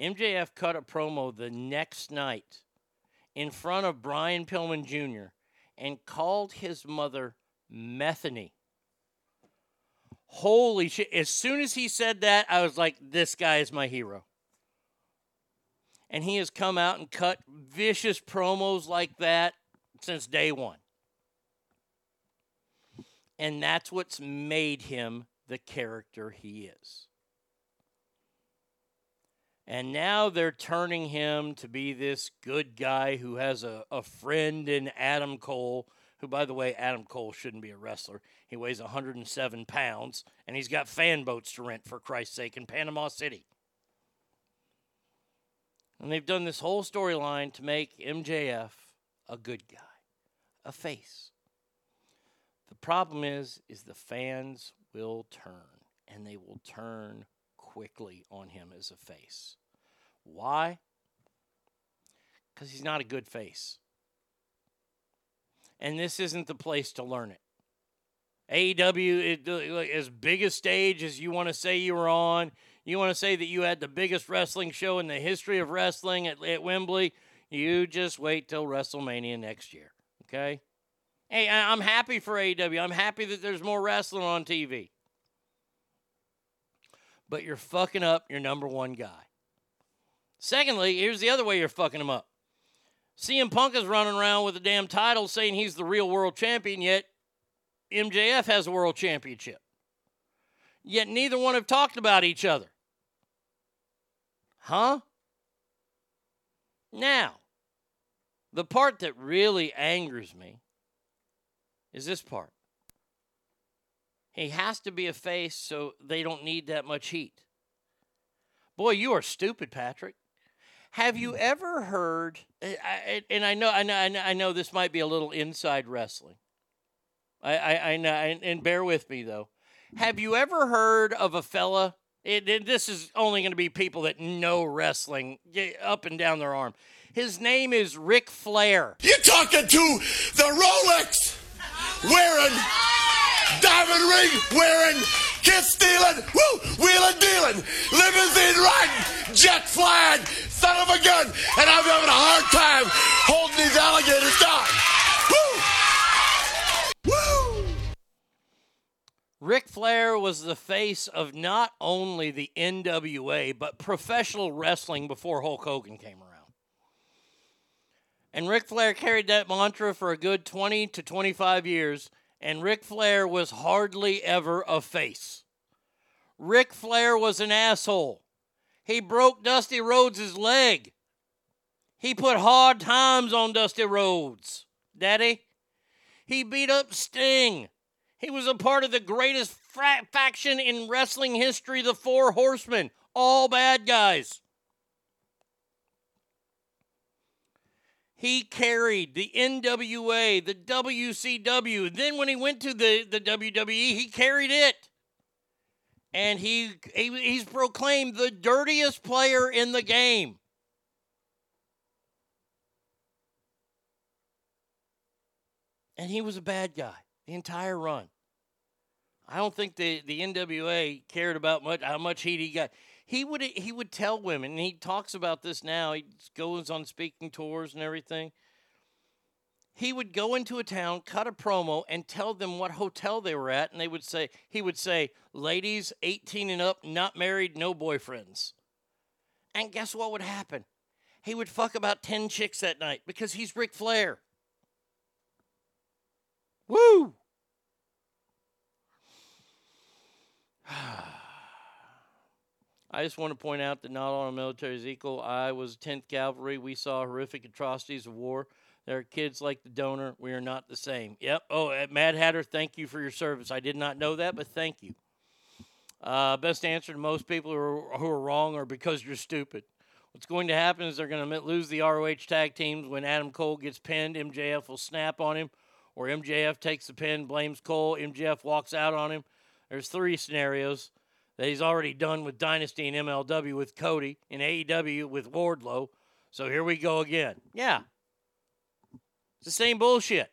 MJF cut a promo the next night in front of Brian Pillman Jr. and called his mother Methany. Holy shit. As soon as he said that, I was like, this guy is my hero. And he has come out and cut vicious promos like that since day one. And that's what's made him the character he is. And now they're turning him to be this good guy who has a, a friend in Adam Cole who, by the way, Adam Cole shouldn't be a wrestler. He weighs 107 pounds, and he's got fan boats to rent, for Christ's sake, in Panama City. And they've done this whole storyline to make MJF a good guy, a face. The problem is, is the fans will turn, and they will turn quickly on him as a face. Why? Because he's not a good face. And this isn't the place to learn it. AEW, it, uh, like, as big a stage as you want to say you were on, you want to say that you had the biggest wrestling show in the history of wrestling at, at Wembley, you just wait till WrestleMania next year. Okay? Hey, I'm happy for AEW. I'm happy that there's more wrestling on TV. But you're fucking up your number one guy. Secondly, here's the other way you're fucking him up. CM Punk is running around with a damn title saying he's the real world champion, yet MJF has a world championship. Yet neither one have talked about each other. Huh? Now, the part that really angers me is this part. He has to be a face so they don't need that much heat. Boy, you are stupid, Patrick. Have you ever heard? And I know, I know, I know, this might be a little inside wrestling. I, I, I know, and and bear with me though. Have you ever heard of a fella? It, it- this is only going to be people that know wrestling up and down their arm. His name is Ric Flair. You're talking to the Rolex wearing, diamond ring wearing, kiss stealing, woo, wheeling dealing, limousine riding, jet flying, son of a gun, and I'm having a hard time holding these alligators down. Woo! Woo! Ric Flair was the face of not only the NWA, but professional wrestling before Hulk Hogan came around. And Ric Flair carried that mantra for a good 20 to 25 years, and Ric Flair was hardly ever a face. Ric Flair was an asshole. He broke Dusty Rhodes' leg. He put hard times on Dusty Rhodes. Daddy? He beat up Sting. He was a part of the greatest fra- faction in wrestling history, the Four Horsemen. All bad guys. He carried the NWA, the WCW. Then when he went to the, the WWE, he carried it. And he, he he's proclaimed the dirtiest player in the game. And he was a bad guy the entire run. I don't think the, the NWA cared about much how much heat he got. He would he would tell women, and he talks about this now. He goes on speaking tours and everything. He would go into a town, cut a promo, and tell them what hotel they were at, and they would say he would say, "Ladies, 18 and up, not married, no boyfriends." And guess what would happen? He would fuck about 10 chicks that night because he's Ric Flair. Woo! I just want to point out that not all our military is equal. I was 10th Cavalry. We saw horrific atrocities of war. There are kids like the donor. We are not the same. Yep. Oh, uh, Mad Hatter, thank you for your service. I did not know that, but thank you. Uh, best answer to most people who are, who are wrong are because you're stupid. What's going to happen is they're going to lose the ROH tag teams when Adam Cole gets pinned. MJF will snap on him, or MJF takes the pin, blames Cole. MJF walks out on him. There's three scenarios that he's already done with Dynasty and MLW with Cody and AEW with Wardlow. So here we go again. Yeah. It's the same bullshit.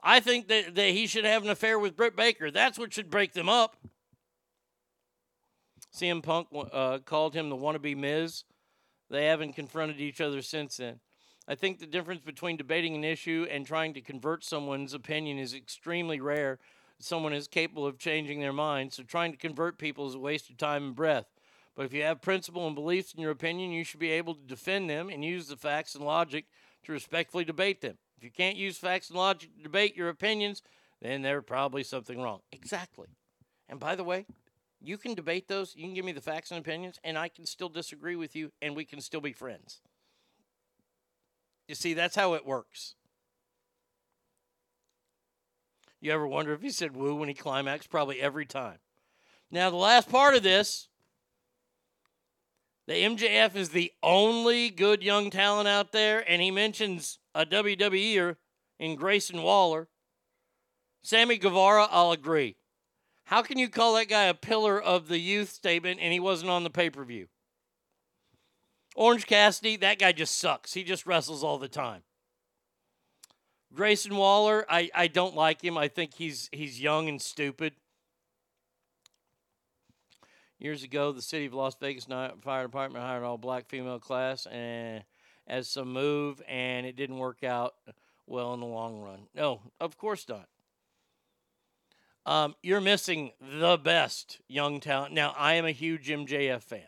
I think that, that he should have an affair with Britt Baker. That's what should break them up. CM Punk uh, called him the wannabe Miz. They haven't confronted each other since then. I think the difference between debating an issue and trying to convert someone's opinion is extremely rare. Someone is capable of changing their mind, so trying to convert people is a waste of time and breath. But if you have principle and beliefs in your opinion, you should be able to defend them and use the facts and logic to respectfully debate them. If you can't use facts and logic to debate your opinions, then there's probably something wrong. Exactly. And by the way, you can debate those. You can give me the facts and opinions, and I can still disagree with you, and we can still be friends. You see, that's how it works. You ever wonder if he said woo when he climaxed? Probably every time. Now, the last part of this the MJF is the only good young talent out there, and he mentions a WWEer in Grayson Waller. Sammy Guevara, I'll agree. How can you call that guy a pillar of the youth statement and he wasn't on the pay per view? Orange Cassidy, that guy just sucks. He just wrestles all the time. Grayson Waller, I, I don't like him. I think he's he's young and stupid. Years ago, the city of Las Vegas Fire Department hired all black female class and as some move, and it didn't work out well in the long run. No, of course not. Um, you're missing the best young talent. Now, I am a huge MJF fan.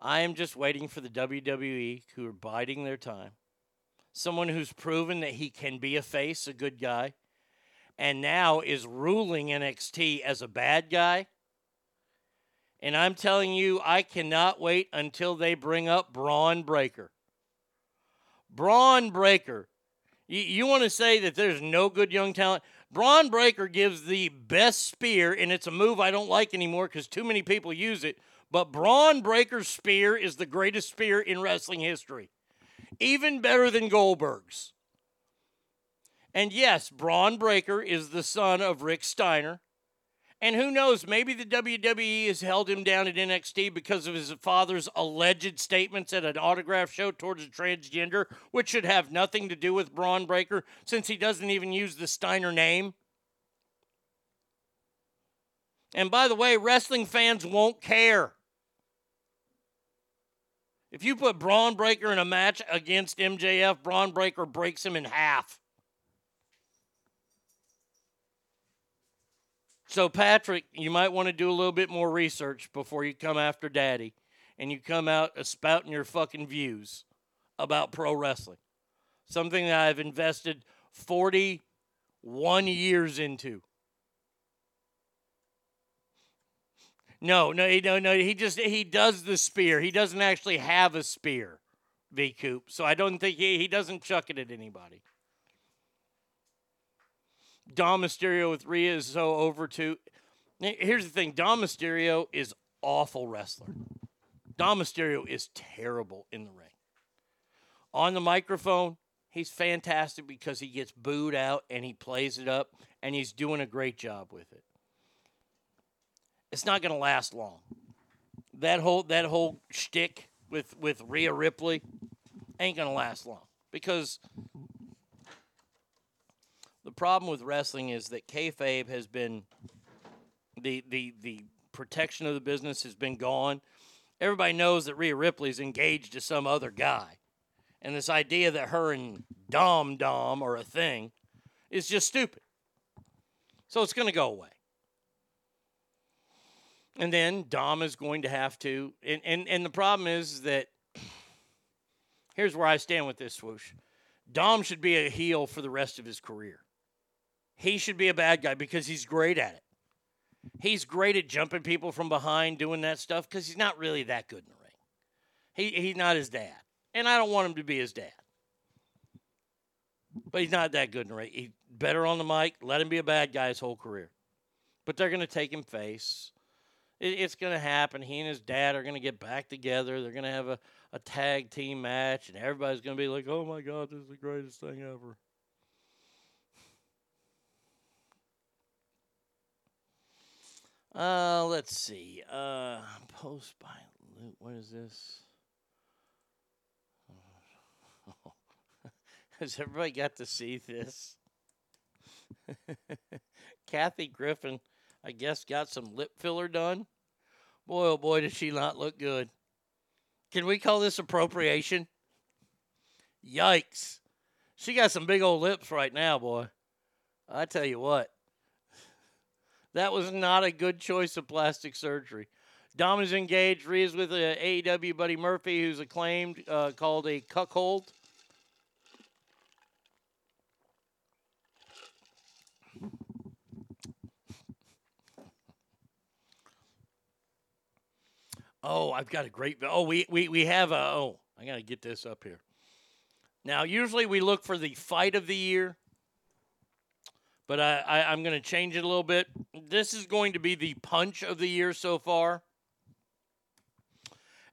I am just waiting for the WWE who are biding their time. Someone who's proven that he can be a face, a good guy, and now is ruling NXT as a bad guy. And I'm telling you, I cannot wait until they bring up Bron Breakker. Bron Breakker. You, you want to say that there's no good young talent? Bron Breakker gives the best spear, and it's a move I don't like anymore because too many people use it. But Bron Breakker's spear is the greatest spear in wrestling history, even better than Goldberg's. And yes, Bron Breakker is the son of Rick Steiner. And who knows, maybe the WWE has held him down at NXT because of his father's alleged statements at an autograph show towards a transgender, which should have nothing to do with Bron Breakker since he doesn't even use the Steiner name. And by the way, wrestling fans won't care. If you put Bron Breakker in a match against MJF, Bron Breakker breaks him in half. So, Patrick, you might want to do a little bit more research before you come after Daddy and you come out spouting your fucking views about pro wrestling. Something that I've invested 41 years into. No, no, no, no. He just he does the spear. He doesn't actually have a spear, V Coop. So I don't think he he doesn't chuck it at anybody. Dom Mysterio with Rhea is so over. Now, Here's the thing: Dom Mysterio is awful wrestler. Dom Mysterio is terrible in the ring. On the microphone, he's fantastic because he gets booed out and he plays it up, and he's doing a great job with it. It's not going to last long. That whole that whole shtick with with Rhea Ripley ain't going to last long because the problem with wrestling is that kayfabe has been the the the protection of the business has been gone. Everybody knows that Rhea Ripley's engaged to some other guy, and this idea that her and Dom Dom are a thing is just stupid. So it's going to go away. And then Dom is going to have to, and, and, and the problem is that here's where I stand with this swoosh. Dom should be a heel for the rest of his career. He should be a bad guy because he's great at it. He's great at jumping people from behind, doing that stuff because he's not really that good in the ring. He, he's not his dad. And I don't want him to be his dad. But he's not that good in the ring. He's better on the mic. Let him be a bad guy his whole career. But they're going to take him face. It, it's going to happen. He and his dad are going to get back together. They're going to have a, a tag team match, and everybody's going to be like, oh my God, this is the greatest thing ever. Uh, let's see. Uh, post by Luke. What is this? Has everybody got to see this? Kathy Griffin, I guess, got some lip filler done. Boy, oh boy, does she not look good. Can we call this appropriation? Yikes. She got some big old lips right now, boy. I tell you what. That was not a good choice of plastic surgery. Dom is engaged. Rhea's with a AEW Buddy Murphy, who's acclaimed, uh, called a cuckold. Oh, I've got a great. Oh, we we we have a. Oh, I got to get this up here. Now, usually we look for the fight of the year, But I, I, I'm going to change it a little bit. This is going to be the punch of the year so far.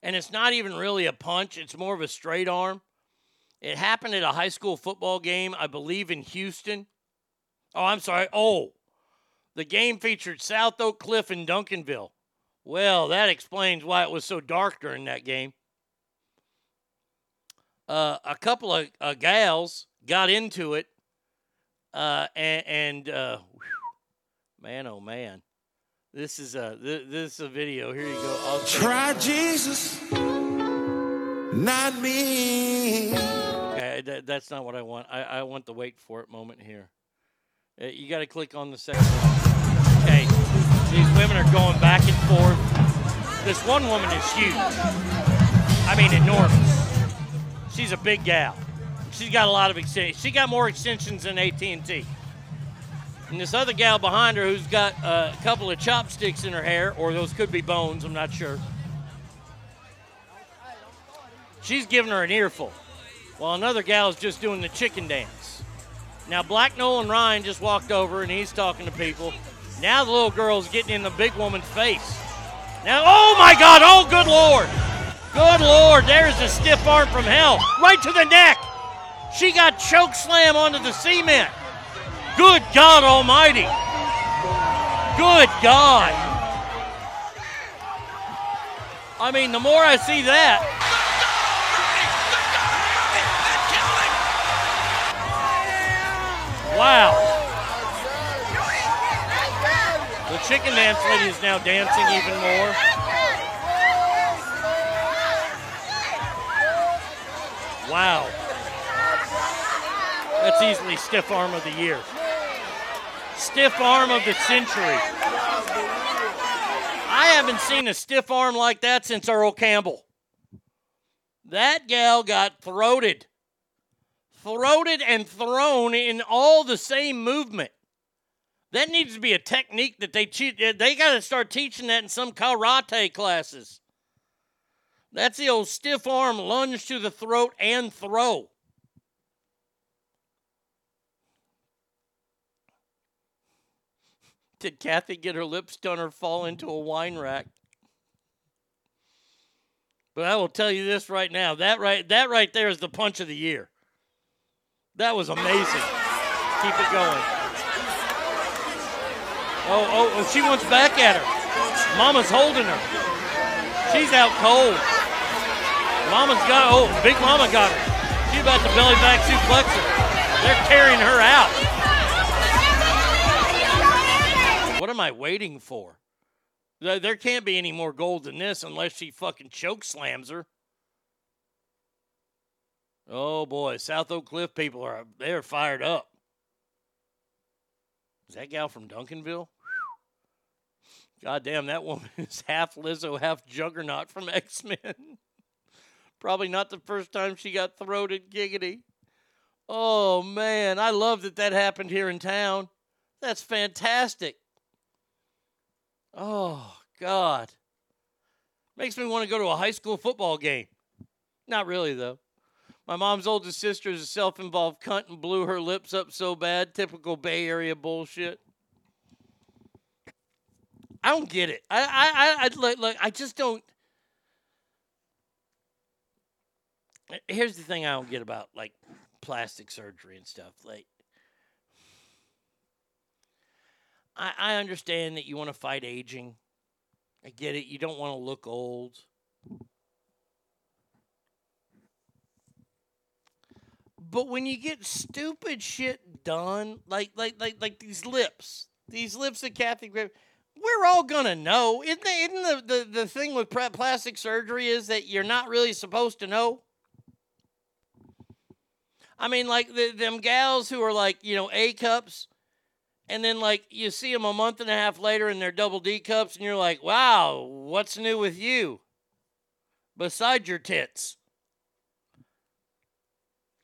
And it's not even really a punch, it's more of a straight arm. It happened at a high school football game, I believe in Houston. Oh, I'm sorry. Oh, the game featured South Oak Cliff and Duncanville. Well, that explains why it was so dark during that game. Uh, a couple of uh, gals got into it, uh, and, and uh, whew, man, oh man, this is a this, this is a video. Here you go. I'll Try Jesus, not me. Okay, that, that's not what I want. I, I want the wait for it moment here. Uh, you got to click on the second these women are going back and forth. This one woman is huge. I mean, enormous. She's a big gal. She's got a lot of extensions. She got more extensions than AT&T. And this other gal behind her who's got a couple of chopsticks in her hair, or those could be bones, I'm not sure. She's giving her an earful, while another gal is just doing the chicken dance. Now, Black Nolan Ryan just walked over and he's talking to people. Now the little girl's getting in the big woman's face. Now, oh my God, oh good Lord. Good Lord, there's a stiff arm from hell, right to the neck. She got choke slam onto the cement. Good God Almighty. Good God. I mean, the more I see that, wow. Chicken dance lady is now dancing even more. Wow. That's easily stiff arm of the year. Stiff arm of the century. I haven't seen a stiff arm like that since Earl Campbell. That gal got throated. Throated and thrown in all the same movement. That needs to be a technique that they teach. They got to start teaching that in some karate classes. That's the old stiff arm lunge to the throat and throw. Did Kathy get her lips done or fall into a wine rack? But I will tell you this right now. That right that right there is the punch of the year. That was amazing. Keep it going. Oh, oh, oh, she wants back at her. Mama's holding her. She's out cold. Mama's got oh, Big Mama got her. She's about to belly back suplex her. They're carrying her out. What am I waiting for? There can't be any more gold than this unless she fucking choke slams her. Oh boy, South Oak Cliff people are they're fired up. Is that gal from Duncanville? God damn, that woman is half Lizzo, half Juggernaut from X Men. Probably not the first time she got throated giggity. Oh man, I love that that happened here in town. That's fantastic. Oh God, makes me want to go to a high school football game. Not really though. My mom's oldest sister is a self-involved cunt and blew her lips up so bad. Typical Bay Area bullshit. I don't get it. I I I, I I just don't. Here's the thing I don't get about like plastic surgery and stuff. Like, I I understand that you want to fight aging. I get it. You don't want to look old. But when you get stupid shit done, like like like like these lips, these lips that Kathy Griffin, we're all gonna know. Isn't, the, isn't the, the, the thing with plastic surgery is that you're not really supposed to know? I mean, like the, them gals who are like, you know, A cups, and then like you see them a month and a half later and they're double D cups, and you're like, wow, what's new with you? Besides your tits.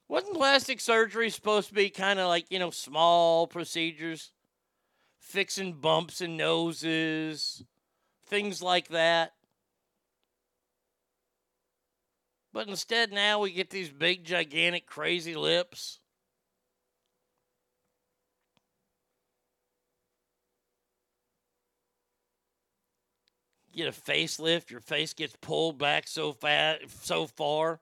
Wasn't plastic surgery supposed to be kind of like, you know, small procedures? Fixing bumps and noses, things like that. But instead, now we get these big, gigantic, crazy lips. get a facelift, your face gets pulled back so fat so far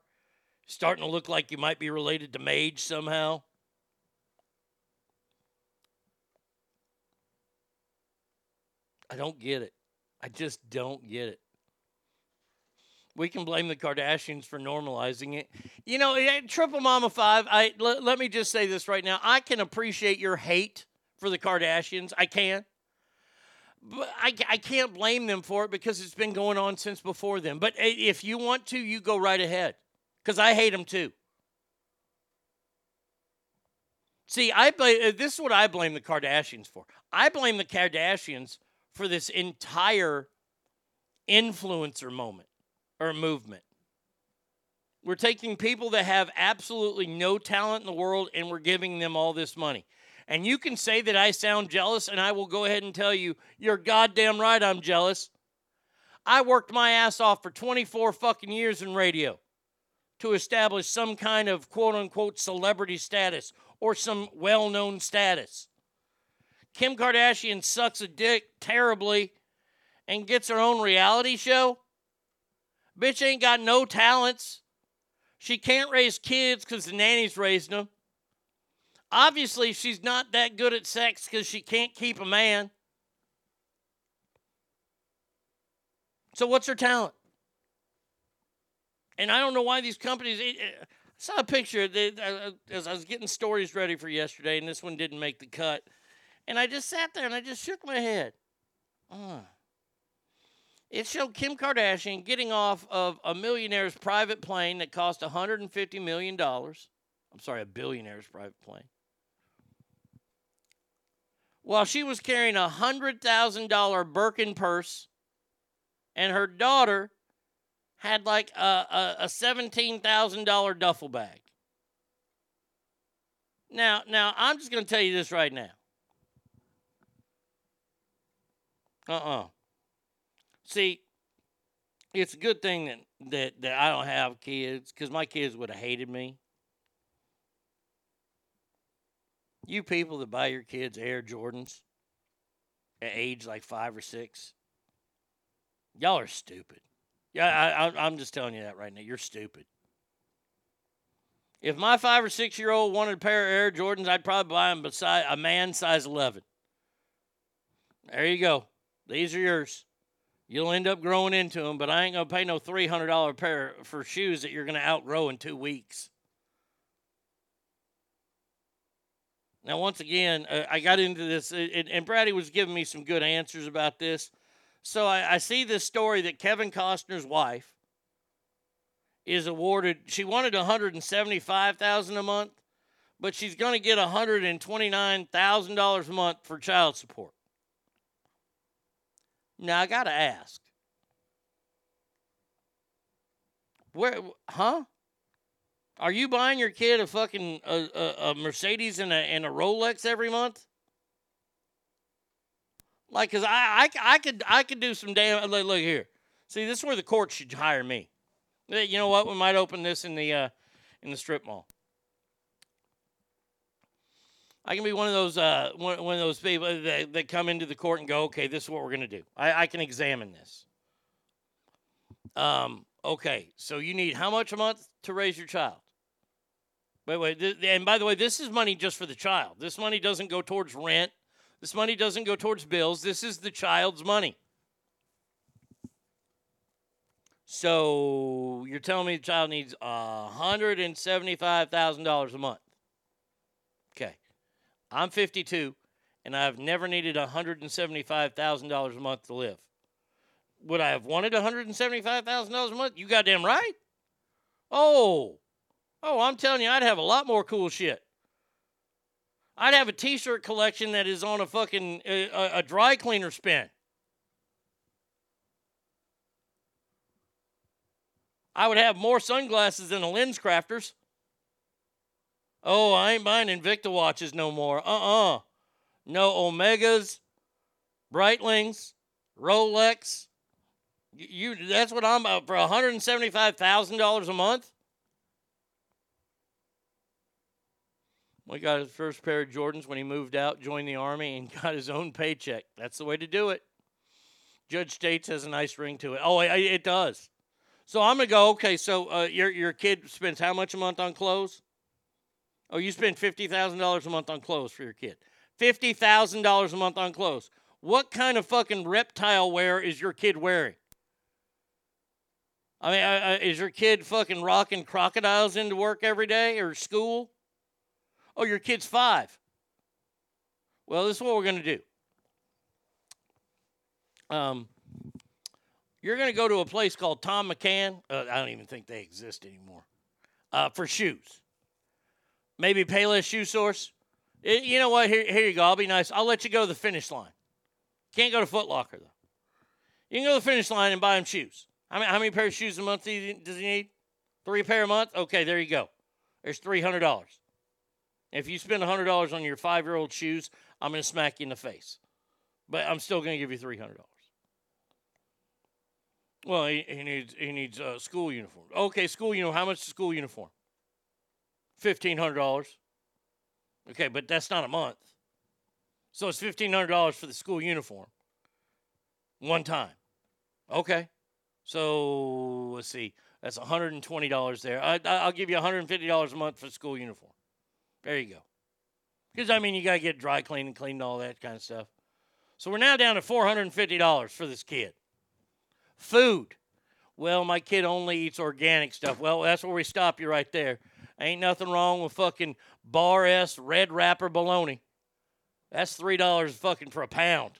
starting to look like you might be related to Mage somehow. I don't get it. I just don't get it. We can blame the Kardashians for normalizing it. You know, Triple Mama 5, I let, let me just say this right now. I can appreciate your hate for the Kardashians. I can. But I, I can't blame them for it because it's been going on since before them. But eh, if you want to, you go right ahead because I hate them too. See, I blame, uh, this is what I blame the Kardashians for. I blame the Kardashians for this entire influencer moment or movement. We're taking people that have absolutely no talent in the world and we're giving them all this money. And you can say that I sound jealous, and I will go ahead and tell you, you're goddamn right I'm jealous. I worked my ass off for 24 fucking years in radio to establish some kind of quote unquote celebrity status or some well known status. Kim Kardashian sucks a dick terribly and gets her own reality show. Bitch ain't got no talents. She can't raise kids because the nanny's raising them. Obviously, she's not that good at sex because she can't keep a man. So, what's her talent? And I don't know why these companies. I saw a picture that as I was getting stories ready for yesterday, and this one didn't make the cut. And I just sat there and I just shook my head. Uh. It showed Kim Kardashian getting off of a millionaire's private plane that cost $150 million. I'm sorry, a billionaire's private plane. While she was carrying a $100,000 Birkin purse, and her daughter had like a, a, a $17,000 duffel bag. Now, now I'm just going to tell you this right now. Uh-uh. See, it's a good thing that that, that I don't have kids because my kids would have hated me. You people that buy your kids Air Jordans at age like five or six, y'all are stupid. Yeah, I, I'm just telling you that right now. You're stupid. If my five or six year old wanted a pair of Air Jordans, I'd probably buy them beside a man size 11. There you go. These are yours. You'll end up growing into them, but I ain't going to pay no $300 pair for shoes that you're going to outgrow in two weeks. Now, once again, uh, I got into this, uh, and, and Brady was giving me some good answers about this. So I, I see this story that Kevin Costner's wife is awarded. She wanted 175,000 a month, but she's going to get 129,000 dollars a month for child support. Now I gotta ask, where, huh? Are you buying your kid a fucking a, a, a Mercedes and a and a Rolex every month? Like, cause I, I I could I could do some damn. Look, look here. See, this is where the court should hire me. You know what? We might open this in the uh, in the strip mall. I can be one of those uh, one, one of those people that, that come into the court and go, okay, this is what we're going to do. I, I can examine this. Um, okay, so you need how much a month to raise your child? Wait, wait, th- and by the way, this is money just for the child. This money doesn't go towards rent. This money doesn't go towards bills. This is the child's money. So you're telling me the child needs $175,000 a month. Okay. I'm 52 and I've never needed $175,000 a month to live. Would I have wanted $175,000 a month? You goddamn right. Oh, oh, I'm telling you, I'd have a lot more cool shit. I'd have a T-shirt collection that is on a fucking a, a dry cleaner spin. I would have more sunglasses than the LensCrafters. Oh, I ain't buying Invicta watches no more. Uh uh No Omegas, Breitlings, Rolex. You, that's what I'm about for $175,000 a month. We got his first pair of Jordans when he moved out, joined the army, and got his own paycheck. That's the way to do it. Judge States has a nice ring to it. Oh, it, it does. So I'm gonna go. Okay, so uh, your your kid spends how much a month on clothes? Oh, you spend fifty thousand dollars a month on clothes for your kid. Fifty thousand dollars a month on clothes. What kind of fucking reptile wear is your kid wearing? I mean, uh, uh, is your kid fucking rocking crocodiles into work every day or school? Oh, your kid's five. Well, this is what we're gonna do. Um, you're going to go to a place called Thom McAn. Uh, I don't even think they exist anymore. Uh, for shoes, maybe Payless Shoe Source. Eh, you know what? Here, here you go. I'll be nice. I'll let you go to the finish line. Can't go to Foot Locker though. You can go to the finish line and buy him shoes. How many, how many pairs of shoes a month does he need? Three pair a month. Okay, there you go. There's three hundred dollars. If you spend hundred dollars on your five year old shoes, I'm going to smack you in the face. But I'm still going to give you three hundred dollars. Well, he, he needs he needs a school uniform. Okay, school uniform. How much is school uniform? Fifteen hundred dollars. Okay, but that's not a month. So it's fifteen hundred dollars for the school uniform. One time. Okay. So let's see. That's one hundred and twenty dollars there. I, I- I'll give you one hundred and fifty dollars a month for school uniform. There you go. Because I mean, you gotta get dry cleaned and cleaned and all that kind of stuff. So we're now down to four hundred and fifty dollars for this kid. Food. Well, my kid only eats organic stuff. Well, that's where we stop you right there. Ain't nothing wrong with fucking bar S red wrapper bologna. That's three dollars fucking for a pound.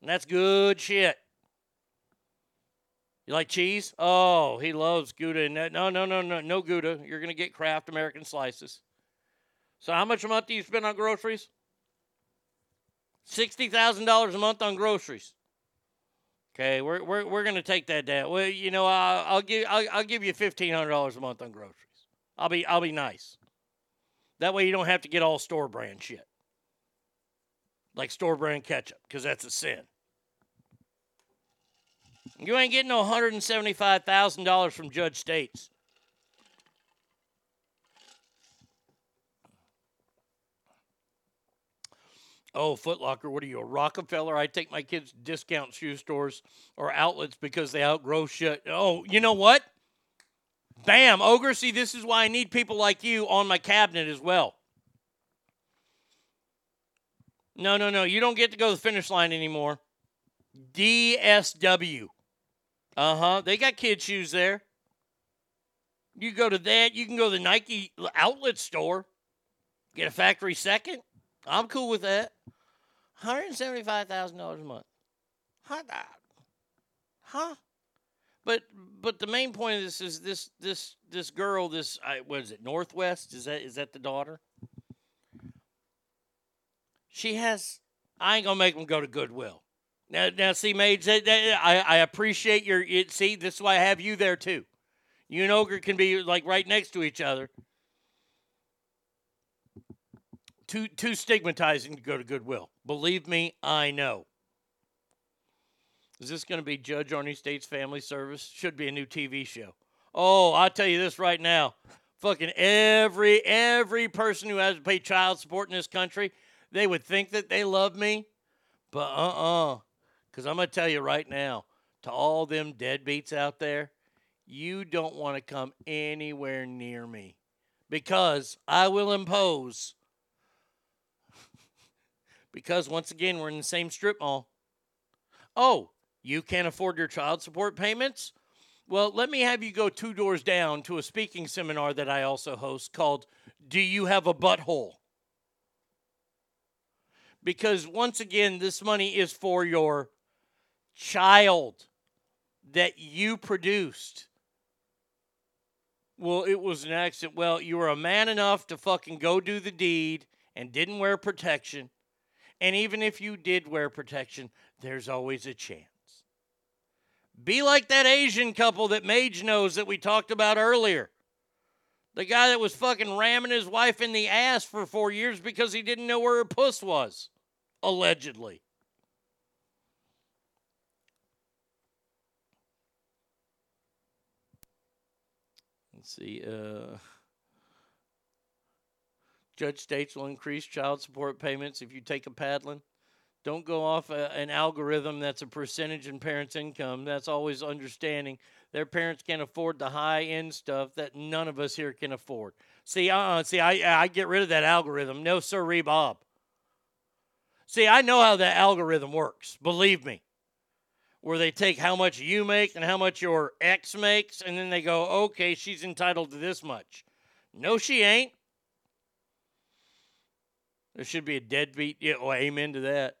And that's good shit. You like cheese? Oh, he loves Gouda. No, no, no, no, no Gouda. You're gonna get Kraft American slices. So how much a month do you spend on groceries? Sixty thousand dollars a month on groceries. Okay, we're we're, we're gonna take that down. Well, you know, I'll, I'll give I'll, I'll give you fifteen hundred dollars a month on groceries. I'll be I'll be nice. That way you don't have to get all store brand shit, like store brand ketchup, because that's a sin. You ain't getting no hundred and seventy five thousand dollars from Judge States. Oh, Foot Locker, what are you, a Rockefeller? I take my kids to discount shoe stores or outlets because they outgrow shit. Oh, you know what? Bam, Ogre, see, this is why I need people like you on my cabinet as well. No, no, no. You don't get to go to the finish line anymore. DSW. Uh huh. They got kid shoes there. You go to that. You can go to the Nike outlet store, get a factory second. I'm cool with that. $175,000 a month. Huh? that- Huh? But but the main point of this is this this this girl this I what is it North West is that is that the daughter? She has I ain't gonna make them go to Goodwill. Now now see maids that, that- I I appreciate your it, see this is why I have you there too. You and Ogre can be like right next to each other. Too too stigmatizing to go to Goodwill. Believe me, I know. Is this going to be Judge Arnie State's Family Service? Should be a new TV show. Oh, I'll tell you this right now. Fucking every every person who has to pay child support in this country, they would think that they love me, but uh-uh. Cuz I'm going to tell you right now, to all them deadbeats out there, you don't want to come anywhere near me because I will impose because once again we're in the same strip mall. Oh, you can't afford your child support payments? Well, let me have you go two doors down to a speaking seminar that I also host called Do You Have a Butthole? Because once again, this money is for your child that you produced. Well, it was an accident. Well, you were a man enough to fucking go do the deed and didn't wear protection. And even if you did wear protection, there's always a chance. Be like that Asian couple that Mage knows that we talked about earlier. The guy that was fucking ramming his wife in the ass for four years because he didn't know where her puss was, allegedly. Let's see. Uh, Judge states will increase child support payments if you take a paddling. Don't go off a, an algorithm that's a percentage in parents' income. That's always understanding their parents can't afford the high end stuff that none of us here can afford. See, uh, see, I I get rid of that algorithm. No, sir, Bob. See, I know how that algorithm works. Believe me. Where they take how much you make and how much your ex makes, and then they go, okay, she's entitled to this much. No, she ain't. There should be a deadbeat. Yeah, well, amen to that.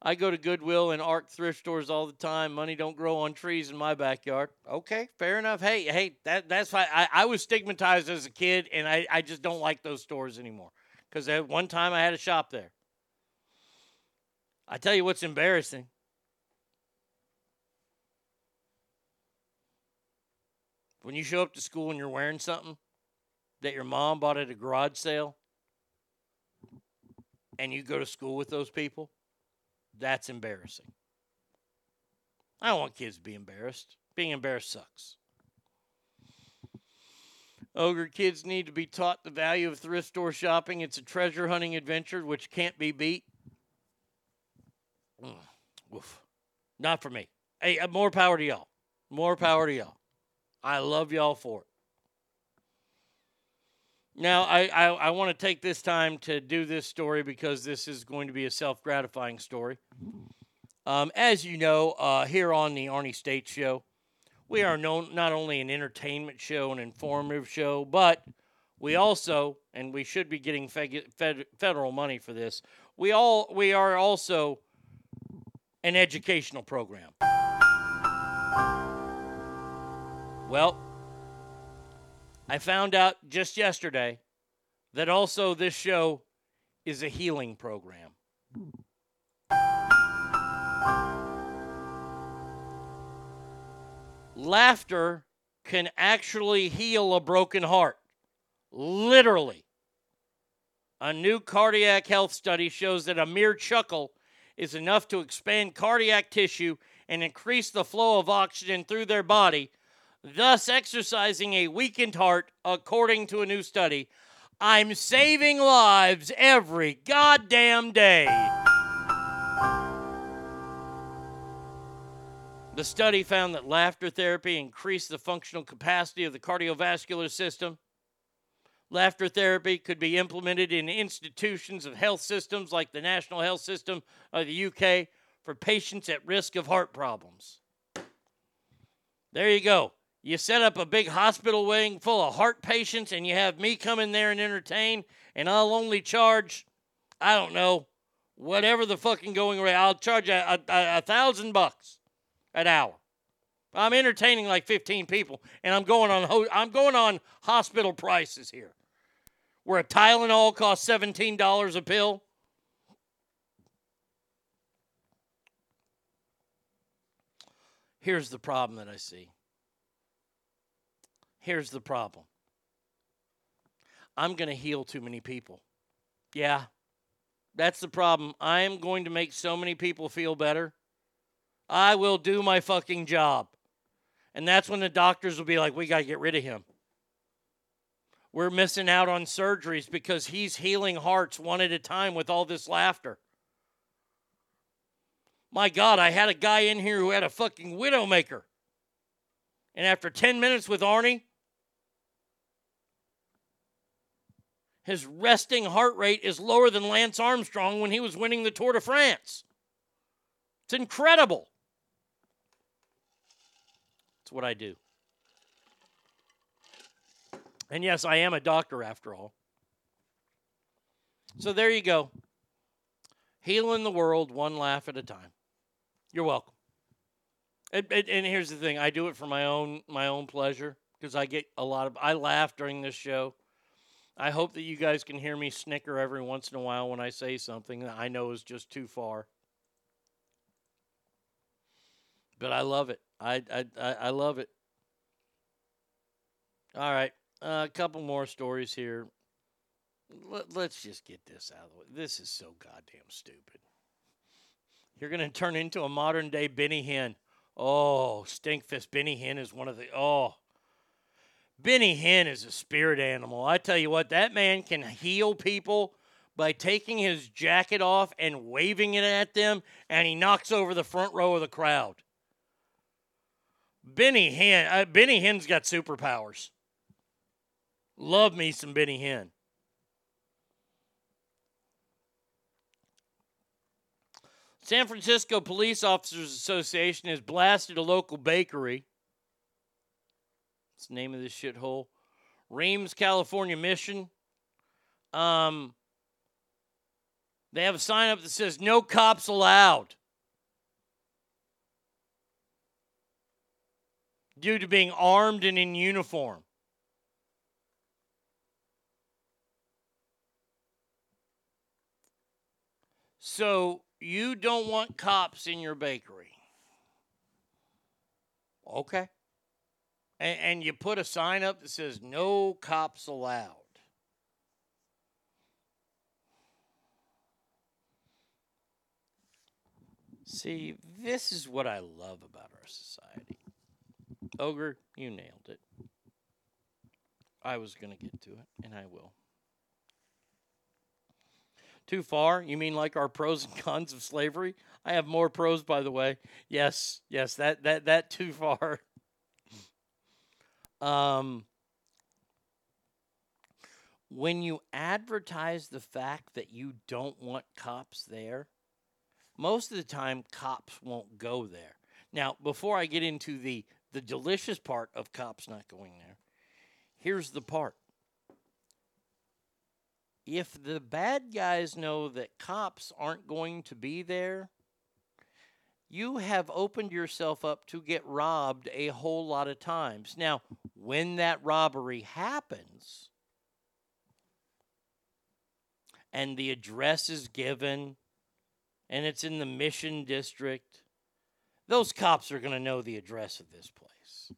I go to Goodwill and Arc thrift stores all the time. Money don't grow on trees in my backyard. Okay, fair enough. Hey, hey, that that's why I, I was stigmatized as a kid, and I, I just don't like those stores anymore. Because at one time I had a shop there. I tell you what's embarrassing. When you show up to school and you're wearing something that your mom bought at a garage sale, and you go to school with those people, that's embarrassing. I don't want kids to be embarrassed. Being embarrassed sucks. Ogre kids need to be taught the value of thrift store shopping. It's a treasure hunting adventure which can't be beat. Mm, woof. Not for me. Hey, uh, more power to y'all. More power to y'all. I love y'all for it. Now, I, I, I want to take this time to do this story because this is going to be a self gratifying story. Um, as you know, uh, here on the Arnie State Show, we are known not only an entertainment show, an informative show, but we also, and we should be getting fed, fed, federal money for this. We all we are also an educational program. Well, I found out just yesterday that also this show is a healing program. Laughter can actually heal a broken heart. Literally. A new cardiac health study shows that a mere chuckle is enough to expand cardiac tissue and increase the flow of oxygen through their body, thus exercising a weakened heart, according to a new study. I'm saving lives every goddamn day. The study found that laughter therapy increased the functional capacity of the cardiovascular system. Laughter therapy could be implemented in institutions of health systems like the National Health System of the UK for patients at risk of heart problems. There you go. You set up a big hospital wing full of heart patients and you have me come in there and entertain, and I'll only charge, I don't know, whatever the fucking going rate. I'll charge a, a, a, thousand bucks an hour. I'm entertaining like 15 people, and I'm going on ho- I'm going on hospital prices here, where a Tylenol costs $17 a pill. Here's the problem that I see. Here's the problem. I'm going to heal too many people. Yeah, that's the problem. I am going to make so many people feel better. I will do my fucking job. And that's when the doctors will be like, we got to get rid of him. We're missing out on surgeries because he's healing hearts one at a time with all this laughter. My God, I had a guy in here who had a fucking widowmaker. And after 10 minutes with Arnie, his resting heart rate is lower than Lance Armstrong when he was winning the Tour de France. It's incredible. It's what I do. And yes, I am a doctor after all. So there you go. Healing the world one laugh at a time. You're welcome. And, and, and here's the thing: I do it for my own my own pleasure because I get a lot of I laugh during this show. I hope that you guys can hear me snicker every once in a while when I say something that I know is just too far. But I love it. I I I love it. All right, uh, a couple more stories here. Let, let's just get this out of the way. This is so goddamn stupid. You're going to turn into a modern day Benny Hinn. Oh, Stinkfist Benny Hinn is one of the. Oh. Benny Hinn is a spirit animal. I tell you what, that man can heal people by taking his jacket off and waving it at them, and he knocks over the front row of the crowd. Benny Hinn, uh, Benny Hinn's got superpowers. Love me some Benny Hinn. San Francisco Police Officers Association has blasted a local bakery. The name of this shithole? Reem's, California Mission. Um, they have a sign up that says "No cops allowed." Due to being armed and in uniform. So you don't want cops in your bakery. Okay. And, and, you put a sign up that says no cops allowed. See, this is what I love about our society. Ogre, you nailed it. I was going to get to it, and I will. Too far? You mean like our pros and cons of slavery? I have more pros, by the way. Yes, yes, that that that too far. Um, when you advertise the fact that you don't want cops there, most of the time cops won't go there. Now, before I get into the the delicious part of cops not going there, here's the part if the bad guys know that cops aren't going to be there, you have opened yourself up to get robbed a whole lot of times. Now, when that robbery happens and the address is given and it's in the mission district, those cops are going to know the address of this place.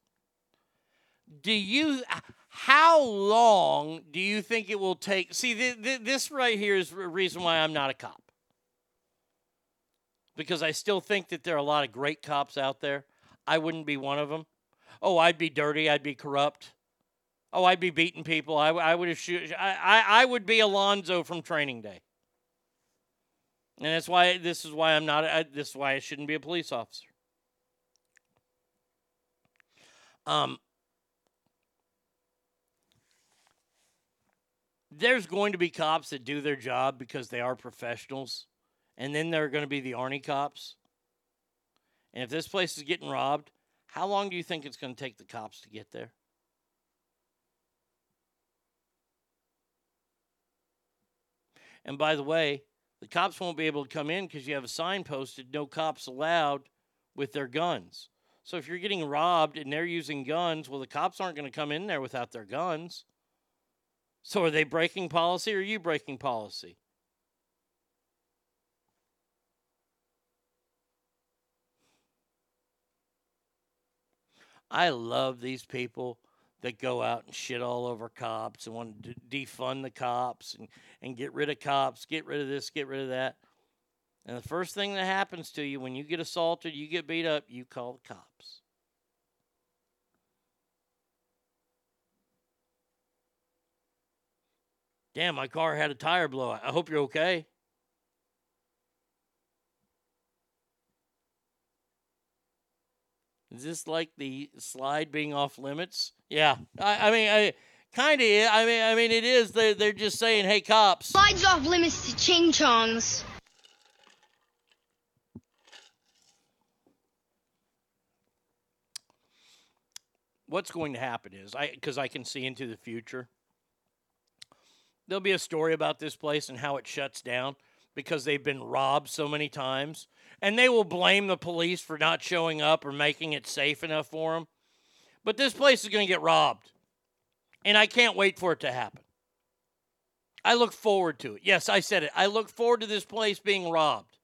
Do you how long do you think it will take? See, th- th- this right here is the reason why I'm not a cop. Because I still think that there are a lot of great cops out there. I wouldn't be one of them. Oh, I'd be dirty. I'd be corrupt. Oh, I'd be beating people. I, I would have shoot. I, I, I would be Alonzo from Training Day. And that's why this is why I'm not. I, this is why I shouldn't be a police officer. Um, there's going to be cops that do their job because they are professionals, and then there are going to be the Arnie cops. And if this place is getting robbed, how long do you think it's going to take the cops to get there? And by the way, the cops won't be able to come in because you have a sign posted no cops allowed with their guns. So if you're getting robbed and they're using guns, well, the cops aren't going to come in there without their guns. So are they breaking policy or are you breaking policy? I love these people that go out and shit all over cops and want to defund the cops and, and get rid of cops, get rid of this, get rid of that. And the first thing that happens to you when you get assaulted, you get beat up, you call the cops. Damn, my car had a tire blowout. I hope you're okay. Is this like the slide being off limits? Yeah, I, I mean, I kind of. I mean, I mean, it is. They're they're just saying, "Hey, cops." Slides off limits to ching chongs. What's going to happen is I because I can see into the future. There'll be a story about this place and how it shuts down because they've been robbed so many times. And they will blame the police for not showing up or making it safe enough for them. But this place is going to get robbed. And I can't wait for it to happen. I look forward to it. Yes, I said it. I look forward to this place being robbed.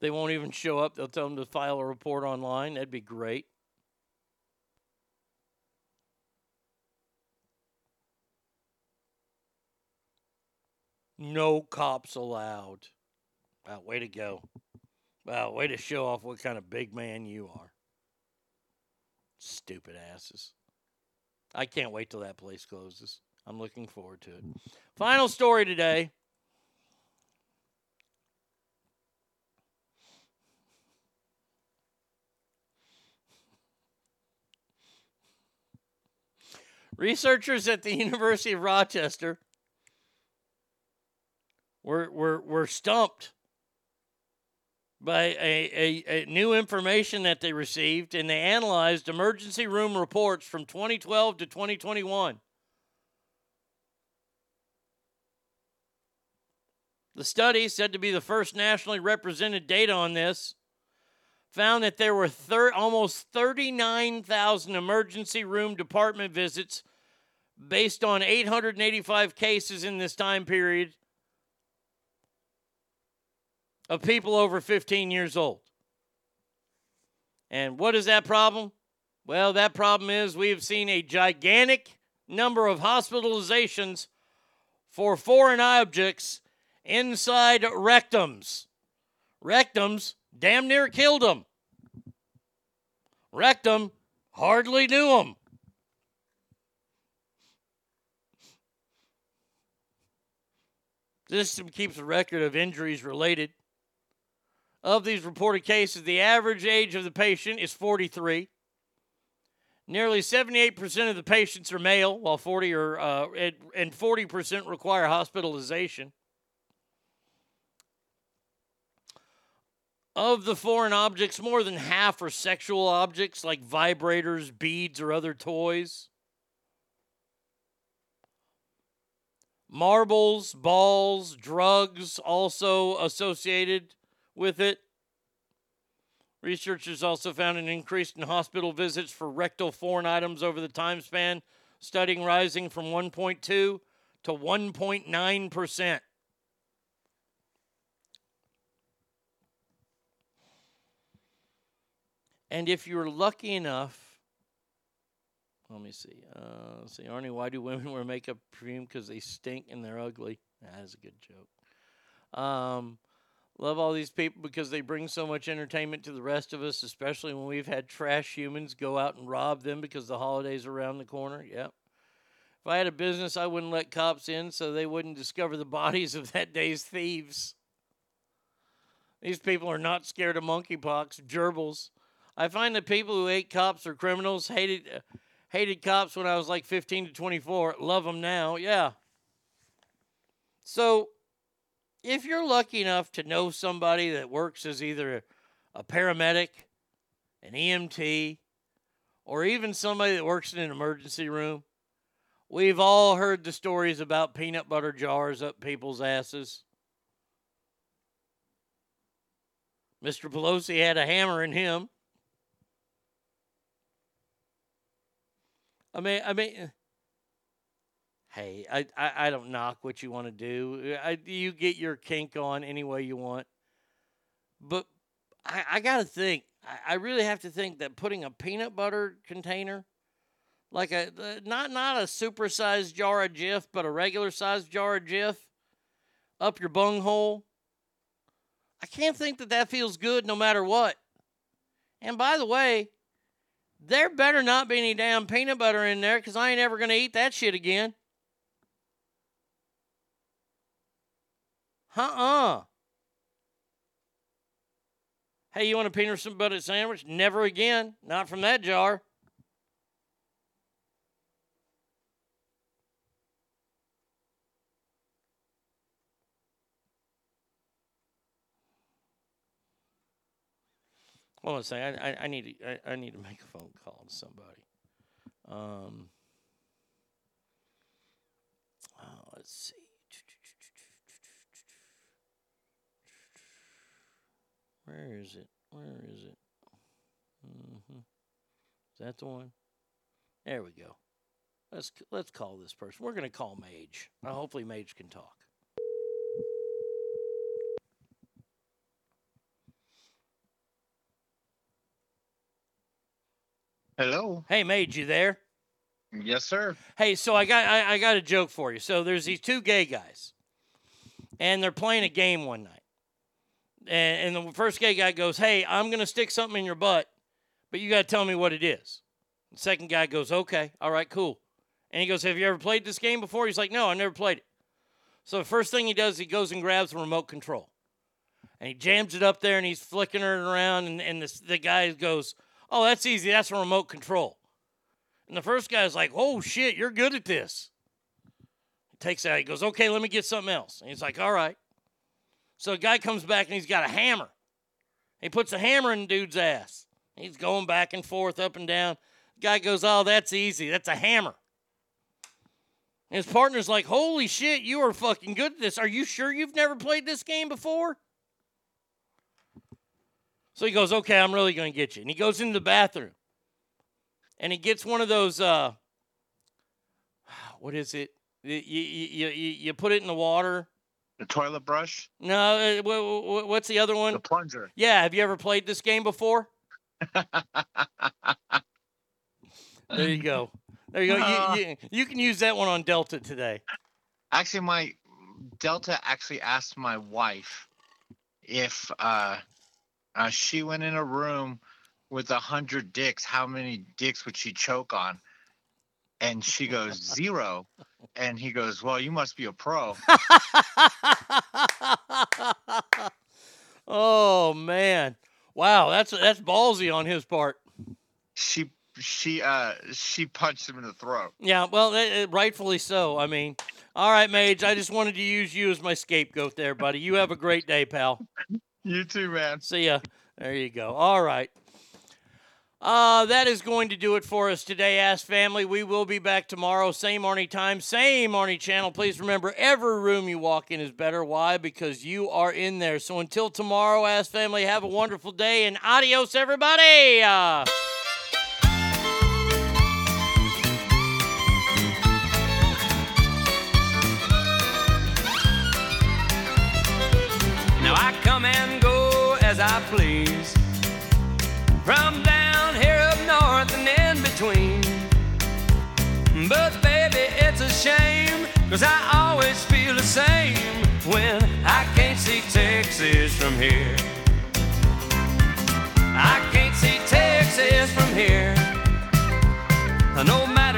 They won't even show up. They'll tell them to file a report online. That'd be great. No cops allowed. Wow, way to go. Wow, way to show off what kind of big man you are. Stupid asses. I can't wait till that place closes. I'm looking forward to it. Final story today. Researchers at the University of Rochester were, were, were stumped by a, a, a new information that they received, and they analyzed emergency room reports from 2012 to 2021. The study, said to be the first nationally represented data on this, found that there were thir- almost 39,000 emergency room department visits based on 885 cases in this time period of people over 15 years old. And what is that problem? Well, that problem is we have seen a gigantic number of hospitalizations for foreign objects inside rectums. Rectums damn near killed them. Rectum hardly knew them. This keeps a record of injuries related. Of these reported cases, the average age of the patient is 43. Nearly 78% of the patients are male, while 40 are, uh, and- and 40% require hospitalization. Of the foreign objects, more than half are sexual objects like vibrators, beads, or other toys. Marbles, balls, drugs also associated with it. Researchers also found an increase in hospital visits for rectal foreign items over the time span, studying rising from 1.2 to 1.9%. And if you're lucky enough, let me see. Uh, see, Arnie, why do women wear makeup perfume? Because they stink and they're ugly. That is a good joke. Um, love all these people because they bring so much entertainment to the rest of us, especially when we've had trash humans go out and rob them because the holidays are around the corner. Yep. If I had a business, I wouldn't let cops in so they wouldn't discover the bodies of that day's thieves. These people are not scared of monkeypox, gerbils. I find that people who hate cops are criminals. Hated, uh, hated cops when I was like 15 to 24. Love them now. Yeah. So, if you're lucky enough to know somebody that works as either a paramedic, an EMT, or even somebody that works in an emergency room, we've all heard the stories about peanut butter jars up people's asses. Mr. Pelosi had a hammer in him. I mean, I mean, hey, I, I, I don't knock what you want to do. I, you get your kink on any way you want. But I, I got to think, I, I really have to think that putting a peanut butter container, like a, not, not a supersized jar of Jif, but a regular sized jar of Jif, up your bunghole, I can't think that that feels good no matter what. And by the way, there better not be any damn peanut butter in there because I ain't ever going to eat that shit again. Uh uh Hey, you want a peanut butter sandwich? Never again. Not from that jar. Hold on a second. I, I, I need to I, I need to make a phone call to somebody. Um, oh, let's see. Where is it? Where is it? hmm Is that the one? There we go. Let's let's call this person. We're gonna call Mage. Uh, hopefully, Mage can talk. Hello. Hey, Mage, you there? Yes, sir. Hey, so I got I, I got a joke for you. So there's these two gay guys, and they're playing a game one night. And, and the first gay guy goes, "Hey, I'm gonna stick something in your butt, but you gotta tell me what it is." The second guy goes, "Okay, all right, cool." And he goes, Have you ever played this game before? He's like, No, I never played it. So the first thing he does, he goes and grabs the remote control. And he jams it up there and he's flicking it around. And, and the, the guy goes, Oh, that's easy. That's a remote control. And the first guy's like, Oh, shit, you're good at this. He takes that. He goes, Okay, let me get something else. And he's like, All right. So a guy comes back and he's got a hammer. He puts a hammer in the dude's ass. He's going back and forth, up and down. Guy goes, Oh, that's easy. That's a hammer. And his partner's like, Holy shit, you are fucking good at this. Are you sure you've never played this game before? So he goes, Okay, I'm really going to get you. And he goes into the bathroom and he gets one of those, uh, what is it? You, you, you, you put it in the water. The toilet brush? No, uh, wha- wha- what's the other one? The plunger. Yeah, have you ever played this game before? there you go. There you go. Uh. You, you, you can use that one on Delta today. Actually, my Delta actually asked my wife if uh, uh, she went in a room with a hundred dicks, how many dicks would she choke on? And she goes zero. And he goes, "Well, you must be a pro." oh man, wow, that's that's ballsy on his part. she she uh she punched him in the throat. Yeah, well, eh, eh, rightfully so. I mean, all right, Mage, I just wanted to use you as my scapegoat there, buddy. You have a great day, pal. You too, man. See ya. There you go. All right. Uh, that is going to do it for us today, Ask Family. We will be back tomorrow, same Arnie time, same Arnie channel. Please remember, every room you walk in is better. Why? Because you are in there. So until tomorrow, Ask Family, have a wonderful day and adios, everybody. Uh, Now I come and go as I please. From down between. But baby, it's a shame, cause I always feel the same when I can't see Texas from here. I can't see Texas from here. No matter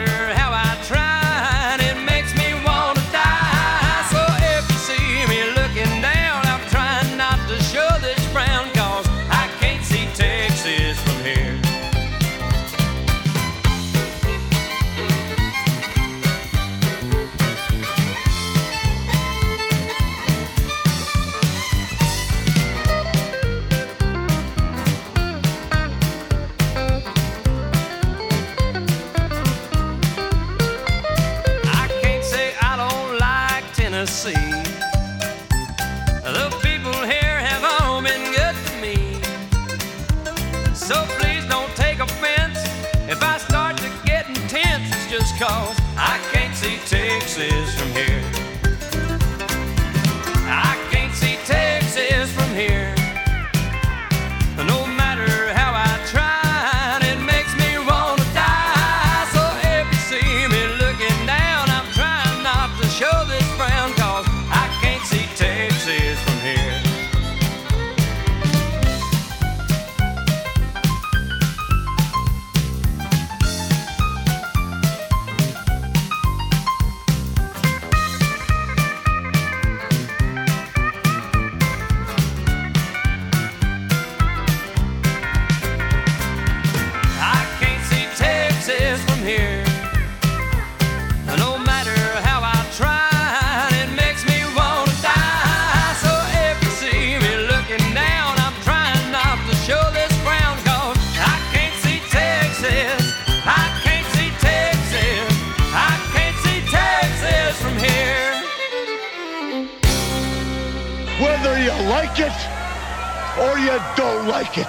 like it,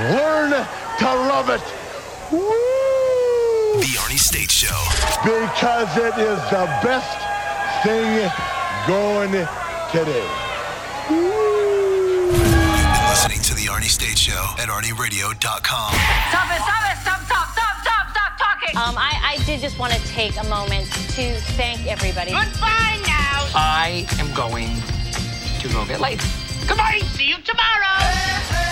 learn to love it. Woo! The Arnie State Show. Because it is the best thing going today. You've been listening to The Arnie State Show at ArnieRadio.com. Stop it, stop it, stop, stop, stop, stop, stop talking. Um, I, I did just want to take a moment to thank everybody. Goodbye now. I am going to go get laid. Goodbye. See you tomorrow.